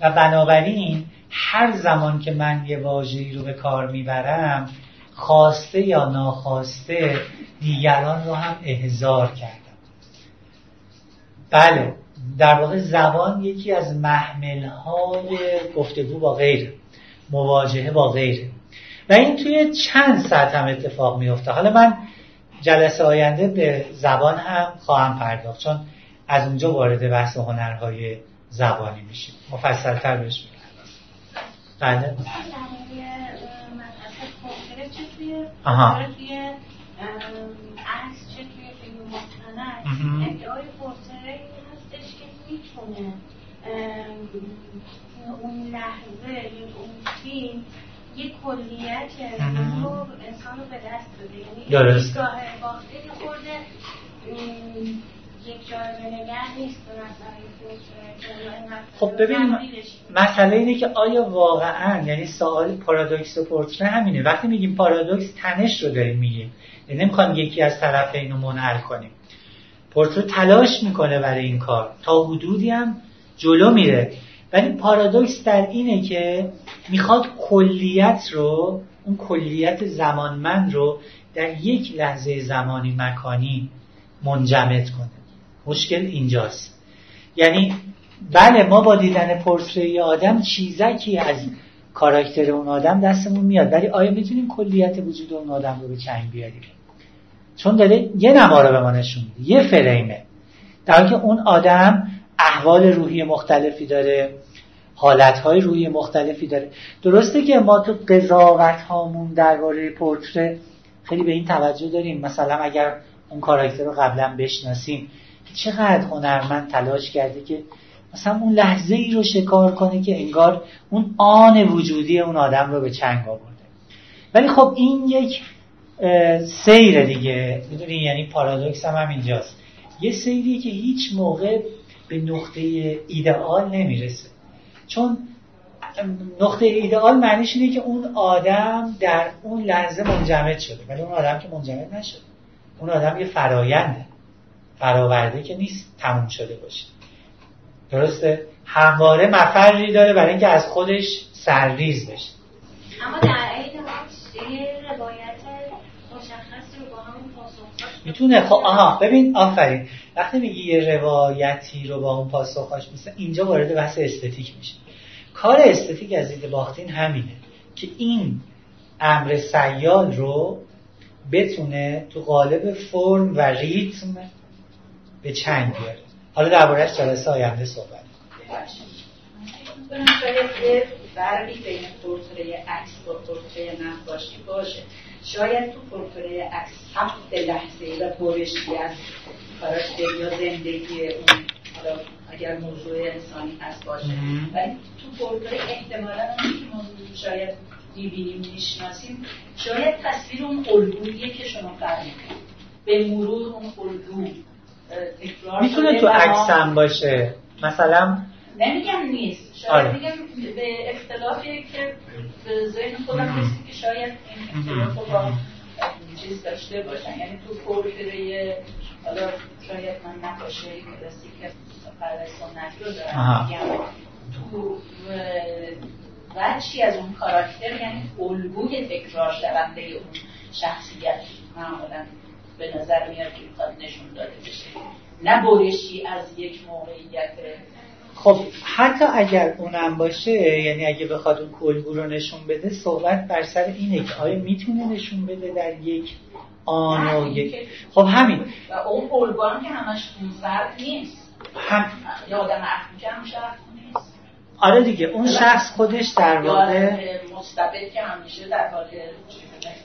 Speaker 2: و بنابراین هر زمان که من یه واژه‌ای رو به کار می‌برم خواسته یا ناخواسته دیگران رو هم احضار کردم. بله در واقع زبان یکی از محملهای گفتگو با غیره مواجهه با غیره. و این توی چند سطح هم اتفاق میفته حالا من جلسه آینده به زبان هم خواهم پرداخت چون از اونجا وارد بحث هنرهای زبانی میشیم مفصلتر بهش می‌پردازیم. بله آها.
Speaker 6: ادعای پورتره هستش که می‌تونه ام، اون لحظه یا اون فیلم یه کلیت. رو انسان رو به دست بده یعنی باخته یه خورده یک نیست
Speaker 2: خب ببین مسئله اینه که آیا واقعا یعنی سوال پارادوکس و پورتره همینه. وقتی میگیم پارادوکس تنش رو داریم میگیم. یعنی نمی‌خوایم یکی از طرفین رو منحل کنیم. پورتره تلاش می‌کنه برای این کار. تا حدودی هم جلو میره. ولی پارادوکس در اینه که می‌خواد کلیت رو اون کلیت زمانمند رو در یک لحظه زمانی مکانی منجمد کنه. مشکل اینجاست. یعنی بله ما با دیدن پورتری آدم چیزکی از کاراکتر اون آدم دستمون میاد ولی آیا می‌تونیم کلیت وجود اون آدم رو به چنگ بیاریم؟ چون داره یه نما رو به ما نشون میده یه فریمه. در که اون آدم احوال روحی مختلفی داره حالتهای روحی مختلفی داره. درسته که ما تو قضاوت هامون درباره پورتره خیلی به این توجه داریم. مثلا اگر اون کاراکتر رو قبلا بشناسیم که چقدر هنرمند تلاش کرده که مثلا اون لحظه ای رو شکار کنه که انگار اون آن وجودی اون آدم رو به چنگ آورده. ولی خب این یک سیره دیگه. می‌دونی؟ یعنی پارادوکس هم همینجاست. یه سیری که هیچ موقع به نقطه ایدئال نمی‌رسه. چون نقطه ایدئال معنیش اینه که اون آدم در اون لحظه منجمد شده ولی اون آدم که منجمد نشده. اون آدم یه فراینده فراورده که نیست تموم شده باشه. درسته؟ همواره مفری داره برای اینکه از خودش سرریز بشه.
Speaker 6: اما در عین یه روایت مشخصی رو با همون پاسخ
Speaker 2: می‌تونه خب آها ببین آفرین. وقتی میگی یه روایتی رو با اون پاسخاش مثل اینجا وارد بحث استتیک میشه کار استتیک از دید باختین همینه که این امر سیال رو بتونه تو قالب فرم و ریتم به چنگ بیاره. حالا دربارهش جلسه آینده صحبت
Speaker 3: کنم شاید فرقی بین پورتری عکس با پورتری نقاشی باشه. شاید تو پورتری عکس ثبت لحظه و برشی از کاراکتر یا زندگی اون حالا اگر موضوع انسانی هست باشه. ولی تو پورتری احتمالا اون که ما شاید می‌بینیم می‌شناسیم شاید تصویر اون الگوییه که شما فرمودید به مرور اون الگو
Speaker 2: می‌تونه تو
Speaker 3: و ما-
Speaker 2: عکس هم باشه مثلا
Speaker 3: نمیگم نیست شاید
Speaker 2: آره.
Speaker 3: میگم به اختلافی که به ذهن خودم. رسید که شاید این اختلاف با چیز داشته باشن. یعنی تو پورتره حالا شاید من نقاشه کلاسیک فرد سنتی رو. دارم میگم. تو وجهی از اون کاراکتر؟ یعنی الگوی تکرار شونده اون شخصیت معمولا به نظر میاد که می‌خواد نشون داده بشه. نه برشی از یک موقعیت
Speaker 2: خب حتی اگر اونم باشه یعنی اگه بخواد اون کلگو رو نشون بده صحبت بر سر اینه که آیا می‌تونه نشون بده در یک آن و یک خب همین.
Speaker 3: و اون الگوان که همش فرد نیست. هم یا آدم هم شخص نیست.
Speaker 2: آره دیگه اون شخص خودش در واقع
Speaker 3: مستبد که همیشه در حال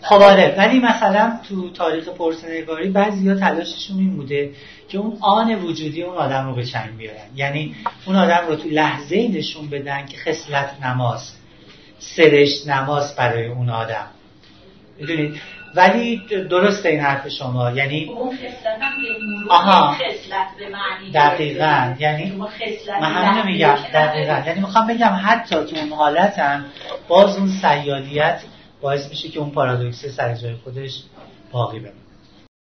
Speaker 2: خب آره. ولی مثلا تو تاریخ پرسنگاری بعضی ها تلاششون این بوده که اون آن وجودی اون آدم رو به چنگ بیارن یعنی اون آدم رو تو لحظه ای نشون بدن که خصلت نماز سرشت نماز برای اون آدم. می‌دونید ولی درسته این حرف شما. یعنی
Speaker 3: اون خصلت
Speaker 2: آها.
Speaker 3: خصلت به معنی
Speaker 2: دقیقا. یعنی من
Speaker 3: لحظه‌ای
Speaker 2: میگم. دقیقا. یعنی می‌خوام بگم حتی تو اون حالت هم باز اون سیالیت باعث میشه که اون پارادوکس سر جای خودش باقی بمونه.